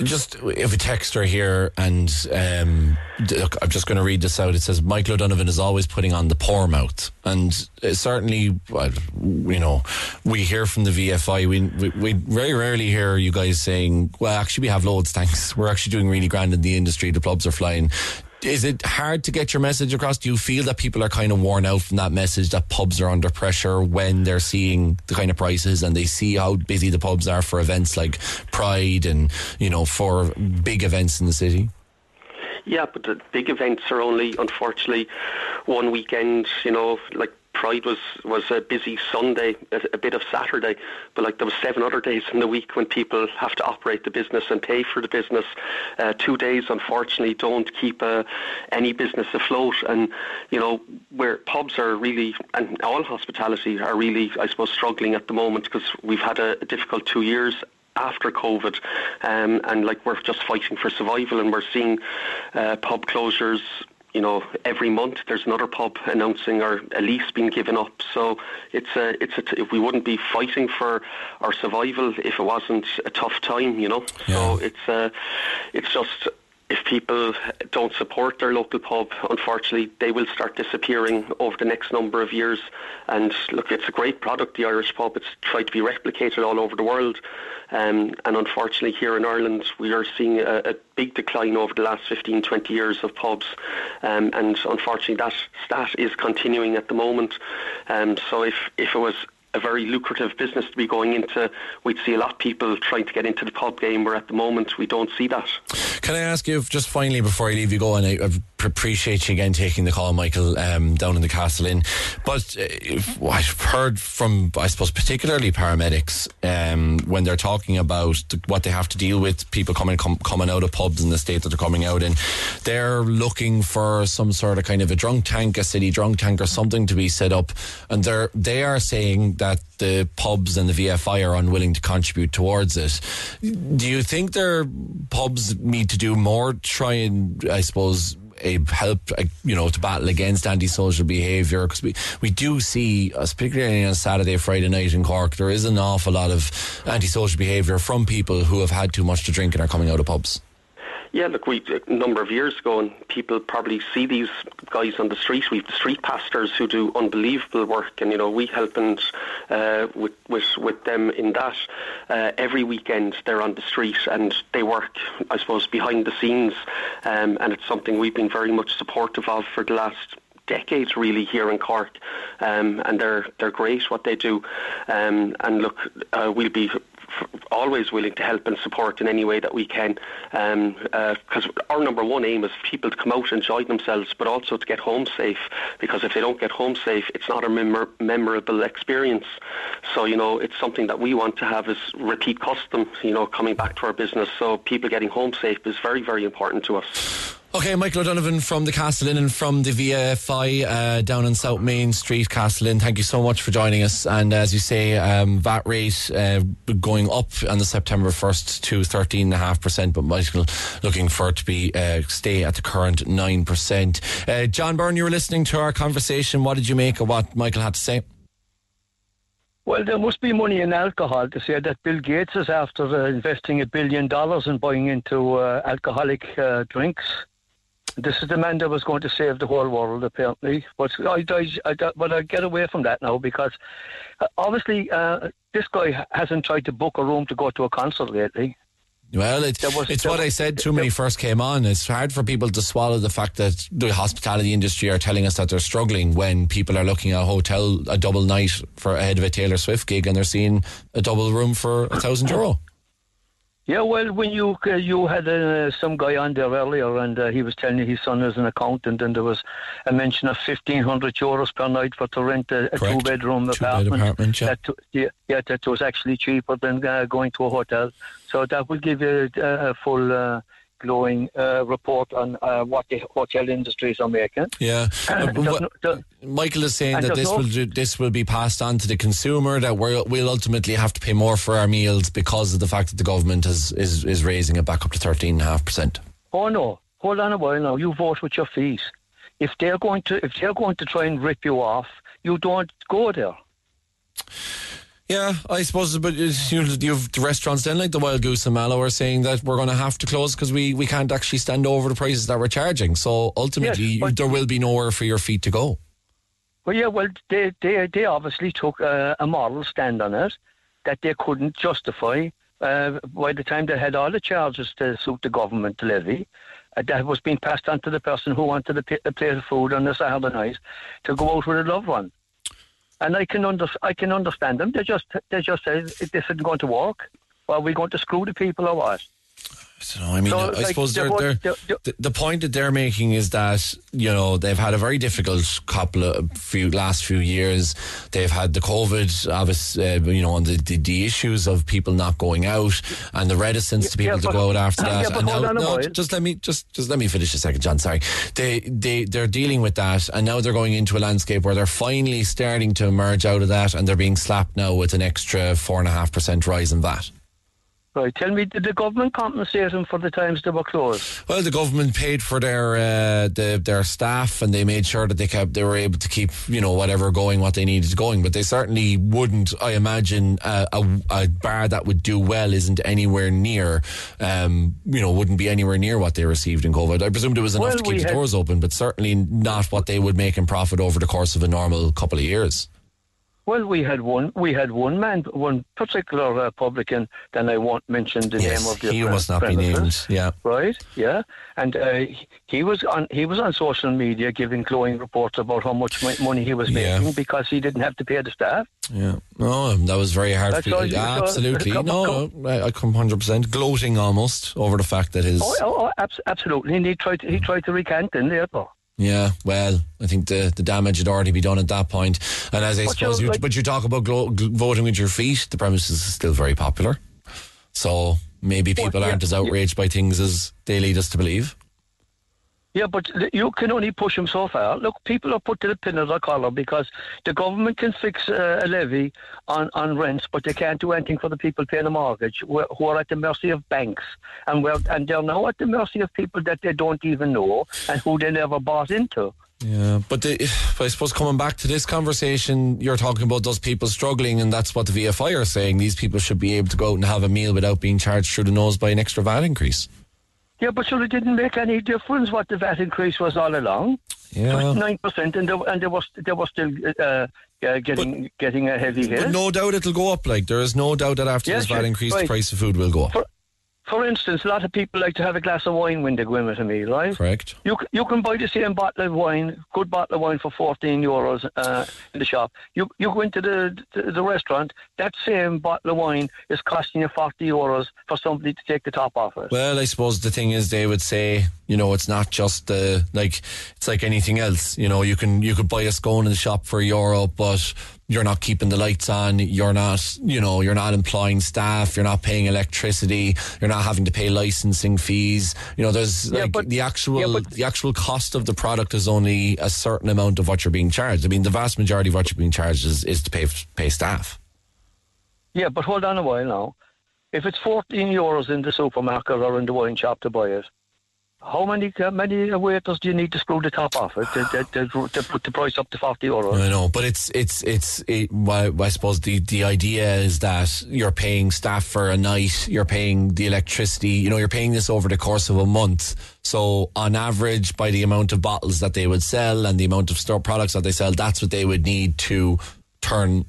Just if a texter here, and um, look, I'm just going to read this out. It says Michael O'Donovan is always putting on the poor mouth, and uh, certainly, well, you know, we hear from the VFI. We, we we very rarely hear you guys saying, "Well, actually, we have loads. Thanks. We're actually doing really grand in the industry. The clubs are flying." Is it hard to get your message across? Do you feel that people are kind of worn out from that message that pubs are under pressure when they're seeing the kind of prices and they see how busy the pubs are for events like Pride and you know for big events in the city? Yeah, but the big events are only, unfortunately, one weekend. You know, like Pride was was a busy Sunday, a, a, bit of Saturday, but like there was seven other days in the week when people have to operate the business and pay for the business. Uh, two days, unfortunately, don't keep uh, any business afloat. And you know where pubs are really and all hospitality are really, I suppose, struggling at the moment because we've had a, a difficult two years after COVID, um, and like we're just fighting for survival, and we're seeing uh, pub closures. You know, every month there's another pub announcing or a lease being given up. So it's a, it's a t- we wouldn't be fighting for our survival if it wasn't a tough time. You know, yeah. so it's uh, it's just if people don't support their local pub, unfortunately, they will start disappearing over the next number of years. And look, it's a great product, the Irish pub. It's tried to be replicated all over the world. Um, and unfortunately, here in Ireland, we are seeing a, a, big decline over the last 15, 20 years of pubs. Um, and unfortunately, that stat is continuing at the moment. Um, so if, if it was a very lucrative business to be going into. We'd see a lot of people trying to get into the pub game, where at the moment we don't see that. Can I ask you just finally before I leave you go, and I, appreciate you again taking the call, Michael, um, down in the Castle Inn. But uh, I've heard from, I suppose, particularly paramedics um, when they're talking about what they have to deal with, people coming com- coming out of pubs in the state that they're coming out in. They're looking for some sort of kind of a drunk tank, a city drunk tank, or something to be set up, and they're they are saying that the pubs and the VFI are unwilling to contribute towards it. Do you think their pubs need to do more try and, I suppose, a help, you know, to battle against antisocial behaviour because we, we do see, uh, particularly on Saturday, Friday night in Cork, there is an awful lot of antisocial behaviour from people who have had too much to drink and are coming out of pubs. Yeah, look, we a number of years ago, and people probably see these guys on the street. We've street pastors who do unbelievable work, and you know we help and uh, with with with them in that. Uh, every weekend they're on the street and they work, I suppose, behind the scenes, um, and it's something we've been very much supportive of for the last decades really here in Cork, um, and they're they're great what they do. Um, and look, uh, we'll be always willing to help and support in any way that we can. Because um, uh, our number one aim is people to come out and enjoy themselves, but also to get home safe. Because if they don't get home safe, it's not a memor- memorable experience. So you know, it's something that we want to have as repeat custom. You know, coming back to our business. So people getting home safe is very, very important to us. Okay, Michael O'Donovan from the Castle Inn and from the VFI uh, down on South Main Street, Castle Inn. Thank you so much for joining us. And as you say, um, VAT rate uh, going up on the September 1st to 13.5%, but Michael looking for it to be uh, stay at the current 9%. Uh, John Byrne, you were listening to our conversation. What did you make of what Michael had to say? Well, there must be money in alcohol to say that Bill Gates is after uh, investing a billion dollars in buying into uh, alcoholic drinks this is the man that was going to save the whole world, apparently. But I, I, I, but I get away from that now because uh, obviously uh, this guy hasn't tried to book a room to go to a concert lately. Well, it, was, it's what was, I said to when he first came on. It's hard for people to swallow the fact that the hospitality industry are telling us that they're struggling when people are looking at a hotel, a double night for ahead of a Taylor Swift gig, and they're seeing a double room for a thousand euro. Yeah, well, when you uh, you had uh, some guy on there earlier, and uh, he was telling you his son is an accountant, and there was a mention of fifteen hundred euros per night for to rent a, a two bedroom apartment. apartment yeah. That, yeah, yeah, that was actually cheaper than uh, going to a hotel. So that will give you a, a full uh, glowing uh, report on uh, what the hotel industries are making. Yeah, uh, Michael is saying that this no, will do, this will be passed on to the consumer. That we will ultimately have to pay more for our meals because of the fact that the government is is, is raising it back up to thirteen and a half percent. Oh no! Hold on a while now. You vote with your feet. If they're going to if they're going to try and rip you off, you don't go there. Yeah, I suppose, but you, have the restaurants then, like the Wild Goose and Mallow, are saying that we're going to have to close because we, we can't actually stand over the prices that we're charging. So ultimately, yes, there will be nowhere for your feet to go. Well, yeah, well, they they, they obviously took a, a moral stand on it that they couldn't justify uh, by the time they had all the charges to suit the government levy. uh, that was being passed on to the person who wanted a, p- a plate of food on a Saturday night to go out with a loved one. And I can under, I can understand them. They just they just say this isn't going to work. Are we going to screw the people or what? I. I mean, So, I like, suppose they're they're, the, the point that they're making is that you know they've had a very difficult couple of few last few years. They've had the COVID, obviously, uh, you know, and the, the, the issues of people not going out and the reticence to people Yeah, to but- go out after that. but and now, no, just let me just just let me finish a second, John. Sorry, they they they're dealing with that, and now they're going into a landscape where they're finally starting to emerge out of that, and they're being slapped now with an extra four and a half percent rise in VAT. Right. Tell me, did the government compensate them for the times they were closed? Well, the government paid for their uh, the, their staff, and they made sure that they kept they were able to keep you know whatever going what they needed going. But they certainly wouldn't. I imagine uh, a, a bar that would do well isn't anywhere near, um, you know, wouldn't be anywhere near what they received in COVID. I presumed it was enough Well, to keep the had- doors open, but certainly not what they would make in profit over the course of a normal couple of years. Well, we had one. We had one man, one particular uh, publican. Then I won't mention the Yes, name of the he must not be named. Yeah. Right? Yeah. And uh, he- was on. He was on social media giving glowing reports about how much money he was Yeah. making because he didn't have to pay the staff. Yeah, no, that was very hard. That's For, you- absolutely, no, no, I come hundred percent gloating almost over the fact that his. Oh, oh, oh abs- absolutely. And he tried. To, he tried to recant in there. Yeah, well, I think the, the damage had already been done at that point. And as I But suppose, you- like- but you talk about glo- gl- voting with your feet, the premises is still very popular. So maybe people aren't as outraged by things as they lead us to believe. Yeah, but you can only push them so far. Look, people are put to the pin of their collar because the government can fix uh, a levy on, on rents, but they can't do anything for the people paying the mortgage who are at the mercy of banks. And, we're, and they're now at the mercy of people that they don't even know and who they never bought into. Yeah, but the, I suppose coming back to this conversation, you're talking about those people struggling, and that's what the VFI are saying. These people should be able to go out and have a meal without being charged through the nose by an extra VAT increase. Yeah, but sure, it didn't make any difference what the VAT increase was all along. Yeah. Nine percent, and they, and they were they were still uh, uh, getting getting a heavy hit. But no doubt it'll go up. Like there is no doubt that after Yeah, this VAT increase, the price of food will go up. For, for instance, a lot of people like to have a glass of wine when they go in with a meal, right? Correct. You you can buy the same bottle of wine, good bottle of wine for fourteen euros uh, in the shop. You you go into the, the the restaurant, that same bottle of wine is costing you forty euros for somebody to take the top off it. Well, I suppose the thing is, they would say, you know, it's not just the like, it's like anything else. You know, you can you could buy a scone in the shop for a euro, but you're not keeping the lights on. You're not, you know, you're not employing staff. You're not paying electricity. You're not having to pay licensing fees. You know, there's Yeah, like but- the actual yeah, but- the actual cost of the product is only a certain amount of what you're being charged. I mean, the vast majority of what you're being charged is, is to pay pay staff. Yeah, but hold on a while now. If it's 14 euros in the supermarket or in the wine shop to buy it, how many many waiters do you need to screw the top off it to, to, to, put the price up to 40 euros? I know, but it's it's it's. It, well, I suppose the the idea is that you're paying staff for a night, you're paying the electricity. You know, you're paying this over the course of a month. So on average, by the amount of bottles that they would sell and the amount of store products that they sell, that's what they would need to turn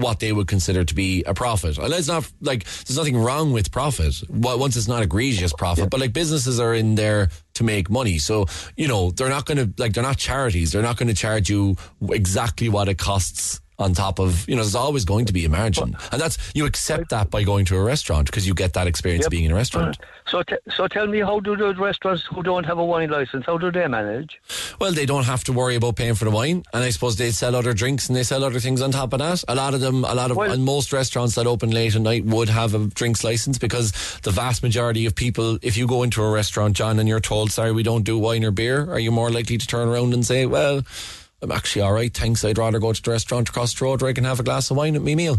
what they would consider to be a profit. And it's not like there's nothing wrong with profit once it's not egregious profit, but like businesses are in there to make money. So, you know, they're not going to, like, they're not charities. They're not going to charge you exactly what it costs on top of, you know, there's always going to be a margin. And that's, you accept that by going to a restaurant because you get that experience of being in a restaurant. So, t- so tell me, how do the restaurants who don't have a wine license, how do they manage? Well, they don't have to worry about paying for the wine, and I suppose they sell other drinks and they sell other things on top of that. A lot of them, a lot of, and most restaurants that open late at night would have a drinks license because the vast majority of people, if you go into a restaurant, John, and you're told, "Sorry, we don't do wine or beer," are you more likely to turn around and say, "Well, I'm actually all right, thanks. I'd rather go to the restaurant across the road where I can have a glass of wine at me meal."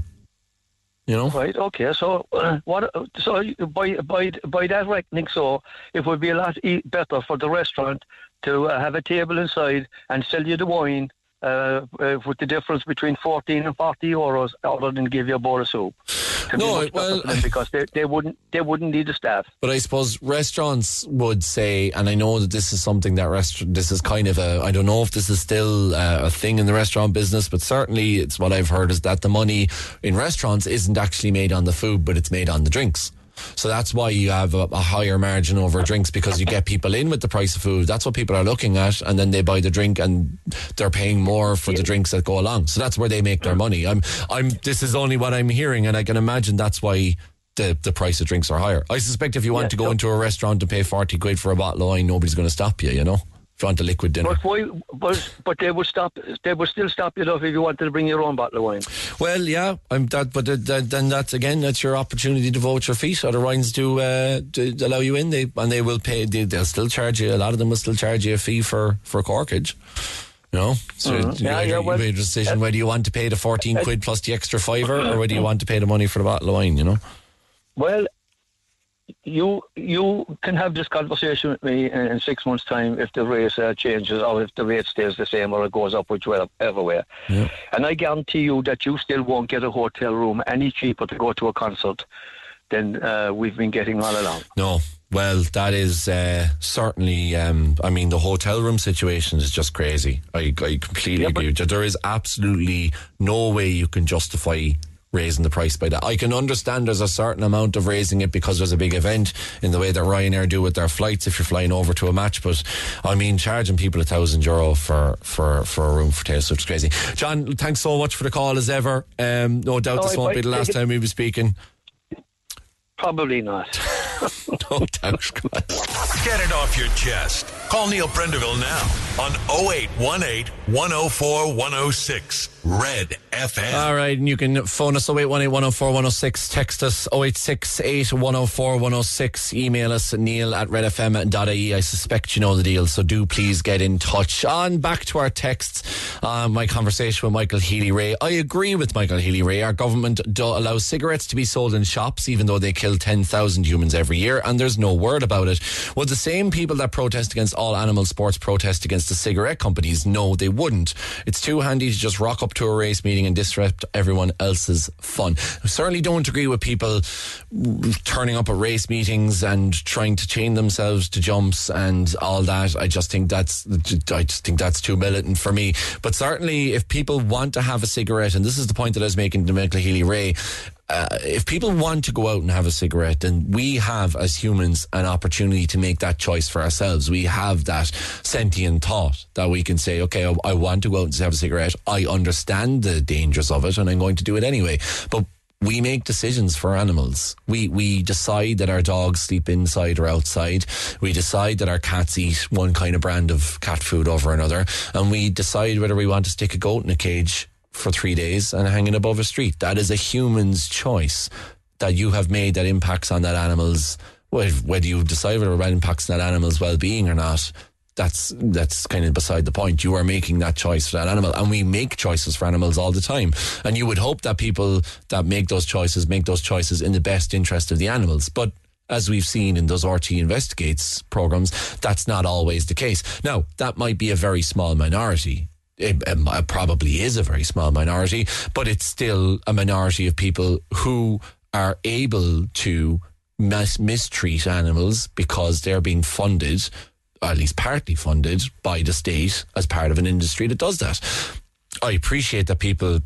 You know, Right. Okay. So, uh, what? So, by by by that reckoning, so it would be a lot better for the restaurant to uh, have a table inside and sell you the wine uh, uh, with the difference between fourteen and forty euros, other than give you a bowl of soup. Be No, well- because they, they wouldn't they wouldn't need the staff. But I suppose restaurants would say, and I know that this is something that restaurant, this is kind of a, I don't know if this is still uh, a thing in the restaurant business, but certainly it's what I've heard is that the money in restaurants isn't actually made on the food, but it's made on the drinks. So that's why you have a, a higher margin over drinks because you get people in with the price of food. That's what people are looking at, and then they buy the drink and they're paying more for the drinks that go along. So that's where they make their money. I'm, I'm. This is only what I'm hearing, and I can imagine that's why. The, the price of drinks are higher. I suspect if you want to go into a restaurant and pay 40 quid for a bottle of wine, nobody's going to stop you, you know? If you want a liquid dinner. But why? But, but they would stop. They would still stop you though if you wanted to bring your own bottle of wine. Well, yeah, I'm that, but th- th- then that's again that's your opportunity to vote your feet. Other wines do, uh, to allow you in, they and they will pay. They, they'll still charge you. A lot of them will still charge you a fee for for corkage. You know, so Mhm. you, Yeah, made, yeah, you well, made a decision whether you want to pay the fourteen quid plus the extra fiver, or whether you want to pay the money for the bottle of wine. You know. Well, you you can have this conversation with me in, in six months' time if the rate uh, changes or if the rate stays the same or it goes up whichever way. And I guarantee you that you still won't get a hotel room any cheaper to go to a concert than uh, we've been getting all along. No. Well, that is uh, certainly. Um, I mean, the hotel room situation is just crazy. I, I completely agree. There is absolutely no way you can justify raising the price by that. I can understand there's a certain amount of raising it because there's a big event in the way that Ryanair do with their flights if you're flying over to a match. But I mean, charging people a thousand euro for for for a room for Taylor Swift is crazy. John, thanks so much for the call as ever. Um, no doubt No, this if won't be the last it- time we'll be speaking. Probably not. no doubt. Get it off your chest. Call Neil Prendeville now on 0818 104 106 Red FM. All right, and you can phone us 0818 104 106, text us 0868 104 106, email us neil at redfm.ie. I suspect you know the deal, so do please get in touch. On back to our texts, uh, my conversation with Michael Healy-Rae. I agree with Michael Healy-Rae. Our government do allow cigarettes to be sold in shops, even though they kill 10,000 humans every year, and there's no word about it. Would the same people that protest against all animal sports protest against the cigarette companies? No, they wouldn't. It's too handy to just rock up to a race meeting and disrupt everyone else's fun. I certainly don't agree with people turning up at race meetings and trying to chain themselves to jumps and all that. I just think that's I just think that's too militant for me. But certainly, if people want to have a cigarette, and this is the point that I was making to Michael Healy-Rae. Uh, if people want to go out and have a cigarette, then we have, as humans, an opportunity to make that choice for ourselves. We have that sentient thought that we can say, okay, I, I want to go out and have a cigarette. I understand the dangers of it, and I'm going to do it anyway. But we make decisions for animals. We we decide that our dogs sleep inside or outside. We decide that our cats eat one kind of brand of cat food over another, and we decide whether we want to stick a goat in a cage for three days and hanging above a street. That is a human's choice that you have made that impacts on that animal's well, whether you decide whether it impacts that animal's well being or not. That's that's kind of beside the point. You are making that choice for that animal, and we make choices for animals all the time. And you would hope that people that make those choices make those choices in the best interest of the animals. But as we've seen in those RTÉ investigates programs, that's not always the case. Now, that might be a very small minority. It, it probably is a very small minority, but it's still a minority of people who are able to mis- mistreat animals because they're being funded, at least partly funded, by the state as part of an industry that does that. I appreciate that people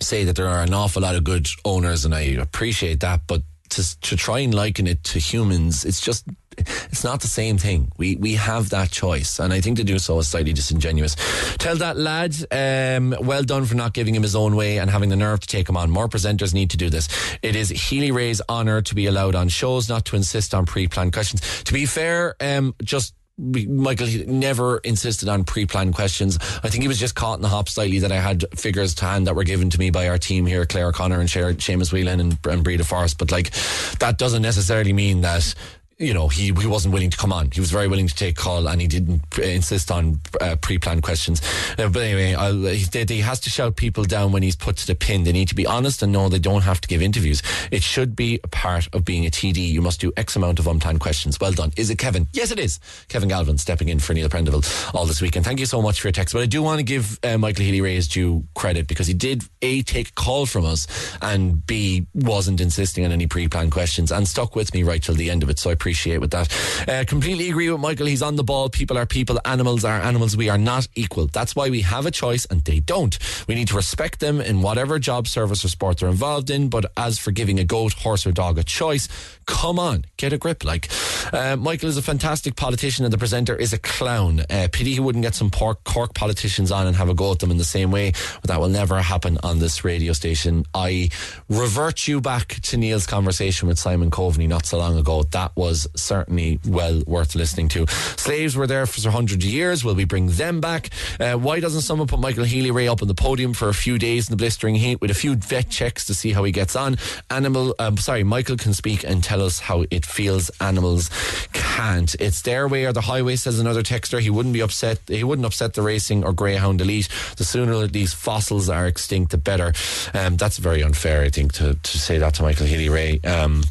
say that there are an awful lot of good owners, and I appreciate that, but to, to try and liken it to humans, it's just it's not the same thing. We we have that choice, and I think to do so is slightly disingenuous. Tell that lad, um, well done for not giving him his own way and having the nerve to take him on. More presenters need to do this. It is Healy-Rae's honour to be allowed on shows, not to insist on pre-planned questions. To be fair, um, just Michael never insisted on pre-planned questions. I think he was just caught in the hop slightly that I had figures to hand that were given to me by our team here, Claire Connor and Seamus Whelan and, and Breda Forrest. But like, that doesn't necessarily mean that you know, he, he wasn't willing to come on. He was very willing to take call and he didn't insist on uh, pre-planned questions. Uh, but anyway, he, he has to shout people down when he's put to the pin. They need to be honest and know they don't have to give interviews. It should be a part of being a TD. You must do X amount of unplanned questions. Well done. Is it Kevin? Yes, it is. Kevin Galvin stepping in for Neil Prendeville all this weekend. Thank you so much for your text. But I do want to give uh, Michael Healy-Rae his due credit because he did A, take a call from us and B, wasn't insisting on any pre-planned questions and stuck with me right till the end of it. So I appreciate with that. Uh, completely agree with Michael. He's on the ball. People are people. Animals are animals. We are not equal. That's why we have a choice and they don't. We need to respect them in whatever job, service, or sport they're involved in. But as for giving a goat, horse, or dog a choice, come on, get a grip. Like uh, Michael is a fantastic politician and the presenter is a clown. Uh, pity he wouldn't get some pork, Cork politicians on and have a go at them in the same way. But that will never happen on this radio station. I revert you back to Neil's conversation with Simon Coveney not so long ago. That was certainly well worth listening to. Slaves were there for hundreds of years. Will we bring them back? Uh, why doesn't someone put Michael Healy-Rae up on the podium for a few days in the blistering heat with a few vet checks to see how he gets on? Animal, um, sorry, Michael can speak and tell us how it feels. Animals can't. It's their way or the highway, says another texter. He wouldn't be upset. He wouldn't upset the racing or greyhound elite. The sooner these fossils are extinct, the better. Um, that's very unfair, I think, to, to say that to Michael Healy-Rae. Um,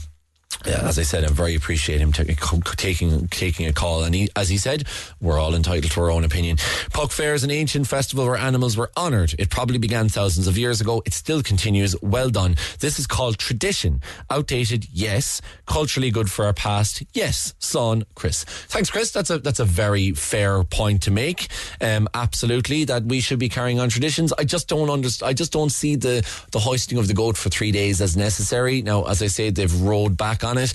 yeah, as I said, I'm very appreciate him t- taking taking a call, and he, as he said, we're all entitled to our own opinion. Puck Fair is an ancient festival where animals were honoured. It probably began thousands of years ago. It still continues. Well done. This is called tradition. Outdated, yes. Culturally good for our past, yes. Son, Chris. Thanks, Chris. That's a that's a very fair point to make. Um, absolutely, that we should be carrying on traditions. I just don't understand. I just don't see the the hoisting of the goat for three days as necessary. Now, as I say, they've rowed back it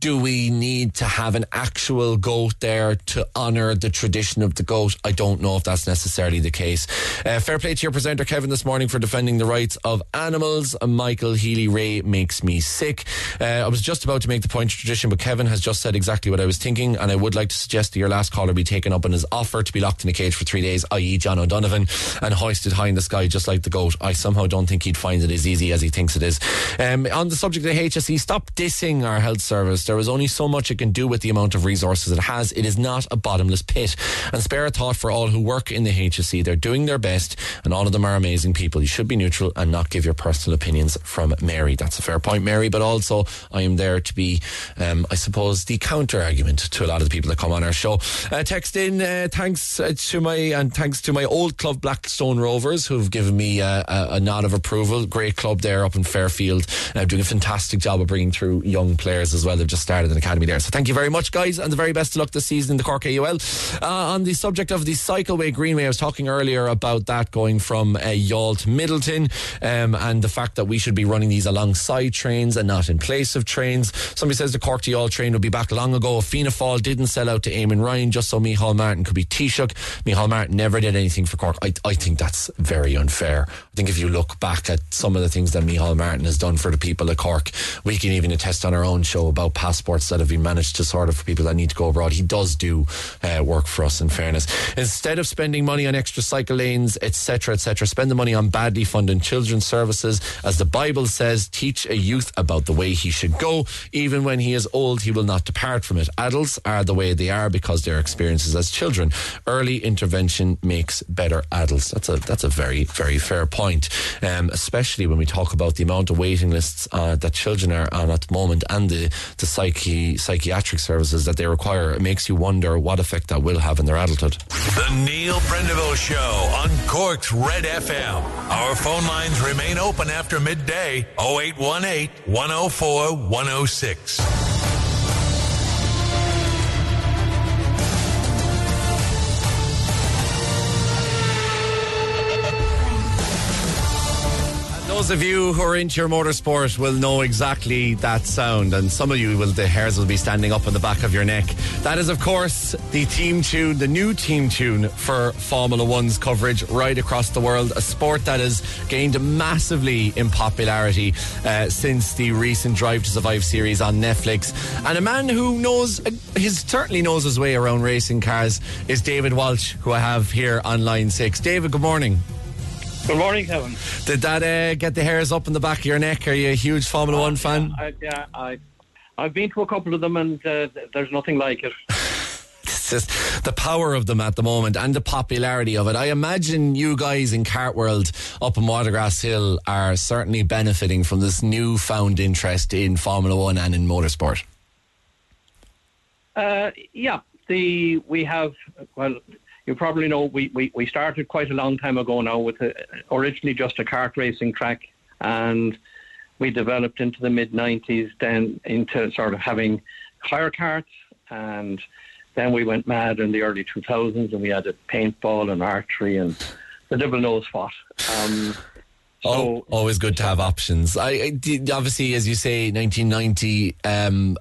do we need to have an actual goat there to honour the tradition of the goat? I don't know if that's necessarily the case. Uh, fair play to your presenter, Kevin, this morning for defending the rights of animals. Uh, Michael Healy-Rae makes me sick. Uh, I was just about to make the point of tradition, but Kevin has just said exactly what I was thinking, and I would like to suggest that your last caller be taken up on his offer to be locked in a cage for three days, i.e., John O'Donovan, and hoisted high in the sky just like the goat. I somehow don't think he'd find it as easy as he thinks it is. Um, on the subject of HSE, stop dissing our health service. There is only so much it can do with the amount of resources it has. It is not a bottomless pit. And spare a thought for all who work in the HSE. They're doing their best, and all of them are amazing people. You should be neutral and not give your personal opinions from Mary. That's a fair point, Mary. But also, I am there to be, um, I suppose, the counter argument to a lot of the people that come on our show. Uh, text in, uh, thanks uh, to my and thanks to my old club Blackstone Rovers who've given me uh, a, a, nod of approval. Great club there up in Fairfield, uh, doing a fantastic job of bringing through young players as well. They've just started an academy there. So thank you very much, guys, and the very best of luck this season in the Cork AUL. Uh, on the subject of the Cycleway Greenway, I was talking earlier about that going from uh, Youghal to Midleton um, and the fact that we should be running these alongside trains and not in place of trains. Somebody says the Cork to Youghal train will be back long ago. Fianna Fáil didn't sell out to Eamon Ryan just so Micheál Martin could be Taoiseach. Micheál Martin never did anything for Cork. I, I think that's very unfair. I think if you look back at some of the things that Micheál Martin has done for the people of Cork, we can even attest on our own show about passports that have been managed to sort of for people that need to go abroad. He does do uh, work for us, in fairness. Instead of spending money on extra cycle lanes, etc., etc., spend the money on badly funded children's services. As the Bible says, teach a youth about the way he should go. Even when he is old, he will not depart from it. Adults are the way they are because their experiences as children. Early intervention makes better adults. That's a that's a very very fair point, um, especially when we talk about the amount of waiting lists uh, that children are on at the moment and the the psyche psychiatric services that they require. It makes you wonder what effect that will have in their adulthood. The Neil Prendeville Show on Cork's Red FM. Our phone lines remain open after midday 0818 104 106. Those of you who are into your motorsport will know exactly that sound, and some of you will, the hairs will be standing up on the back of your neck. That is, of course, the team tune, the new team tune for Formula One's coverage right across the world. A sport that has gained massively in popularity uh, since the recent Drive to Survive series on Netflix. And a man who knows, uh, certainly knows his way around racing cars is David Walsh, who I have here on line six. David, good morning. Good morning, Kevin. Did that uh, get the hairs up in the back of your neck? Are you a huge Formula uh, One fan? I, yeah, I, I've been to a couple of them, and uh, there's nothing like it. it's just the power of them at the moment and the popularity of it. I imagine you guys in Kartworld up in Watergrass Hill are certainly benefiting from this newfound interest in Formula One and in motorsport. Uh, yeah, the we have well you probably know we, we, we started quite a long time ago now with a, originally just a kart racing track and we developed into the mid 90s then into sort of having hire carts, and then we went mad in the early 2000s, and we added paintball and archery and the devil knows what. Um, Oh, always good to have options. I, I obviously, as you say, 1990. Um,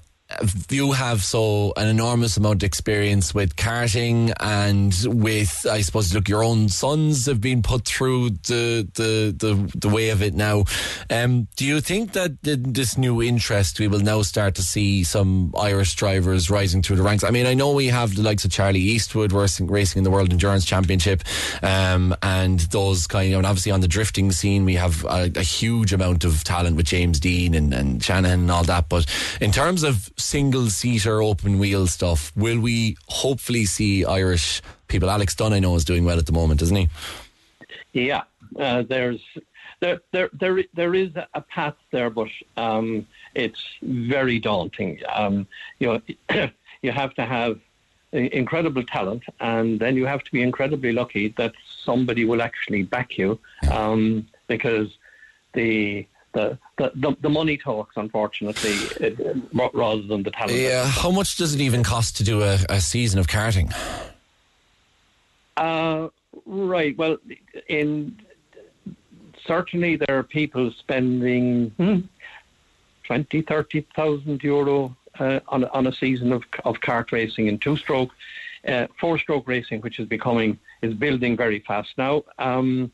you have so an enormous amount of experience with karting and with, I suppose, look, your own sons have been put through the the the, the way of it now. Um, do you think that th- this new interest we will now start to see some Irish drivers rising through the ranks? I mean, I know we have the likes of Charlie Eastwood racing, racing in the World Endurance Championship, um, and those kind of, and obviously on the drifting scene, we have a, a huge amount of talent with James Deane and, and Shannon and all that. But in terms of single seater open wheel stuff, will we hopefully see Irish people? Alex Dunne, I know, is doing well at the moment, isn't he? Yeah, uh, there's there there there there is a path there, but um, it's very daunting. Um, you know, you have to have incredible talent, and then you have to be incredibly lucky that somebody will actually back you, um, because the the, the, the, the money talks, unfortunately, it, rather than the talent. Yeah. How much does it even cost to do a, a season of karting? Uh, right. Well, in certainly there are people spending hmm, 20, 30,000 euro uh, on, a- on a season of, of kart racing in two stroke. Uh, four stroke racing, which is becoming, is building very fast now. Um,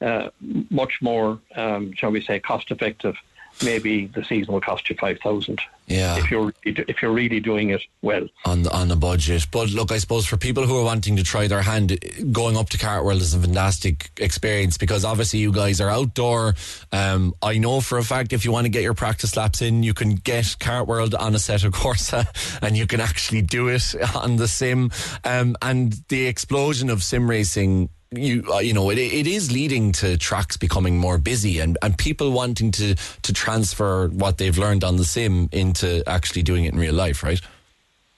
uh, much more, um, shall we say, cost effective. Maybe the season will cost you 5,000 Yeah. if you're if you're really doing it well. on on a budget. But look, I suppose for people who are wanting to try their hand, going up to Kartworld is a fantastic experience because obviously you guys are outdoor. Um, I know for a fact if you want to get your practice laps in, you can get Kartworld on Assetto Corsa and you can actually do it on the sim. Um, and the explosion of sim racing you uh, you know it, it is leading to tracks becoming more busy and, and people wanting to to transfer what they've learned on the sim into actually doing it in real life right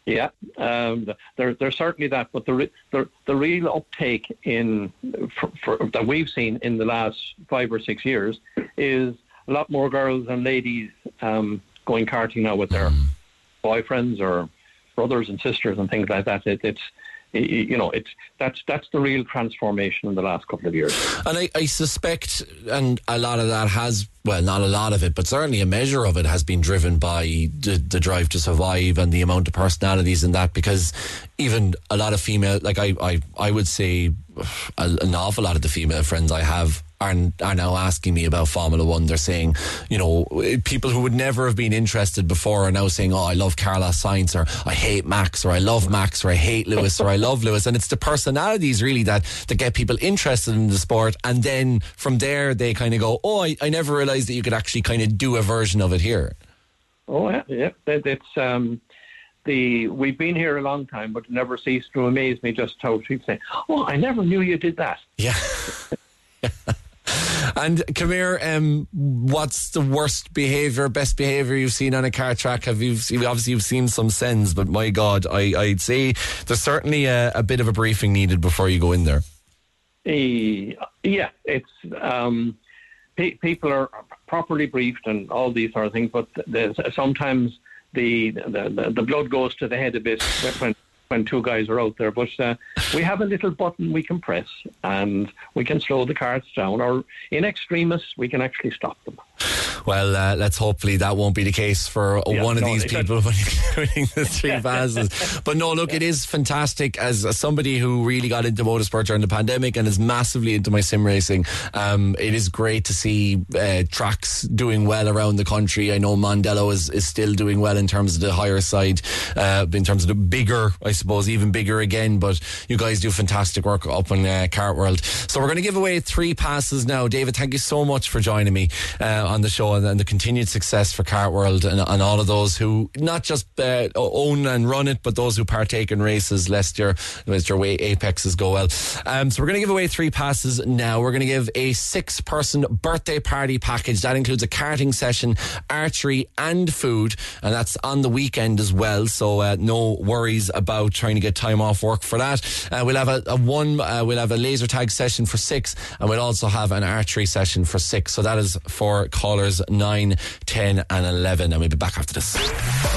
Yeah, um, there, there's certainly that, but the, re- the the real uptake in for, for, that we've seen in the last five or six years is a lot more girls and ladies um, going karting now with their boyfriends or brothers and sisters and things like that. It, it's you know it's that's that's the real transformation in the last couple of years. And I, I suspect, and a lot of that has, well, not a lot of it, but certainly a measure of it has been driven by the, the drive to survive and the amount of personalities in that. Because even a lot of female, like I, I, I would say, an awful lot of the female friends I have are, are now asking me about Formula One. They're saying, you know, people who would never have been interested before are now saying, oh, I love Carlos Sainz, or I hate Max, or I love Max, or I hate Lewis, or I love Lewis. And it's the personalities really that, that get people interested in the sport. And then from there, they kind of go, oh, I, I never realized that you could actually kind of do a version of it here. Oh yeah, yeah. It, it's um, the we've been here a long time, but it never ceased to amaze me just how people say, "Oh, I never knew you did that." Yeah. And here, um, what's the worst behaviour, best behaviour you've seen on a car track? Have you obviously you've seen some sins, but my God, I, I'd say there's certainly a, a bit of a briefing needed before you go in there. Eh, yeah, it's um, pe- people are properly briefed and all these sort of things, but sometimes the the, the, the blood goes to the head a bit when when two guys are out there. But uh, we have a little button we can press and we can slow the cars down, or in extremis we can actually stop them. Well, uh, let's hopefully that won't be the case for Yeah, one of no, these people when you're doing the three passes. But no, look, it is fantastic as, as somebody who really got into motorsport during the pandemic and is massively into my sim racing. Um, it is great to see uh, tracks doing well around the country. I know Mondello is, is still doing well in terms of the higher side, uh, in terms of the bigger, I suppose, even bigger again. But you guys do fantastic work up in uh, Kartworld. So we're going to give away three passes now. David, thank you so much for joining me uh, on the show and, and the continued success for Kartworld and, and all of those who not just uh, own and run it, but those who partake in races, lest your, lest your way apexes go well. Um, so we're going to give away three passes now. We're going to give a six person birthday party package. That includes a karting session, archery, and food. And that's on the weekend as well. So uh, no worries about trying to get time off work for that. Uh, we'll have a, a one, uh, we'll have a laser tag session for six, and we'll also have an archery session for six. So that is for callers nine, ten, and 11. And we'll be back after this.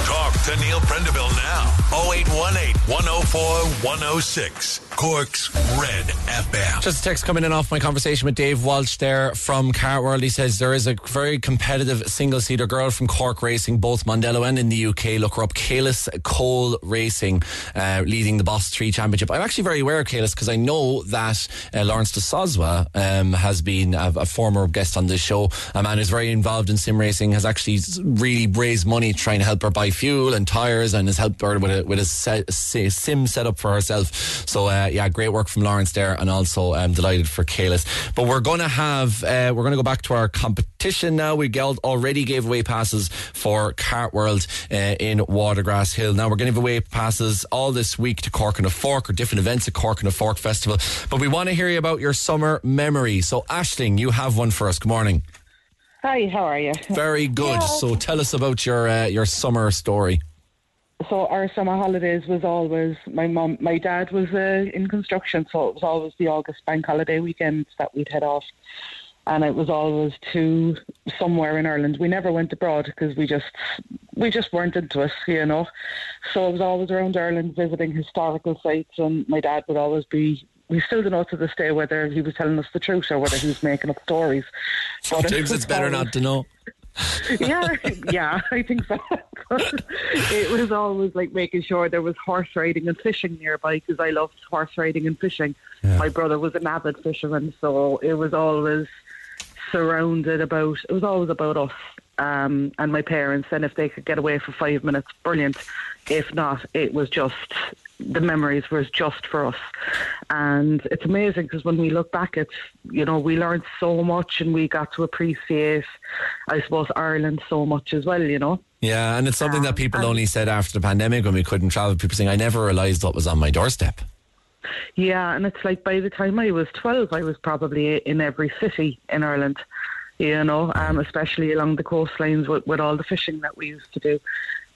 Cork to Neil Prendeville now. 0818 104 106. Cork's Red FM. Just a text coming in off my conversation with Dave Walsh there from Kartworld. He says there is a very competitive single seater girl from Cork Racing, both Mondello and in the UK. Look her up, Kalis Cole Racing, uh, leading the Boss 3 Championship. I'm actually very aware of Kalis because I know that uh, Lawrence de Sousa um, has been a, a, former guest on this show, a man who's very involved in sim racing, has actually really raised money trying to help her buy fuel and tyres and has helped her with a, with a, set, sim set up for herself. So, uh, yeah, great work from Lawrence there, and also um, delighted for Kalis. But we're going to have, uh, we're going to go back to our competition now. We already gave away passes for Kartworld uh, in Watergrass Hill. Now we're going to give away passes all this week to Cork on a Fork or different events at Cork on a Fork Festival. But we want to hear you about your summer memory. So, Ashling, you have one for us. Good morning. Hi, how are you? Very good. Yeah. So, tell us about your uh, your summer story so our summer holidays was always my mom my dad was uh, in construction so it was always the august bank holiday weekends that we'd head off and it was always to somewhere in ireland we never went abroad because we just we just weren't into it you know so it was always around ireland visiting historical sites and my dad would always be we still don't know to this day whether he was telling us the truth or whether he was making up stories. Sometimes it's better not to know yeah, yeah, I think so. it was always like making sure there was horse riding and fishing nearby because I loved horse riding and fishing. Yeah. My brother was an avid fisherman, so it was always surrounded about. It was always about us um, and my parents. And if they could get away for five minutes, brilliant. If not, it was just the memories was just for us. And it's amazing because when we look back, it's, you know, we learned so much and we got to appreciate, I suppose, Ireland so much as well, you know. Yeah, and it's something um, that people only said after the pandemic when we couldn't travel. People saying, I never realised what was on my doorstep. Yeah, and it's like by the time I was 12, I was probably in every city in Ireland you know, um, especially along the coastlines with, with all the fishing that we used to do.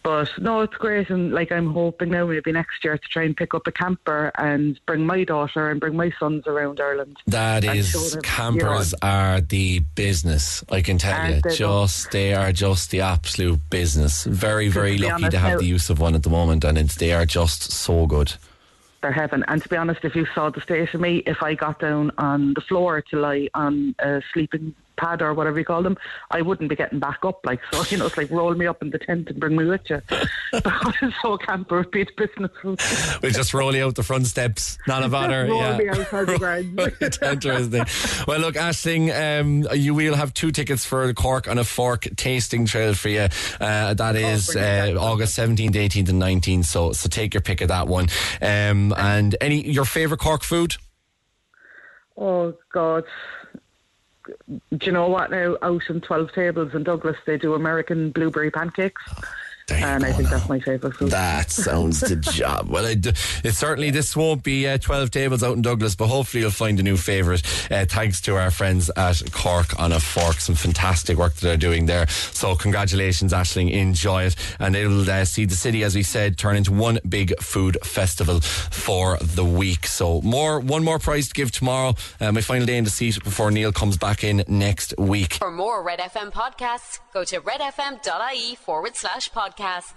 But no, it's great, and like I'm hoping now maybe next year to try and pick up a camper and bring my daughter and bring my sons around Ireland. That is, them, campers you know. are the business. I can tell and you, they just they are just the absolute business. Very, very lucky honest, to have now, the use of one at the moment, and it's they are just so good. They're heaven. And to be honest, if you saw the state of me, if I got down on the floor to lie on a sleeping pad or whatever you call them, I wouldn't be getting back up. Like so, you know, it's like roll me up in the tent and bring me with you. so camper would be the business. we just roll you out the front steps, not a bother. roll yeah. me outside the ground. Interesting. Well, look, Ashling, um, you will have two tickets for the Cork on a Fork tasting trail for you. Uh, that oh, uh, August seventeenth, eighteenth, and nineteenth. So, so take your pick of that one. Um, and any your favourite Cork food? Oh God do you know what now? Out in 12 tables in Douglas, they do American blueberry pancakes. And I think now. that's my favourite food. That sounds the job. Well, it, it, certainly this won't be uh, twelve tables out in Douglas, but hopefully you'll find a new favourite. Uh, thanks to our friends at Cork on a Fork, some fantastic work that they're doing there. So congratulations, Ashling. Enjoy it, and it'll uh, see the city, as we said, turn into one big food festival for the week. So more, one more prize to give tomorrow. Uh, my final day in the seat before Neil comes back in next week. For more Red FM podcasts, go to redfm.ie forward slash podcast podcasts.